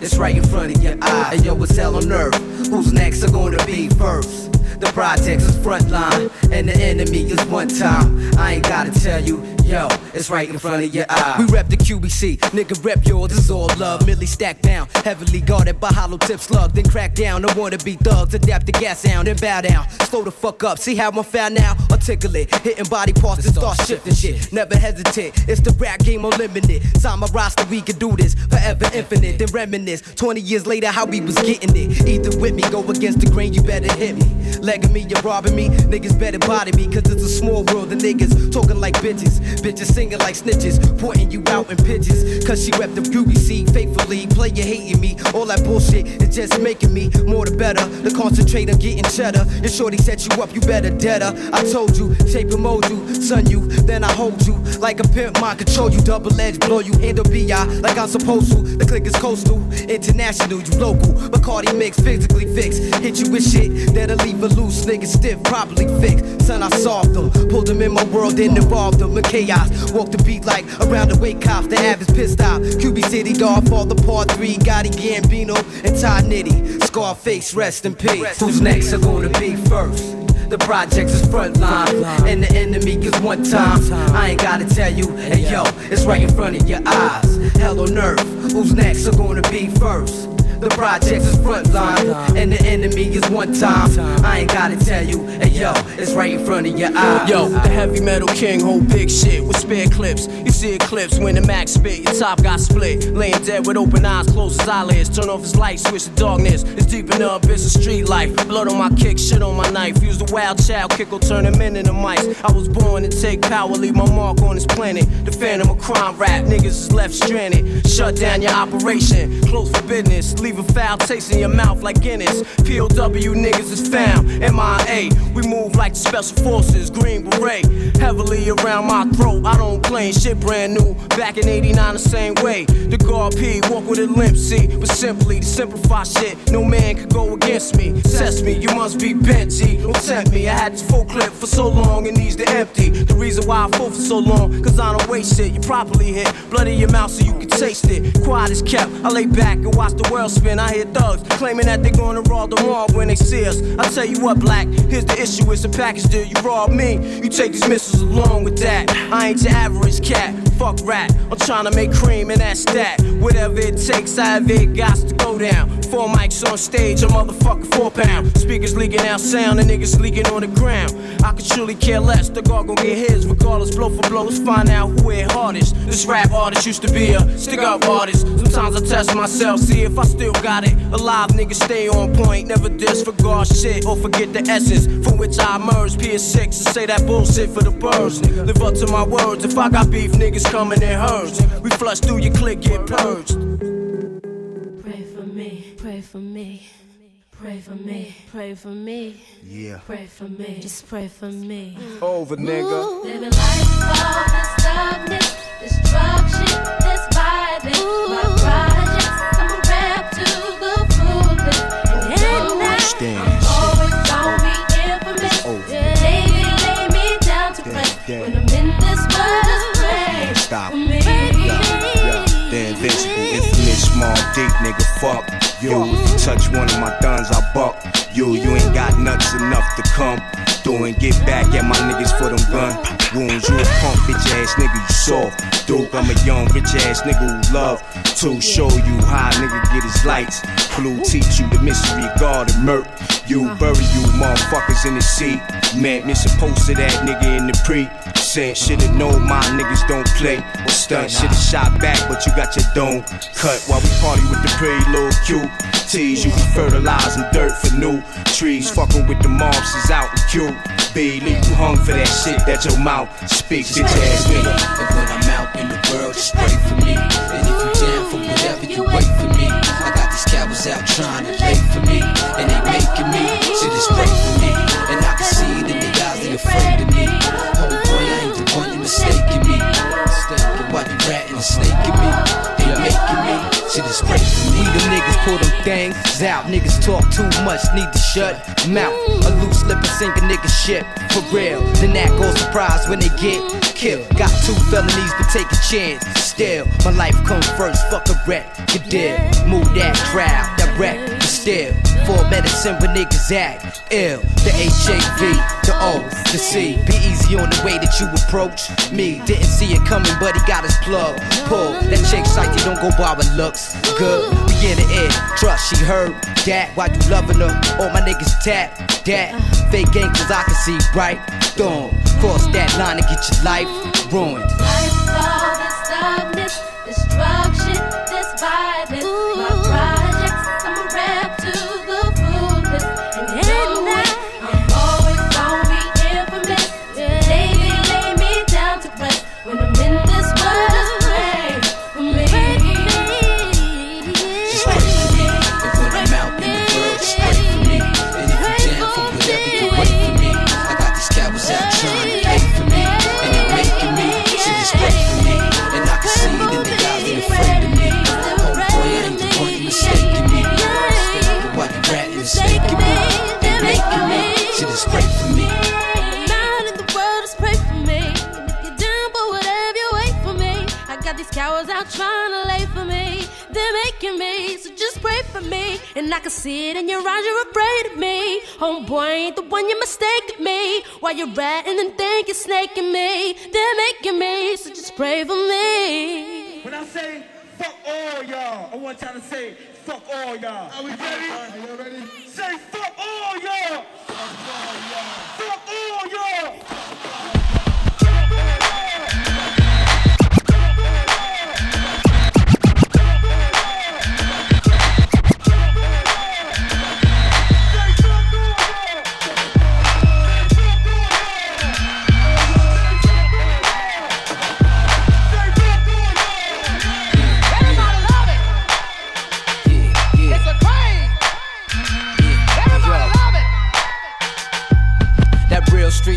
it's right in front of your eye. Hey yo, it's hell on earth. Who's next are gonna be first? The project's is front line, and the enemy is one time. I ain't gotta tell you, yo, it's right in front of your eye. We rep the QBC, nigga rep yours, is all love. Millie stacked down, heavily guarded by hollow tip slug, then crack down. I wanna be thugs, adapt the gas sound, and bow down. Slow the fuck up, see how I'm found now? Articulate, hitting body parts to start shifting shit. Never hesitate, it's the rap game unlimited. Sign my roster, we can do this forever infinite. Then reminisce, 20 years later, how we was getting it. Either with me, go against the grain, you better hit me. Legging me, you're robbing me, niggas better body me, cause it's a small world. The niggas talking like bitches, bitches singing like snitches, pointing you out in pitches. Cause she rep the QBC faithfully, player hating me. All that bullshit is just making me more the better. To concentrate on getting cheddar. Your shorty set you up, you better deader. I told you, shape and mold you, son you, then I hold you. Like a pimp, mind control you, double edge, blow you, handle BI like I'm supposed to. The click is coastal, international, you local. Bacardi mix, physically fixed. Hit you with shit that'll leave a loose nigga stiff, properly fixed. Son, I solved them, pulled them in my world, then involved them in chaos. Walk the beat like around the wake cops, the average pissed out. QB City, dog, fall the part three, Gotti Gambino, and Ty Nitty. Scarface, rest in peace. Who's next are gonna be first? The projects is front line, and the enemy is one time. I ain't gotta tell you, hey yo, it's right in front of your eyes. Hell on earth, who's next are gonna be first? The projects is front line, and the enemy is one time. I ain't gotta tell you, hey yo, it's right in front of your eyes. Yo, the heavy metal king hold big shit with spare clips. You see eclipse when the max spit, your top got split. Laying dead with open eyes, close his eyelids. Turn off his light, switch to darkness. It's deep in the of street life. Blood on my kick, shit on my knife. Use the wild child kick will turn him into mice. I was born to take power, leave my mark on this planet. The phantom of crime rap, niggas is left stranded. Shut down your operation, close for business. Leave Leave a foul taste in your mouth like Guinness. POW niggas is found. MIA. We move like the special forces. Green beret. Heavily around my throat. I don't claim shit brand new. Back in 89 the same way. The guard P. Walk with a limp, see. But simply to simplify shit. No man could go against me. Test me. You must be bent, G. Don't tempt me. I had this full clip for so long. It needs to empty. The reason why I full for so long. Cause I don't waste shit. You properly hit. Blood in your mouth so you can taste it. Quiet is kept. I lay back and watch the world spin. I hear thugs claiming that they're gonna rob the mall when they see us. I tell you what, black, here's the issue. It's a package deal. You rob me, you take these missiles along with that. I ain't your average cat. Fuck rat. I'm trying to make cream and that's that. Whatever it takes, I have it got to go down. Four mics on stage, a motherfucker four pound. Speakers leaking out sound, and niggas leaking on the ground. I could truly care less. The guard gon' get his, regardless, blow for blow. Let's find out who hit hardest. This rap artist used to be a stick up artist. Sometimes I test myself, see if I still got it. Alive niggas stay on point, never disregard shit or forget the essence from which I emerged. PS6 and say that bullshit for the birds. Live up to my words. If I got beef, niggas coming in herds. We flush through your click, get purged. Pray for me, pray for me. Pray for me, pray for me. Yeah. Pray for me, just pray for me. Over, nigga. Living life all this darkness, destruction, this deep nigga. Fuck you. If you touch one of my guns, I buck you. You ain't got nuts enough to come through and get back at my niggas for them gun wounds. You a punk bitch ass nigga, you soft. Duke, I'm a young rich ass nigga who love to show you how nigga get his lights. Blue teach you the mystery God and murk. You bury you motherfuckers in the sea. Man, me supposed to that nigga in the pre. Saying should've known my niggas don't play or stunt. Should've shot back, but you got your dome cut while we party with the pretty little cute. Tease you be fertilizing dirt for new trees. Fucking with the mobs is out in Q. B, leave you hung for that shit that your mouth speak, bitch ass nigga. And when I'm out in the world, just pray for me. And if you down for whatever, you wait for me. I got these cowards out trying to lay for me. And they making me, shit is pray for me. We the niggas pull them things out. Niggas talk too much, need to shut mouth. A loose lip and sink a nigga shit. For real. Then that goes surprise when they get killed. Got two felonies, but take a chance. Still, my life comes first. Fuck a wreck. You did. Move that crowd, that wreck. Still, for medicine when niggas act ill. The HIV, the O, the C. Be easy on the way that you approach me. Didn't see it coming, but he got his plug pulled. That chick you don't go by with looks. Good, we in the air. Trust, she heard that. Why you loving her? All my niggas tap that. Fake gang, cause I can see right through. Cross that line and get your life ruined. Cowards out trying to lay for me. They're making me, so just pray for me. And I can see it in your eyes, you're afraid of me. Homeboy, ain't the one you mistaken me. While you're ratting and think you're snaking me. They're making me, so just pray for me. When I say fuck all y'all, I want y'all to say fuck all y'all. Are we ready? Are you ready? Say fuck all y'all. Fuck all y'all. Yeah,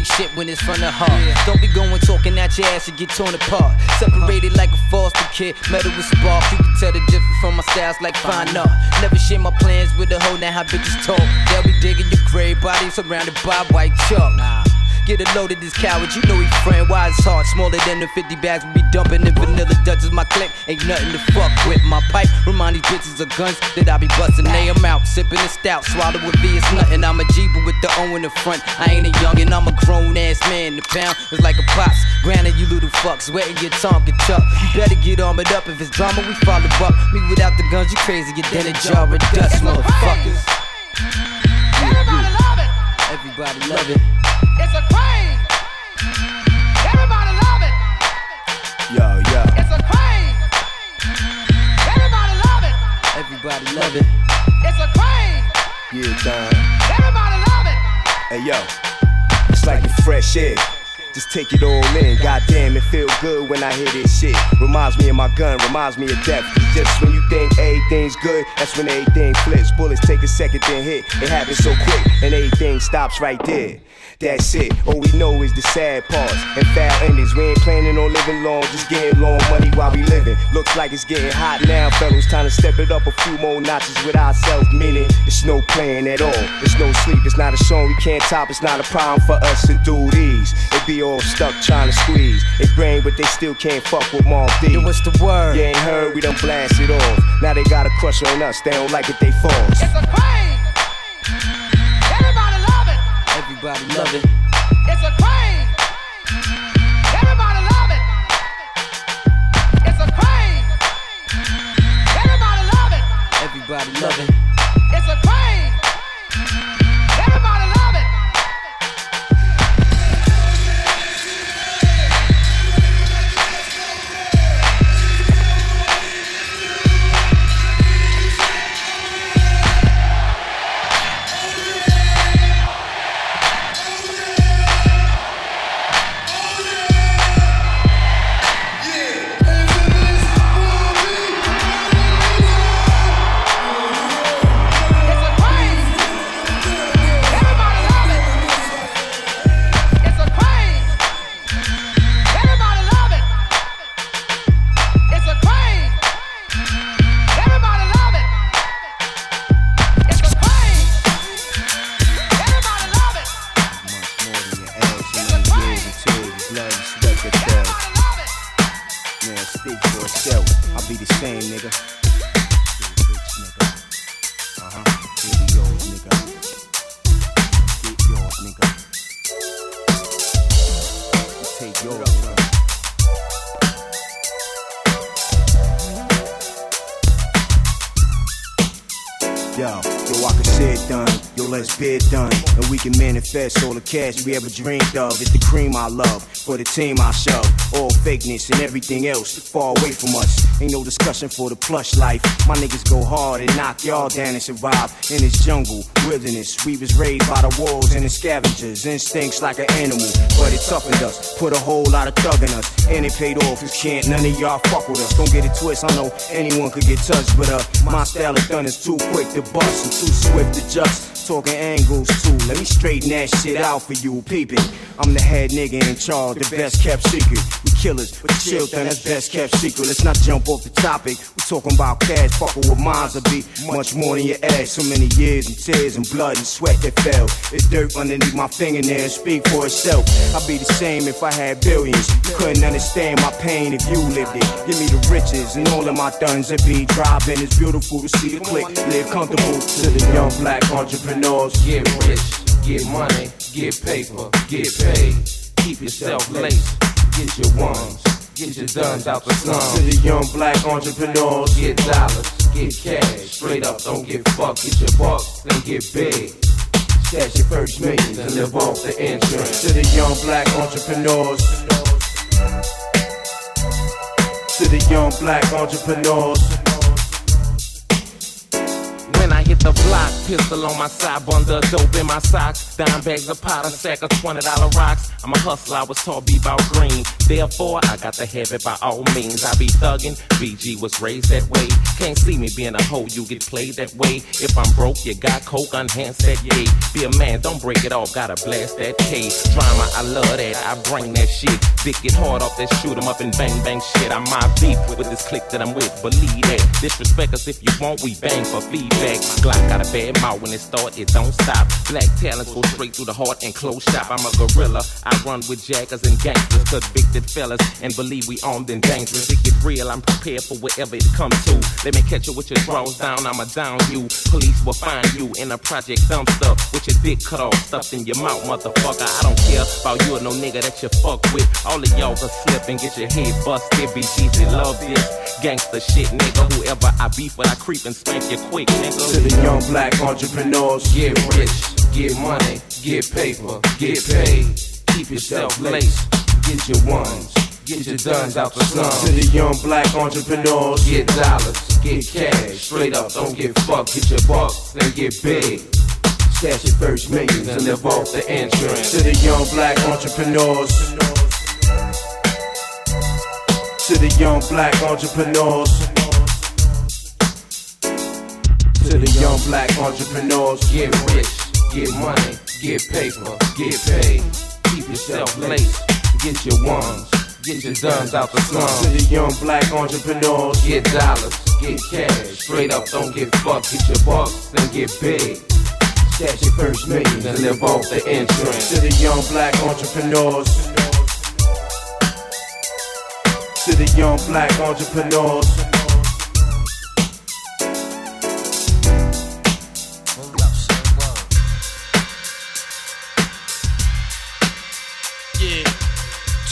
shit when it's from the heart. Don't be going talking at your ass and get torn apart. Separated like a foster kid, metal with spark. You can tell the difference from my styles like fine art. Never share my plans with a hoe, now how bitches talk. They'll be digging your gray body surrounded by white chalk. Get a load of this coward, you know he friend. Why his heart smaller than the 50 bags we be dumping in vanilla Dutchess. My click ain't nothing to fuck with. My pipe remind these bitches of guns that I be busting. They am out, sipping the stout, swallow with V, it's nothing. I'm a Jeeper with the O in the front. I ain't a youngin', I'm a grown ass man. The pound is like a pops. Granted, you little fucks, wetting your tongue, get chuck. You better get armored up if it's drama, we follow up. Me without the guns, you crazy, you then a jar of dust, motherfuckers. Everybody love it. Everybody love it. It's a crane. Everybody love it. Yo, yo. It's a crane. Everybody love it. Everybody love it. It's a crane. Yeah, done. Everybody love it. Hey yo, it's like the fresh air. Just take it all in. Goddamn, it feel good when I hear this shit. Reminds me of my gun, reminds me of death. 'Cause just when you think everything's good, that's when everything flips. Bullets take a second, then hit. It happens so quick, and everything stops right there. That's it. All we know is the sad parts and foul endings. We ain't planning on living long, just getting long money while we living. Looks like it's getting hot now, fellas. Time to step it up a few more notches with ourselves. Meaning, it's no plan at all. It's no sleep. It's not a song we can't top. It's not a problem for us to do these. They be all stuck trying to squeeze. They brain, but they still can't fuck with Mom D. Yo, what's the word? You ain't heard, we done blast it off. Now they got a crush on us. They don't like it, they false. It's a crane. Everybody love it. It's a crane. Everybody love it. It's a crane. Everybody love it. Everybody love it. Cash we ever dreamed of. It's the cream I love, for the team I shove. All fakeness and everything else far away from us. Ain't no discussion for the plush life. My niggas go hard and knock y'all down and survive in this jungle, wilderness. We was raised by the wolves and the scavengers. Instincts like an animal, but it toughened us. Put a whole lot of thug in us. And it paid off, cause can't none of y'all fuck with us. Don't get it twist, I know anyone could get touched, but uh, my style of done is too quick to bust and too swift to just. Talking angles too. Let me straighten that shit out for you, peeping. I'm the head nigga in charge, the best kept secret. We killers, but chill, then that's best kept secret. Let's not jump off the topic. We talking about cash, fucking with minds will be much more than your ass. So many years and tears and blood and sweat that fell. It's dirt underneath my fingernails, speak for itself. I'd be the same if I had billions. You couldn't understand my pain if you lived it. Give me the riches and all of my thuns that be driving. It's beautiful to see the click, live comfortable to the young black entrepreneurs. Get rich, get money, get paper, get paid. Keep yourself laced, get your ones, get your duns out the slums. To the young black entrepreneurs. Get dollars, get cash, straight up, don't get fucked. Get your bucks, then get big. Stash your first millions and live off the insurance. To the young black entrepreneurs. To the young black entrepreneurs. The block, pistol on my side, bundle dope in my socks. Dime bags of powder, sack of twenty dollar rocks. I'm a hustler, I was taught be about green. Therefore, I got the habit by all means. I be thuggin', BG was raised that way. Can't see me being a hoe, you get played that way. If I'm broke, you got coke, unhance that yay. Be a man, don't break it off, gotta blast that K. Drama, I love that, I bring that shit. Dick get hard off that shoot 'em up and bang bang shit. I'm my beef with this clique that I'm with, believe that. Disrespect us if you want, we bang for feedback. Glock got a bad mouth when it start, it don't stop. Black talents go straight through the heart and close shop. I'm a gorilla, I run with jackers and gangsters, convicted fellas, and believe we armed and dangerous. It get real, I'm prepared for whatever it come to. Let me catch you with your drawers down, I'ma down you. Police will find you in a project dumpster with your dick cut off, stuffed in your mouth, motherfucker. I don't care about you or no nigga that you fuck with. All of y'all can slip and get your head busted. BGZ love this gangster shit, nigga. Whoever I beef with, I creep and spank you quick, nigga. Young black entrepreneurs, get rich, get money, get paper, get paid. Keep yourself laced, get your ones, get your duns out the slums. To the young black entrepreneurs, get dollars, get cash, straight up, don't get fucked, get your bucks, then get big. Stash your first millions and live off the insurance. To the young black entrepreneurs. To the young black entrepreneurs. To the young black entrepreneurs, get rich, get money, get paper, get paid. Keep yourself laced, get your ones, get your duns out the slums. To the young black entrepreneurs, get dollars, get cash, straight up, don't get fucked, get your bucks, then get big. Stash your first millions and live off the insurance. To the young black entrepreneurs. To the young black entrepreneurs.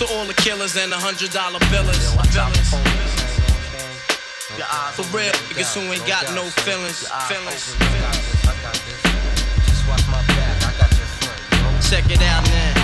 To all the killers and the hundred dollar billers. For real, niggas who ain't got no feelings. Feelings. Check it out now.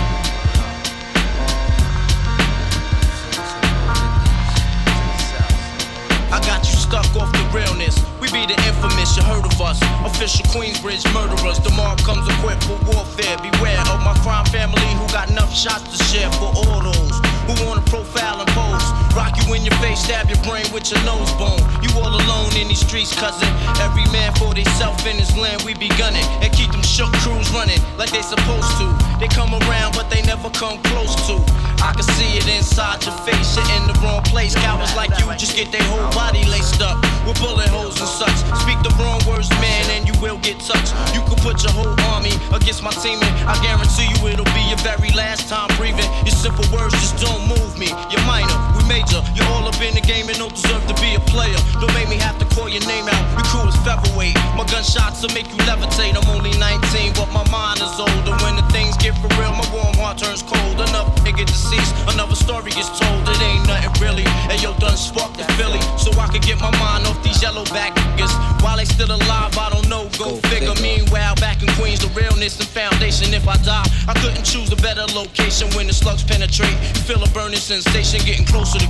Stuck off the realness. We be the infamous, you heard of us. Official Queensbridge murderers. Tomorrow comes equipped for warfare. Beware of my crime family who got enough shots to share for all those who wanna profile and pose. Rock you in your face, stab your brain with your nose bone. You all alone in these streets, cousin. Every man for theyself in his land, we be gunning. And keep them shook crews running like they supposed to. They come around, but they never come close to. I can see it inside your face, you're in the wrong place. Cowards like you just get their whole body laced up with bullet holes and such. Speak the wrong words, man, and you will get touched. You can put your whole army against my team, and I guarantee you it'll be your very last time breathing. Your simple words just don't move me. You're minor, we major. You're all up in the game and don't deserve to be a player. Don't make me have to call your name out. Your crew is featherweight. My gunshots will make you levitate. I'm only 19, but my mind is older. When the things get for real, my warm heart turns cold. Enough nigga deceased, another story gets told. It ain't nothing really. And yo, done sparked the Philly, so I could get my mind off these yellow back niggas. While they still alive, I don't know. Go, figure. Meanwhile, back in Queens, the realness and foundation. If I die, I couldn't choose a better location when the slugs penetrate. You feel a burning sensation, getting closer to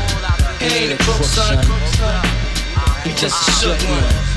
Ain't a crook, son. He just a ah, shook one.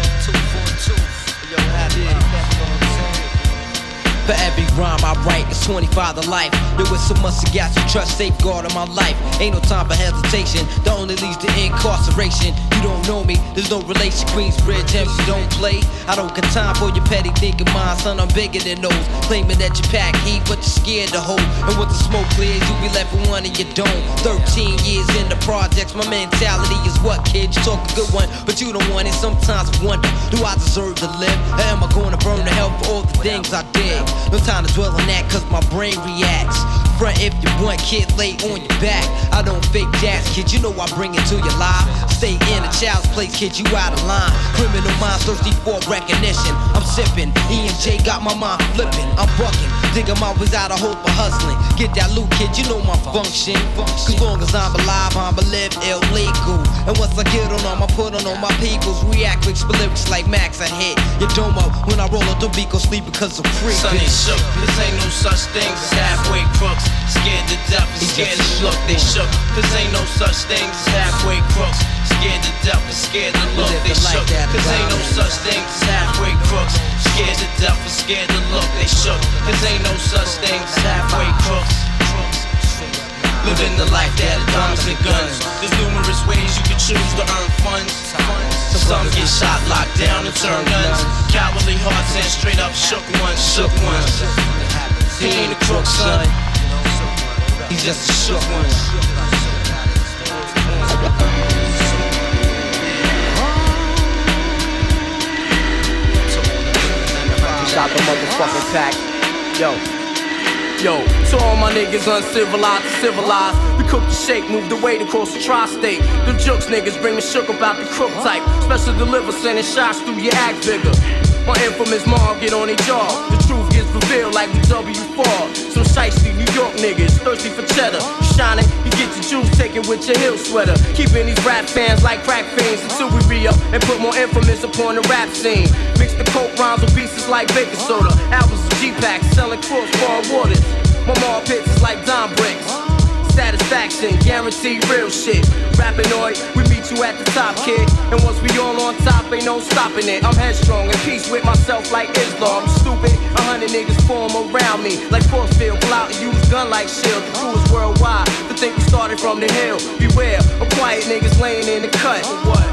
For every rhyme I write, it's 25 to life. There was so much to got you trust, safeguard of my life. Ain't no time for hesitation, that only leads to incarceration. You don't know me, there's no relation. Queensbridge, MC don't play. I don't got time for your petty thinking, mind, son. I'm bigger than those. Claiming that you pack heat, but you're scared to hold. And with the smoke clears, you be left with one and you don't. 13 years in the projects, my mentality is what, kid? You talk a good one, but you don't want it. Sometimes I wonder, do I deserve to live? Or am I gonna burn to hell for all the things I did? No time to dwell on that, cause my brain reacts. Front if you want, kid, lay on your back. I don't fake jazz, kid, you know I bring it to your life. stay in a child's place, kid, you out of line. Criminal minds thirsty for recognition. I'm sipping, E and J got my mind flipping. I'm bucking, dig 'em out without a hope for hustling. Get that loot, kid, you know my function. Cause long as I'm alive, I'm a live illegal. And once I get on I'ma put on all my peoples. React with lyrics like Max, I hit your dome up when I roll up the beat, go sleep because I'm free. Ain't shook, cause ain't no such thing as halfway crooks. Scared to death and scared to look, they shook. Cause ain't no such thing as halfway crooks. Scared to death and scared to look, they shook. Cause ain't no such thing as halfway crooks. Scared to death and scared to look, they shook. Cause ain't no such thing as halfway crooks. Living the life that diamonds and guns. There's numerous ways you can choose to earn funds. Some get shot, locked down, and turn guns. Cowardly hearts and straight up shook ones, shook ones. He ain't a crook, son. He's just a shook one. Stop the motherfucking pack. Yo. Yo, to all my niggas uncivilized civilized. We cook the shake, move the weight across the tri-state. Them jokes niggas bring the shook about the crook type. Special deliver, sending shots through your act figure. My infamous mom get on their jaw. The truth revealed like we W4. Some shiesty New York niggas, thirsty for cheddar. You shining, you get your juice taken with your heel sweater. Keeping these rap fans like crack fiends until we re up and put more infamous upon the rap scene. Mix the coke rhymes with pieces like baking soda. Albums of G-Packs selling crossbar waters. My mom pits is like Don bricks. Satisfaction, guaranteed real shit. Rapper Noyd, we you at the top, kid. And once we all on top, ain't no stopping it. I'm headstrong in peace with myself like Islam. I'm stupid, a hundred niggas form around me. Like force field, pull out and use gun like shield. The is worldwide. To think we started from the hill. Beware, of quiet niggas laying in the cut.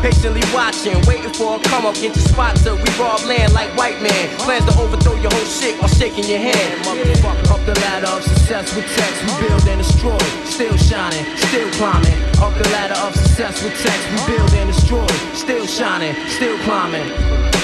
Patiently watching, waiting for a come up, get your spot till we rob land like white man. Plans to overthrow your whole shit while shaking your hand. Motherfucker, up the ladder of success with text, we build and destroy. Still shining, still climbing. Up the ladder of success with text, we build and destroy. Still shining, still climbing.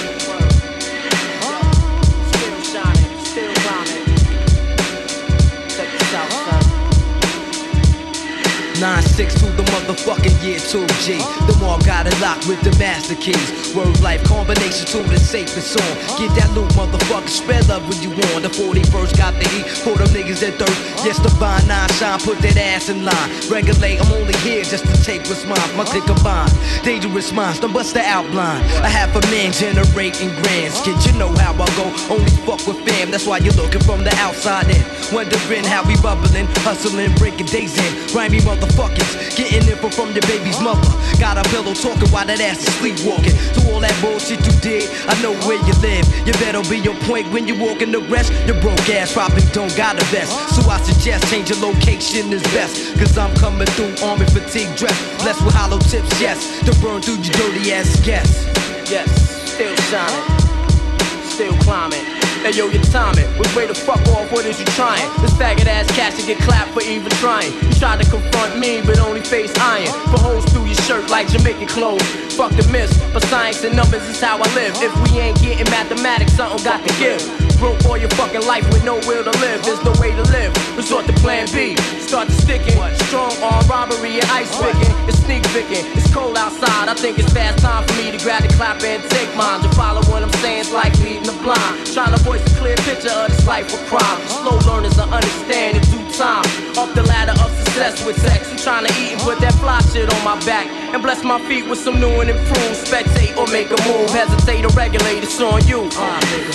9-6 to the motherfucking year 2G. The mall got it locked with the master keys. Word life combination to the safest song. Get that loot, motherfucker. Spread love when you want. The 41st got the heat for them niggas that dirt. Yes, the fine nine shine, put that ass in line. Regulate, I'm only here just to take what's mine. My click combine. Dangerous minds, don't bust the outline. I have a man generating grands. Kid, you know how I go. Only fuck with fam. That's why you're looking from the outside in. Wondering how we bubbling, hustling, breaking days in. Grimy motherfuckers, getting info from your baby's mother. Got a pillow talking while that ass is sleepwalking. To all that bullshit you did, I know where you live. You better be your point when you walk in the rest. Your broke ass probably don't got a vest. So I suggest change your location is best. Cause I'm coming through army fatigue dress. Blessed with hollow tips, yes. To burn through your dirty ass guess. Yes, still shining, still climbing. Hey yo, your timing was way to fuck off. What is you trying? This faggot ass cat should get clapped for even trying. You tried to confront me, but only face iron. For holes through your shirt like Jamaican clothes. Fuck the myths, but science and numbers is how I live. If we ain't getting mathematics, something got to give. Broke all your fucking life with no will to live. There's no way to live. Resort to plan B. Start to sticking. Strong arm robbery and ice picking. It's sneak picking. It's cold outside. I think it's fast time for me to grab the clap and take mine. To follow what I'm saying is like leading the blind. Trying to voice a clear picture of this life of crime. Slow learners to understand in due time. Up the ladder of success with sex. You trying to eat and put that fly shit on my back. And bless my feet with some new and improved. Spectate or make a move. Hesitate or regulate. It's on you.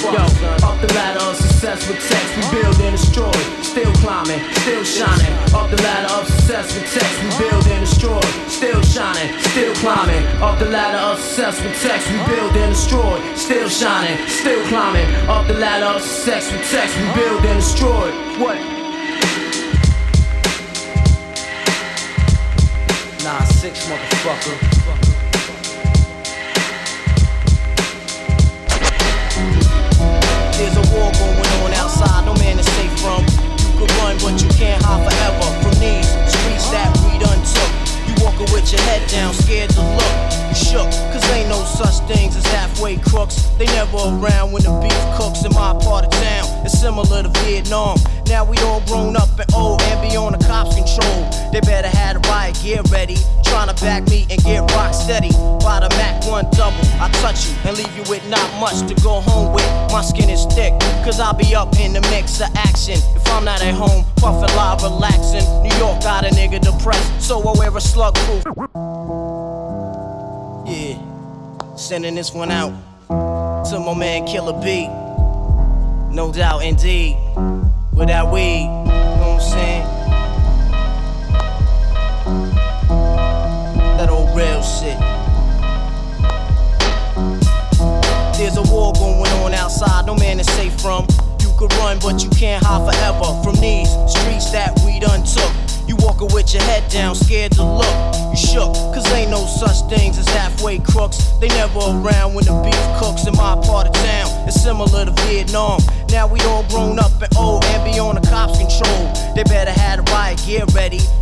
Yo, up the ladder of success with text. We build and destroy. Still climbing, still shining. Up the ladder of success with text. We build and destroy. Still shining, still climbing. Up the ladder of success with text. We build and destroy. Still shining, still climbing. Up the ladder of success with text. We build and destroy. What? Six motherfucker. There's a war going on outside, no man is safe from. You could run, but you can't hide forever from these streets that we done took. You walking with your head down, scared to look. You shook, cause ain't no such things as halfway crooks. They never around when the beef cooks in my part of town. It's similar to Vietnam. Now we all grown up and old and be on the cops' control. They better have a riot gear ready. Tryna back me and get rock steady. By the Mac 1 double, I touch you and leave you with not much to go home with. My skin is thick, cause I'll be up in the mix of action. If I'm not at home, puffin' live, relaxing. New York got a nigga depressed, so I wear a slug proof. Yeah, sending this one out to my man Killer B. No doubt, indeed. Without weed, you know what I'm saying? That old real shit. There's a war going on outside, no man is safe from. You could run, but you can't hide forever from these streets that we done took. You walking with your head down, scared to look. You shook, cause ain't no such things as halfway crooks. They never around when the beef cooks in my part of town. It's similar to Vietnam. Now we all grown up and old and be on the cops' control. They better have the riot gear ready.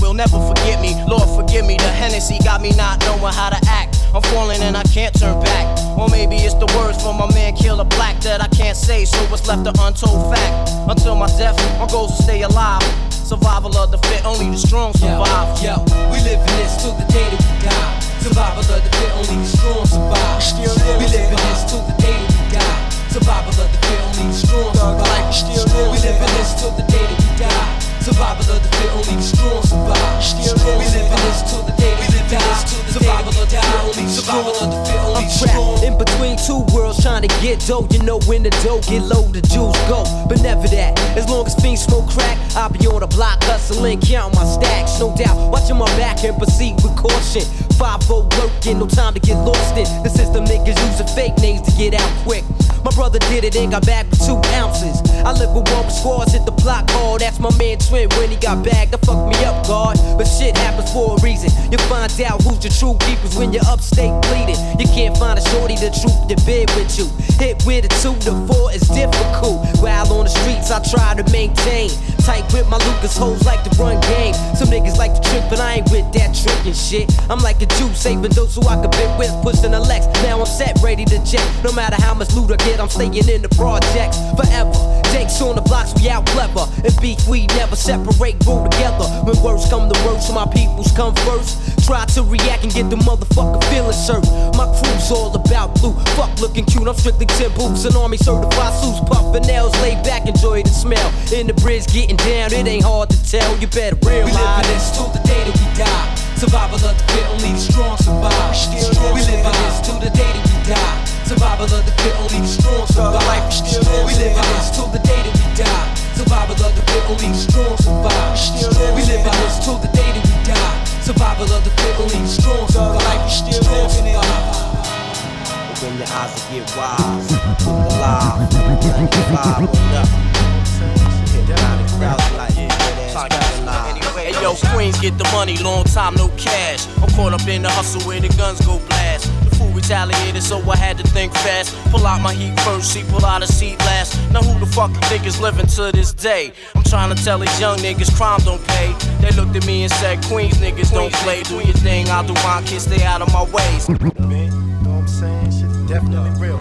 will never forget me. Lord, forgive me, the Hennessy got me not knowing how to act. I'm falling and I can't turn back. Or maybe it's the words from my man Killa Black that I can't say, so what's left an untold fact. Until my death, my goals to stay alive. Survival of the fit, only the strong survive. Yo, yo, we live in this till the day that we die. Survival of the fit, only the strong survive. Still we live in this till the day that we die. Survival of the fit, only the strong survive. Still we live in this till the day that we die. Survival of the fit, only the strong survive. Still we live in this till the day we die. Survival of the fit, only the survival of the fit, only I'm strong. trapped in between two worlds trying to get dough. You know when the dough get low, the jewels go. But never that. As long as fiends smoke crack, I'll be on the block hustling, counting my stacks. No doubt, watching my back and proceed with caution. 5 working, no time to get lost in. The system niggas using fake names to get out quick. My brother did it and got back with two ounces. I live with one with squads, hit the block hard. That's my man Twin when he got back. That fucked me up, God. But shit happens for a reason. You find out who's the true keepers when you're upstate bleeding. You can't find a shorty to troop the bed with you. Hit with a two to four is difficult. While on the streets, I try to maintain. Tight with my Lucas hoes like to run game. Some niggas like to trick, but I ain't with that tricking shit. I'm like a Jew saving those who I could bit with, pushing the Lex. Now I'm set, ready to jet. No matter how much loot I get, I'm staying in the projects forever. Jakes on the blocks, we out clever. And beef, we never separate, roll together. When words come to worst, my peoples come first. Try to react and get the motherfucker feeling served. My crew's all about blue. Fuck looking cute, I'm strictly Timb boots and army certified suits. Puffin' nails, lay back, enjoy the smell. In the bridge, getting down, it ain't hard to tell. You better realize. We live this till the day that we die. Survival of the fit, only the strong survive. We live in this till the day that we die. Survival of the fit, only the strong survive. We live in this till the day that we die. Survival of the fit, only the strong survive. We live in this till the day that we die. Survival of the fit, only the strong survive. Strong survive. When your eyes will get wise, look alive, 95 on up. Hit around the crowds like, Hey yo, Queens get the money, long time no cash. I'm caught up in the hustle where the guns go blast. The fool retaliated, so I had to think fast. Pull out my heat first, see, pull out a seat last. Now who the fuck you think is living to this day? I'm trying to tell these young niggas crime don't pay. They looked at me and said, Queens niggas don't play. Do your thing, I'll do mine, kids stay out of my ways. You know what I'm saying? Shit's definitely real.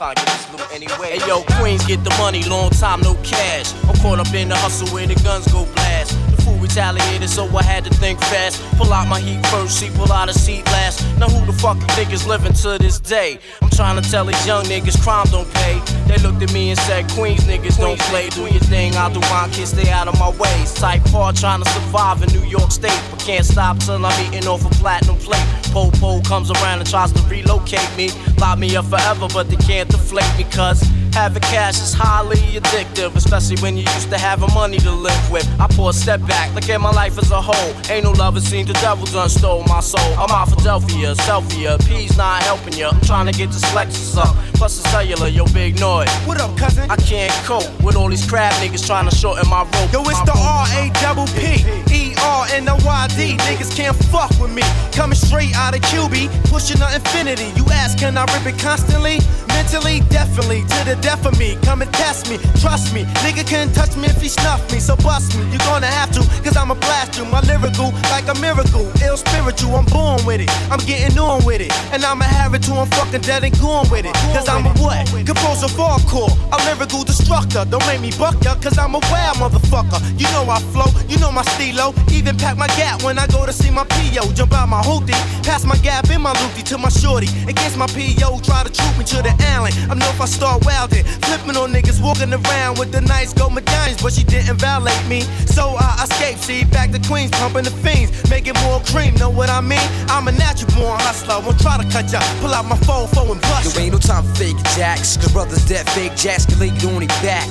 Trying to get this loot anyway. Hey yo, Queens get the money, long time no cash. I'm caught up in the hustle where the guns go blast. The fool retaliated, so I had to think fast. Pull out my heat first, see, pull out a seat last. Now who the fuck you think is living to this day? I'm trying to tell these young niggas crime don't pay. They looked at me and said, Queens niggas don't play. Do your thing, I'll do mine, kids stay out of my ways. Type hard trying to survive in New York State, but can't stop till I'm eating off a platinum plate. Po-po comes around and tries to relocate me. Lock me up forever, but they can't deflate me, cause having cash is highly addictive, especially when you used to having money to live with. I pull a step back, look at my life as a whole. Ain't no love, it seems the devil done stole my soul. I'm out Philadelphia, Selfie, P's not helping you. I'm trying to get this Lexus up, plus the cellular, yo, Big Noyd. What up, cousin? I can't cope with all these crab niggas trying to shorten my rope. Yo, it's the. R A double P E R N O Y D. Niggas can't fuck with me. Coming straight out of QB, pushing the infinity. You ask, can I rip it constantly? Mentally, definitely, to the death of me. Come and test me, trust me. Nigga couldn't touch me if he snuffed me, so bust me. You're gonna have to, cause I'ma blast you. My lyrical, like a miracle. Ill spiritual, I'm born with it. I'm getting on with it. And I'ma have it till I'm fucking dead and gone with it. Cause I'm a what? Composer of hardcore. A lyrical destructor. Don't make me buck ya, cause I'm a wild motherfucker. You know I flow, you know my stilo. Even pack my gap when I go to see my PO. Jump out my hoodie, pass my gap in my loopy to my shorty. Against my PO, try to troop me to the alley. I know if I start wildin', flipping on niggas, walking around with the nice gold medallions, but she didn't violate me. So I escape, see, back to Queens, pumping the fiends, making more cream. Know what I mean? I'm a natural born hustler. Won't try to cut ya. Pull out my phone, phone and bust. There ain't no time for fake jacks, cause brothers that fake jacks can lay you on their back.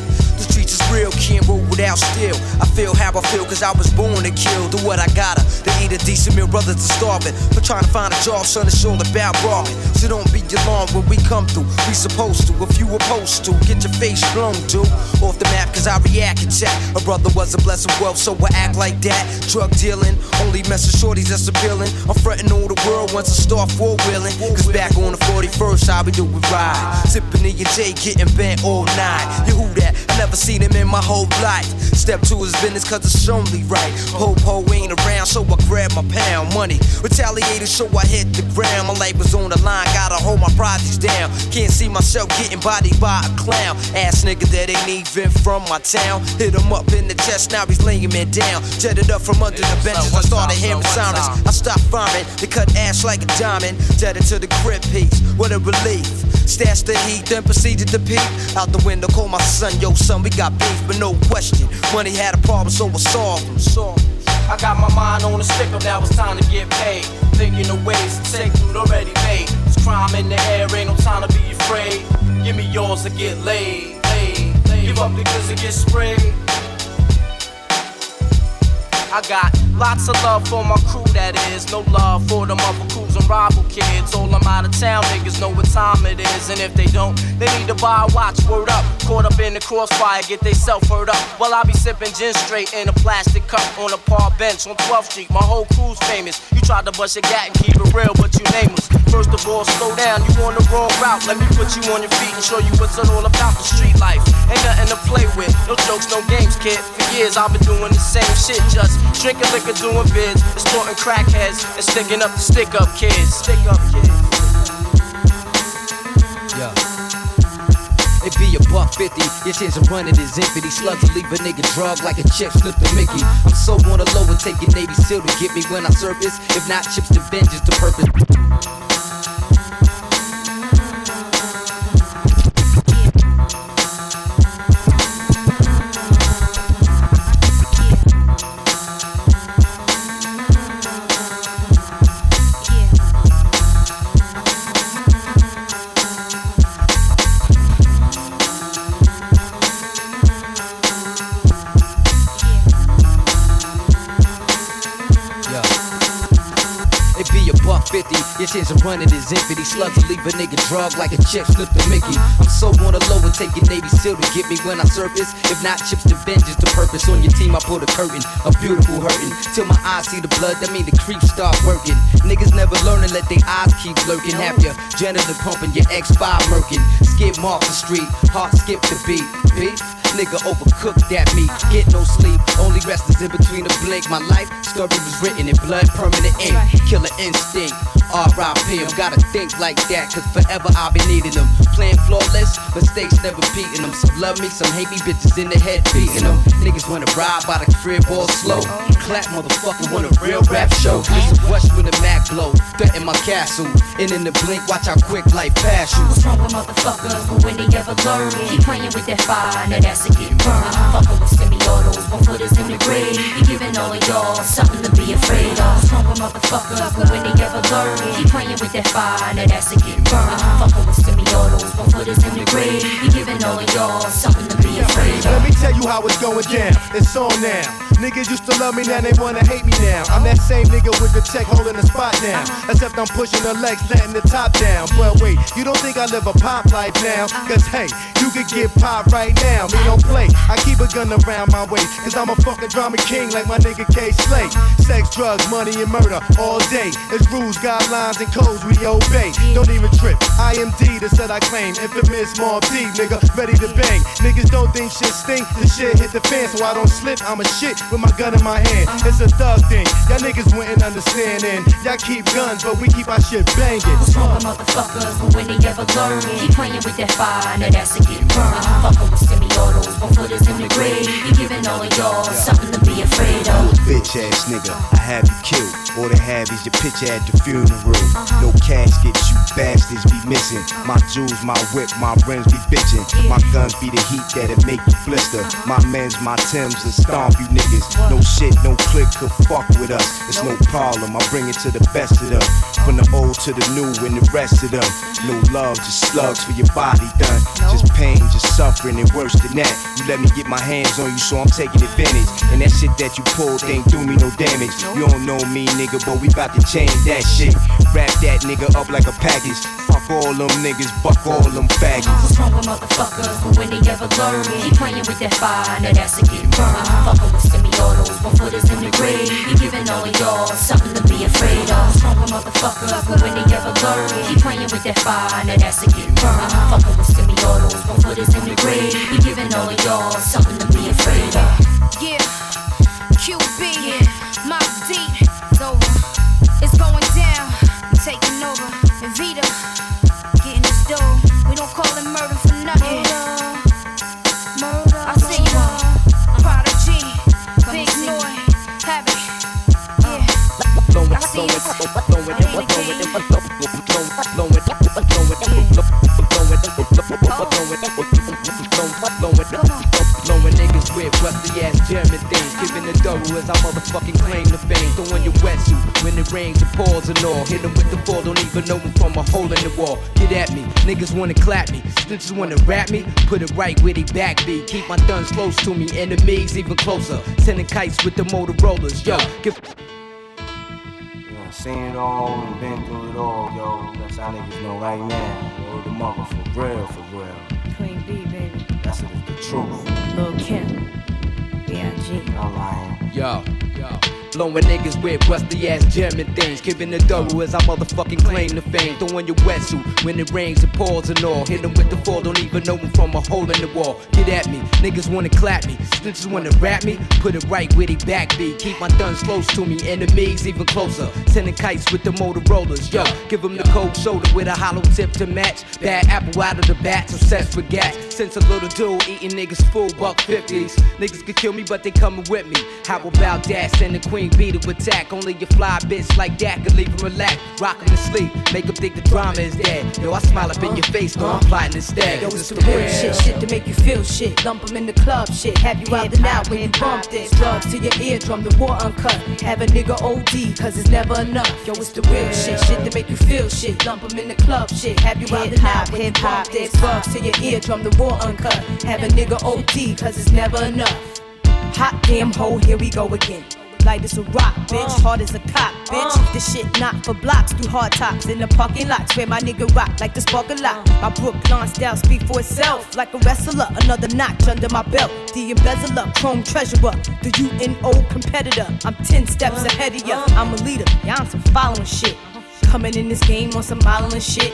Streets is real, can't roll without steel. I feel how I feel, cause I was born to kill. Do what I gotta, to eat a decent meal, brothers are starving. But trying to find a job, son, it's all about robbing. So don't be alarmed when we come through. We supposed to, if you were supposed to, get your face blown, dude. Off the map, cause I react and chat. A brother was a blessing wealth, so I act like that. Drug dealing, only messing shorties that's appealing. I'm frontin' all the world once I start four wheeling. Cause back on the 41st, I'll be doing ride. Sippin' E and J, getting bent all night. You who that? I never seen him in my whole life. Step to his business, cause it's only right. Hope ho ain't around, so I grab my pound money. Retaliated, so I hit the ground. My life was on the line, gotta hold my projects down. Can't see myself getting bodied by a clown. Ass nigga that ain't even from my town. Hit him up in the chest, now he's laying me down. Jetted up from under the benches, I started hearing sirens. I stopped farming, they cut ash like a diamond. Jetted to the grip piece, what a relief. Stash the heat, then proceeded to peep. Out the window, call my son, yo son, we got but no question. Money had a problem, so I solved them. Solved. I got my mind on a stick up, now it's time to get paid. Thinking of ways to take food already made. There's crime in the air, ain't no time to be afraid. Give me yours to get laid, laid, laid. Give up because it gets sprayed. I got lots of love for my crew, that is. No love for them other crews and rival kids. All them out of town niggas know what time it is. And if they don't, they need to buy a watch. Word up. Caught up in the crossfire, get they self hurt up. While I be sipping gin straight in a plastic cup on a park bench on 12th Street. My whole crew's famous. You tried to bust your gat and keep it real, but you nameless. First of all, slow down, you on the wrong route. Let me put you on your feet and show you what's all about the street life. Ain't nothing to play with, no jokes, no games, kid. For years I've been doing the same shit, just drinking liquor, doing bids, extorting crackheads, and sticking up the stick up kids. Stick up kids. Yeah. It be a buck fifty, your chance of running is. These slugs will leave a nigga drug like a chip slip to Mickey. I'm so on the low and taking Navy SEAL to get me when I surface. If not, chips to vengeance to purpose. Fifty, your chance of running is empty. These slugs will leave a nigga drug like a chip slip to Mickey. I'm so on the low and taking Navy SEAL to get me when I surface. If not, chips to vengeance to purpose. On your team, I pull the curtain, a beautiful hurting. Till my eyes see the blood, that mean the creeps start working. Niggas never learn learning, let their eyes keep lurking. Have your janitor pumping, your X5 murking. Skip off the street, heart skip the beat. Beef? Nigga overcooked that meat. Get no sleep, only rest is in between the blink. My life story was written in blood, permanent ink. Killer instinct. R.I.P. I'm gotta think like that, cause forever I'll be needing them. Playing flawless, mistakes never beating them. Some love me, some hate me, bitches in the head beating them. Niggas wanna ride by the crib all slow. Clap, motherfucker, want a real rap show. This is West with a Mac blow. Threaten my castle. And in the blink, watch how quick life pass you. What's wrong with motherfuckers? But when they ever learn, keep playing with that fire, now that's a get burned. Fucking with semi-autos, one foot is in the grave. You giving all of y'all something to be afraid of. What's wrong with motherfuckers? But when they ever learn, keep playing with that fire, now that's a get burned. Fucking with semi-autos, one foot is in the grave. You giving all of y'all something to be afraid Let me tell you how it's going down. It's on now. Niggas used to love me, now they wanna hate me now. I'm that same nigga with the tech holding the spot now. Except I'm pushing the legs, letting the top down. But wait, you don't think I live a pop life now? Cause hey, you could get pop right now. Me don't play. I keep a gun around my waist. Cause I'm a fucking drama king like my nigga Kay Slay. Sex, drugs, money, and murder all day. It's rules, guidelines, and codes we obey. Don't even trip. I am D, the set I claim. Infamous small D, nigga, ready to bang. Niggas don't think shit stink. The shit hit the fan, so I don't slip. I'm a shit with my gun in my hand. It's a thug thing. Y'all niggas wouldn't understand. And y'all keep guns, but we keep our shit banging. What's wrong with motherfuckers? But when they ever learn, keep playing with that fire, now that's a get burned. Fucking with semi-autos, one footers in the grave. He giving all of y'all something to be afraid You of. a bitch ass nigga, I have you killed. All they have is your picture at the funeral. Uh-huh. No caskets, you bastards be missing. My jewels, my whip, my rims be bitching. My guns be the heat that'll make you blister. Uh-huh. My men's, my Timbs will stomp you niggas. No shit, no click could fuck with us. It's no problem, I bring it to the best of them. From the old to the new and the rest of them. No love, just slugs for your body done. Just pain, just suffering, and worse than that. You let me get my hands on you, so I'm taking advantage. And that shit that you pulled ain't do me no damage. You don't know me, nigga, but we bout to change that shit. Wrap that nigga up like a package. Fuck all them niggas, fuck all them faggots. What's wrong with motherfuckers? But when they ever learn, keep playing with that fire, now that's a get burned. Fucking with semi-autos, one footers in the grave. He giving all of y'all something to be afraid of. What's wrong with motherfuckers? But when they ever learn, keep playing with that fire, now that's a get burned. Fucking with semi-autos, one footers in the grave. He giving all of y'all something to be afraid of. Yeah, QB, Mob as I motherfucking claim the fame. Throwing your wetsuit when it rains and pours and all. Hit 'em with the fall, don't even know 'em from a hole in the wall. Get at me, niggas wanna clap me. Snitches wanna rap me, put it right where they back be. Keep my guns close to me, enemies even closer. Sending kites with the Motorola's. Yo, give seen it all and been through it all, yo. That's how niggas know right now. Word the mother for real, for real. Queen B, baby. That's it, the truth. Lil Kim, B.I.G. I'm lying. Yo, yo. Blowing niggas with rusty ass German things. Giving the double as I motherfucking claim the fame. Throwing your wetsuit when it rains and pours and all. Hit 'em with the fall, don't even know know 'em from a hole in the wall. Get at me, niggas wanna clap me. Snitches wanna rap me, put it right where they back be. Keep my guns close to me, enemies even closer. Sending kites with the Motorola's. Yo, give 'em the cold shoulder with a hollow tip to match. Bad apple out of the bat, obsessed with gas. Since a little dude eating niggas full buck 50s. Niggas could kill me, but they coming with me. How about that? Send the queen bee to attack. Only a fly bitch like that could leave him relax. Rock him to sleep, make him think the drama is dead. Yo, I smile up in your face, no, I'm plotting instead. Yo, Cause it's it's the the real real shit, shit to make you feel shit. Lump 'em in the club shit. Have you out and out when you bump this. Drugs to your eardrum, the war uncut. Have a nigga OD, cause it's never enough. Yo, it's the real shit, shit to make you feel shit. Lump 'em in the club shit. Have you out and out when you bump this. Drugs to your eardrum, the war uncut. Have a nigga OD, cause it's never enough. Hot damn hoe, here we go again. Light as a rock, bitch. Uh. Hard as a cop, uh. bitch. This shit not for blocks through hard tops in the parking lots where my nigga rock like the spark a lot. Uh. My Brooklyn style speak for itself like a wrestler. Another notch under my belt. The embezzler, chrome treasurer, the UNO competitor. I'm 10 steps ahead of ya. I'm a leader, yeah, I'm some following shit. Coming in this game on some modeling shit.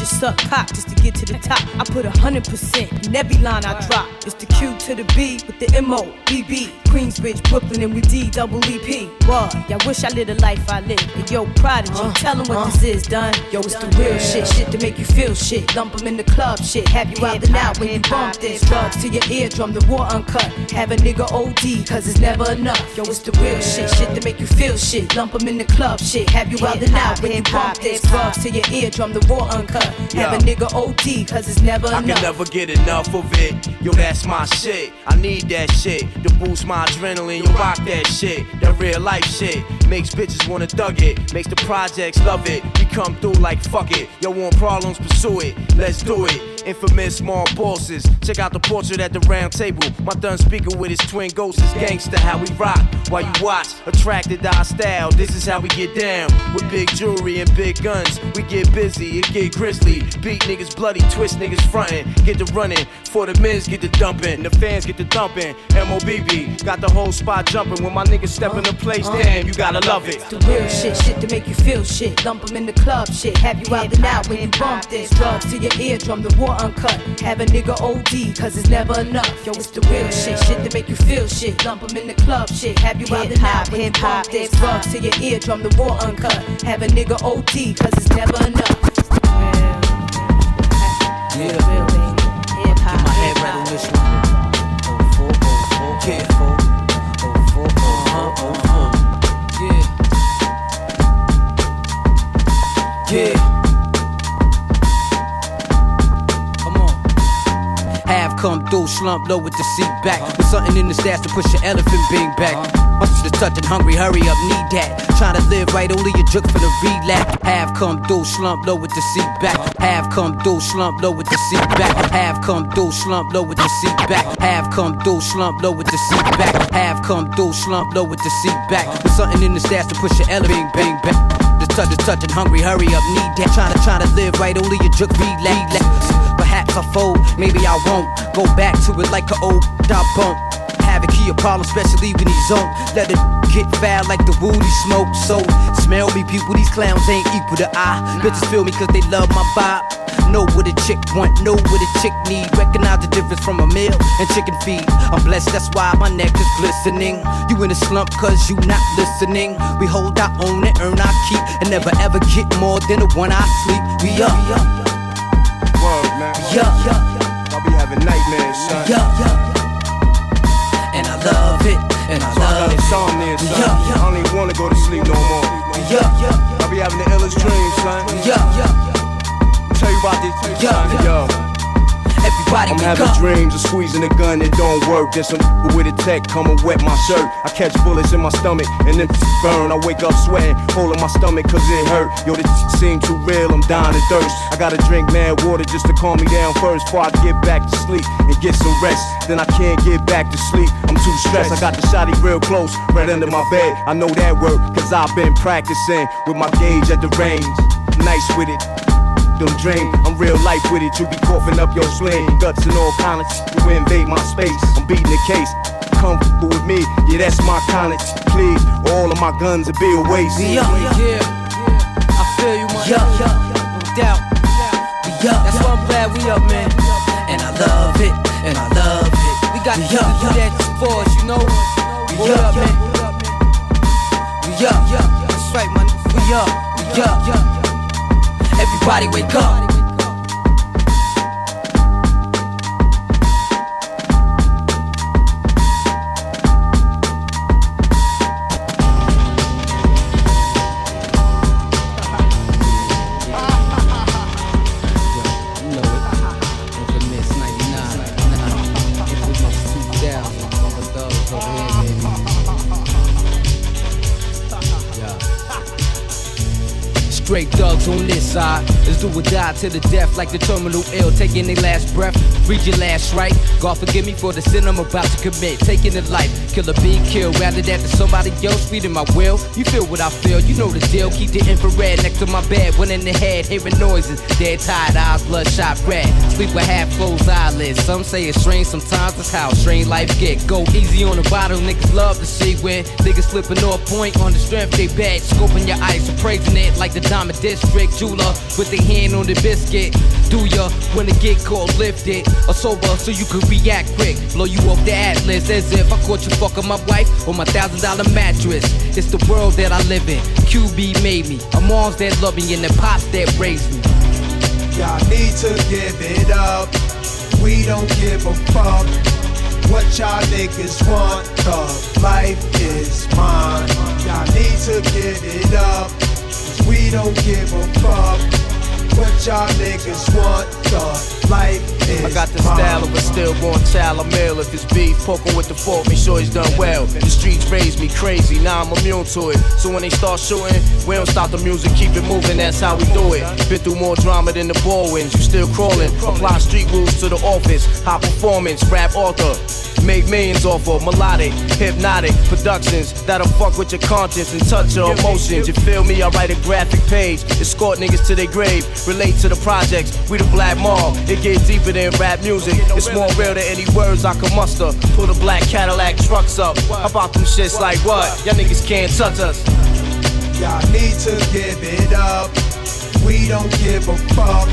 Bitches suck cock just to get to the top. I put a hundred percent in every line I drop. It's the Q to the B with the M O B B. Queensbridge, Brooklyn, and we D double E P. What? Y'all wish I lived a life I live. And yo, prodigy, uh, tell 'em what uh. this is, done. Yo, it's the real shit, shit to make you feel shit. Lump 'em in the club, shit. Have you out and out when you bump this. Drugs to your eardrum, the war uncut. Have a nigga OD, cause it's never enough. Yo, it's the real shit, shit to make you feel shit. Lump 'em in the club, shit. Have you out and out when you bump this. Drugs to your eardrum, the war uncut. Have a nigga OD, cause it's never I enough. can never get enough of it. Yo, that's my shit. I need that shit to boost my adrenaline. You rock that shit. That real life shit makes bitches wanna thug it. Makes the projects love it. We come through like fuck it. Yo, want problems, pursue it. Let's do it. Infamous small bosses. Check out the portrait at the round table. My done speaker with his twin ghosts is gangster. How we rock while you watch. Attracted to our style. This is how we get down. With big jewelry and big guns. We get busy, it get grizzly. Beat niggas bloody, twist niggas frontin'. Get the running. For the men's get the dumping. The fans get the thumping. MOBB got the whole spot jumping. When my niggas step in the place, uh-huh. damn, you gotta love it. The real shit, shit to make you feel shit. Lump 'em in the club, shit. Have you out and out when you bump this. Drugs to your eardrum, the war uncut. Have a nigga OD, cause it's never enough. Yo, it's the real shit, shit to make you feel shit. Lump 'em in the club, shit. Have you and out you bump this. Drugs to your eardrum, the war uncut. Have a nigga OD, cause it's never enough. Yeah. Get my head right on this one. Oh, four, oh, four, yeah. Oh, come through, slump low with the seat back. With something in the stash to push your elephant being back. Must just touching hungry, hurry up, need that. Trying to live right, only a jerk for the relapse. Have come through, slump low with the seat back. Have come through, slump low with the seat back. Have come through, slump low with the seat back. Have come through, slump low with the seat back. Have come through, slump low with the seat back. With something in the stash to push your elephant bang back. Just touch, just touching hungry, hurry up, need that. Trying to, trying to live right, only a jerk relapse. I fold, maybe I won't. Go back to it like an old dog bump. Havoc, he a problem, especially when he's on. Let it get foul like the wood he smoke. So, smell me, people, these clowns ain't equal to I. Bitches feel me cause they love my vibe. Know what a chick want, know what a chick need. Recognize the difference from a meal and chicken feed. I'm blessed, that's why my neck is glistening. You in a slump cause you not listening. We hold our own and earn our keep. And never ever get more than the one I sleep. We up. Word, man. Yeah, yeah. I'll be having nightmares, son. Yeah, yeah. And I love it, and I So I got love it. insomnia, son. Yeah, yeah. I don't even wanna go to sleep no more. Yeah, yeah. I be having the illest dreams, son. Yeah, yeah. Tell you about this, Yeah, son. yeah. Yo. Everybody I'm having up. dreams of squeezing a gun that don't work. Then some with a tech come and wet my shirt. I catch bullets in my stomach and then burn. I wake up sweating, holding my stomach cause it hurt. Yo, this seem too real, I'm dying of thirst. I gotta drink mad water just to calm me down first before I get back to sleep and get some rest. Then I can't get back to sleep, I'm too stressed. I got the shotty real close, right under my bed. I know that work cause I've been practicing with my gauge at the range. Nice with it them dream. I'm real life with it. You be coughing up your spleen, guts and all kind of shit. You invade my space. I'm beating the case. Comfortable with me, yeah, that's my kind of. Please, all of my guns will be a waste. Yeah, yeah. I feel you, man. Yeah, yeah. No doubt. We up. That's why I'm glad we up, man. And I love it, and I love it. We got to do that for us, you know. We up, man. We up. That's right, man. We up. We up. Everybody wake up. Straight thugs on this side. Let's do or die to the death like the terminal ill. Taking their last breath. Read your last right. God forgive me for the sin I'm about to commit. Taking a life. Killer being killed. Rather that to somebody else feeding my will. You feel what I feel. You know the deal. Keep the infrared next to my bed. One in the head. Hearing noises. Dead tired eyes. Bloodshot red. Sleep with half closed eyelids. Some say it's strange. Sometimes it's how strange life get. Go easy on the bottle. Niggas love to see when niggas slipping off point on the strength they bad. Scoping your ice. Appraising it like the diamond district jeweler with their hand on the biscuit. Do ya when the get called lifted or sober so you can react quick? Blow you off the atlas as if I caught you fucking my wife on my thousand dollar mattress. It's the world that I live in. QB made me. A moms that love me and the pops that raised me. Y'all need to give it up. We don't give a fuck what y'all niggas want. Cause life is mine. Y'all need to get it up. We don't give a fuck What y'all niggas want, the life I got the style of a stillborn child. I'm ill if it's beef. Poking with the fork, make sure he's done well. The streets raised me crazy, now I'm immune to it. So when they start shooting, we don't stop the music, keep it moving, that's how we do it. Been through more drama than the ball wins, you still crawling. Apply street rules to the office, high performance, rap author. Make millions off of melodic, hypnotic productions that'll fuck with your conscience and touch your emotions. You feel me? I write a graphic page, escort niggas to their grave, relate to the projects. We the black mob, it gets deeper than rap music. It's more real than any words I can muster. Pull the black Cadillac trucks up. How about them shits like what? Y'all niggas can't touch us. Y'all need to give it up. We don't give a fuck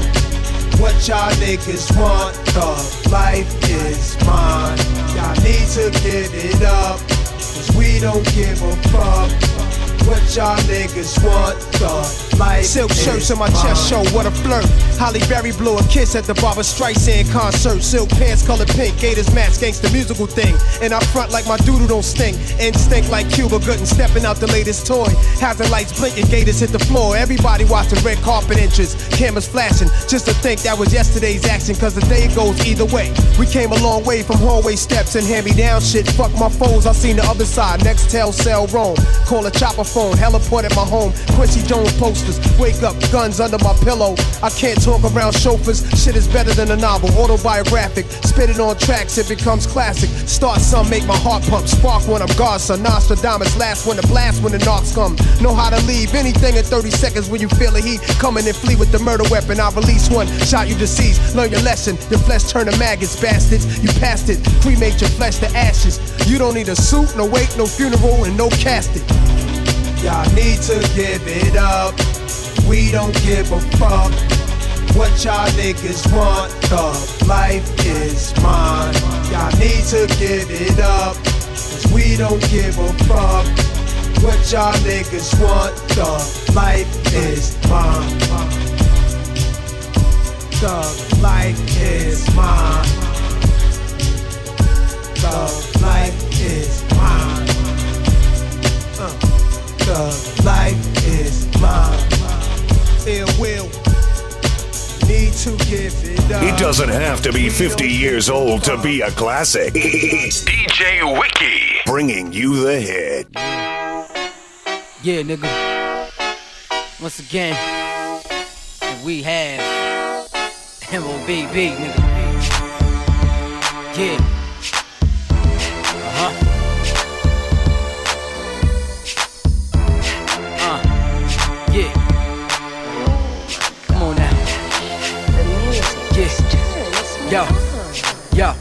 what y'all niggas want. The life is mine. Y'all need to give it up. Cause we don't give a fuck what y'all niggas want. The life Silk shirts on my uh, chest show, what a flirt. Halle Berry blew a kiss at the Barbra Streisand concert. Silk pants colored pink, Gators match, gangsta musical thing. And I front like my doodle don't stink. Instinct like Cuba Gooding stepping out the latest toy. Hazard lights blinking, Gators hit the floor. Everybody watching red carpet inches, cameras flashing. Just to think that was yesterday's action, cause the day goes either way. We came a long way from hallway steps and hand me down shit. Fuck my foes, I seen the other side. Next tell cell roam. Call a chopper phone, heliport at my home. Quincy Jones posters, wake up, guns under my pillow. I can't talk around chauffeurs, shit is better than a novel. Autobiographic, spit it on tracks, it becomes classic. Start some, make my heart pump. Spark when I'm Garza, Nostradamus, last when the blast when the knocks come. Know how to leave anything in 30 seconds when you feel the heat. Coming and flee with the murder weapon. I release one, shot you deceased. Learn your lesson, your flesh turn to maggots, bastards. You passed it, cremate your flesh to ashes. You don't need a suit, no wake, no funeral, and no casket. Y'all need to give it up. We don't give a fuck what y'all niggas want. The life is mine. Y'all need to give it up. Cause we don't give a fuck what y'all niggas want. The life is mine. The life is mine. The life is mine. Uh, the life is mine. Ill will. Need to give it up. It doesn't have to be 50 years old to be a classic. DJ Whoo Kid bringing you the hit. Yeah, nigga. Once again, we have MOBB, nigga. Yeah. Yo. Yo.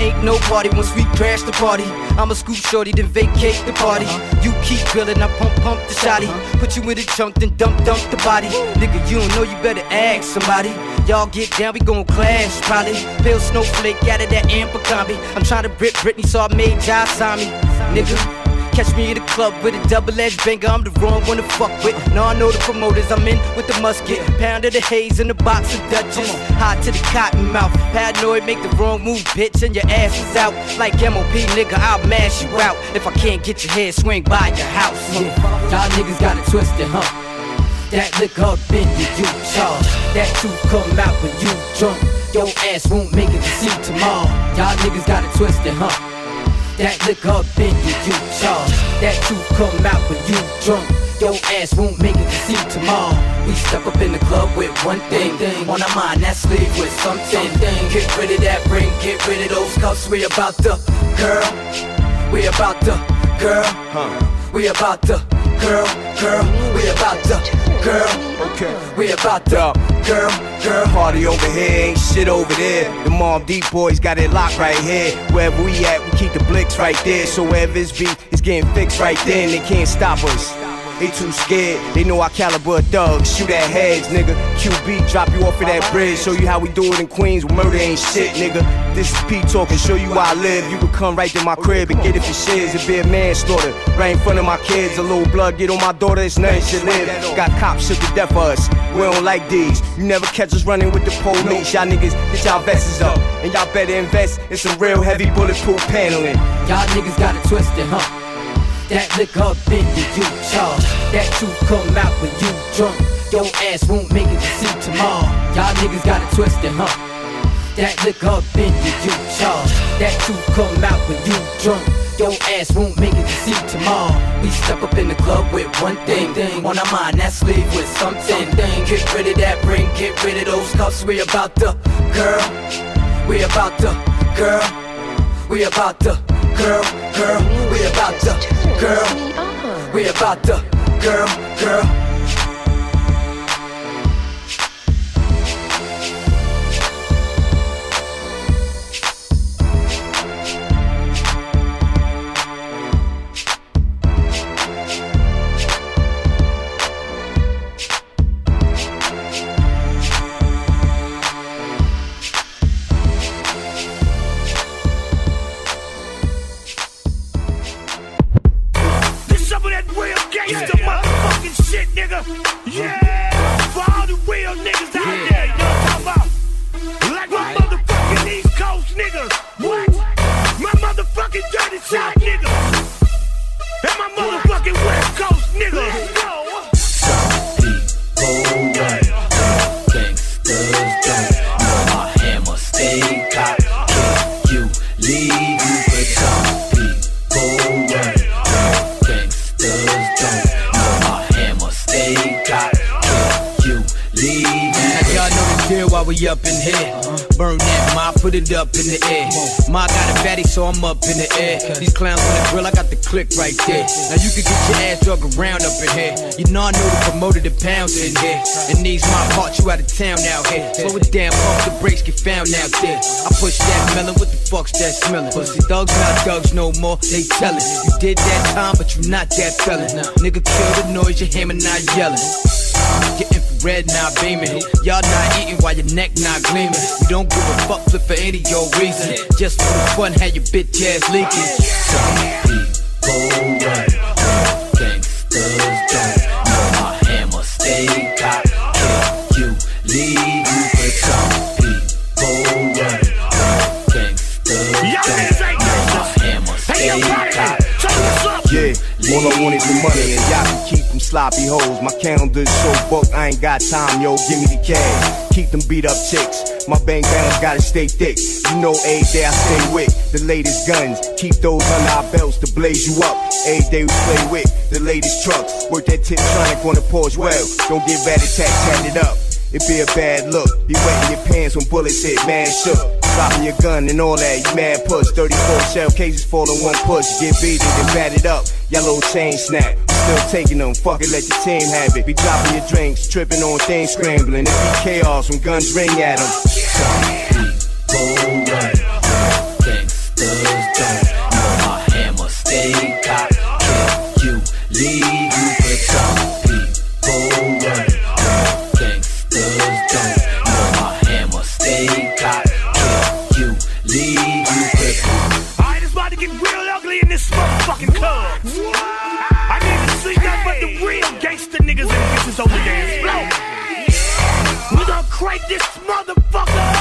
Ain't no party once we crash the party. I'ma scoop shorty, then vacate the party. You keep grilling, I pump pump the shotty. Put you in the trunk, then dump dump the body. Nigga, you don't know, you better ask somebody. Y'all get down, we gon' clash probably. Pale snowflake out of that amber combi. I'm trying to rip Britney, so I made me. Nigga. Catch me at the club with a double-edged banger, I'm the wrong one to fuck with. Now I know the promoters, I'm in with the musket. Pound of the haze in the box of Dutchess. Hot to the cotton mouth. Paranoid, make the wrong move, bitch, and your ass is out. Like MOP, nigga, I'll mash you out. If I can't get your head, swing by your house. Yeah. Y'all niggas got it twisted, huh? That liquor up in you, you charge. That truth come out when you drunk. Your ass won't make it to see tomorrow. Y'all niggas got it twisted, huh? That liquor up in you, you charge. That truth come out when you drunk. Your ass won't make it to see tomorrow. We step up in the club with one thing, thing on our mind. That's sleep with something. Get rid of that ring, get rid of those cuffs. We about to, girl. We about to, girl. We about to, girl, girl. We about to, girl. Okay. We about to, girl, girl. Party over here, ain't shit over there. The Mobb Deep boys got it locked right here. Wherever we at, we keep the blicks right there. So wherever it's beat, it's getting fixed right then. They can't stop us. They too scared. They know our caliber thugs. Shoot at heads, nigga. QB drop you off of that bridge. Show you how we do it in Queens. Murder ain't shit, nigga. This is P talking. Show you how I live. You can come right to my crib and get it for shiz. It be a manslaughter right in front of my kids. A little blood get on my daughter. It's nothing should live. Got cops shook to death for us. We don't like these. You never catch us running with the police. Y'all niggas get y'all vests up. And y'all better invest in some real heavy bulletproof paneling. Y'all niggas got it twisted, huh? That liquor up in you, charge. That truth come out when you drunk. Your ass won't make it to see tomorrow. Y'all niggas got it twisted, huh? That liquor up in you, charge. That truth come out when you drunk. Your ass won't make it to see tomorrow. We step up in the club with one thing, thing on our mind. That's leave with something, thing. Get rid of that ring, get rid of those cuffs. We about to, girl. We about to, girl. We about to, girl, girl. We about to, girl. We about to, girl, girl. Click right there. Now you can get your ass drug around up in here. You know I know the promoter, the pounds in here. And these my parts, you out of town now here. Slow it down, pump the brakes, get found out there. I push that melon, what the fuck's that smelling? Pussy thugs not thugs no more, they tellin'. You did that time, but you not that felon. Nigga kill the noise, your hammer not yelling. Your infrared not beaming. Y'all not eating while your neck not gleaming. You don't give a fuck flip for any your reason. Just for the fun, how your bitch ass leaking. People run. Gangsters don't know my hammer stay cocked. Kick you, leave you for some people run. Gangsters don't know my hammer stay cocked. Yeah, all I want is the money and y'all can keep sloppy hoes. My calendar's so booked, I ain't got time, yo. Give me the cash. Keep them beat up chicks. My bank balance gotta stay thick. You know, every day I stay with the latest guns. Keep those under our belts to blaze you up. Every day we play with the latest trucks. Work that tip on the Porsche well. Don't get bad attack, tat it up. It be a bad look. Be wetting your pants when bullets hit, man shook. Dropping your gun and all that, you mad push. 34 shell cases fall in one push. Get beat and bat it up. Yellow chain snap. Still taking them, fuck it, let your team have it. Be dropping your drinks, tripping on things, scrambling. It be chaos when guns ring at them. People crank this motherfucker.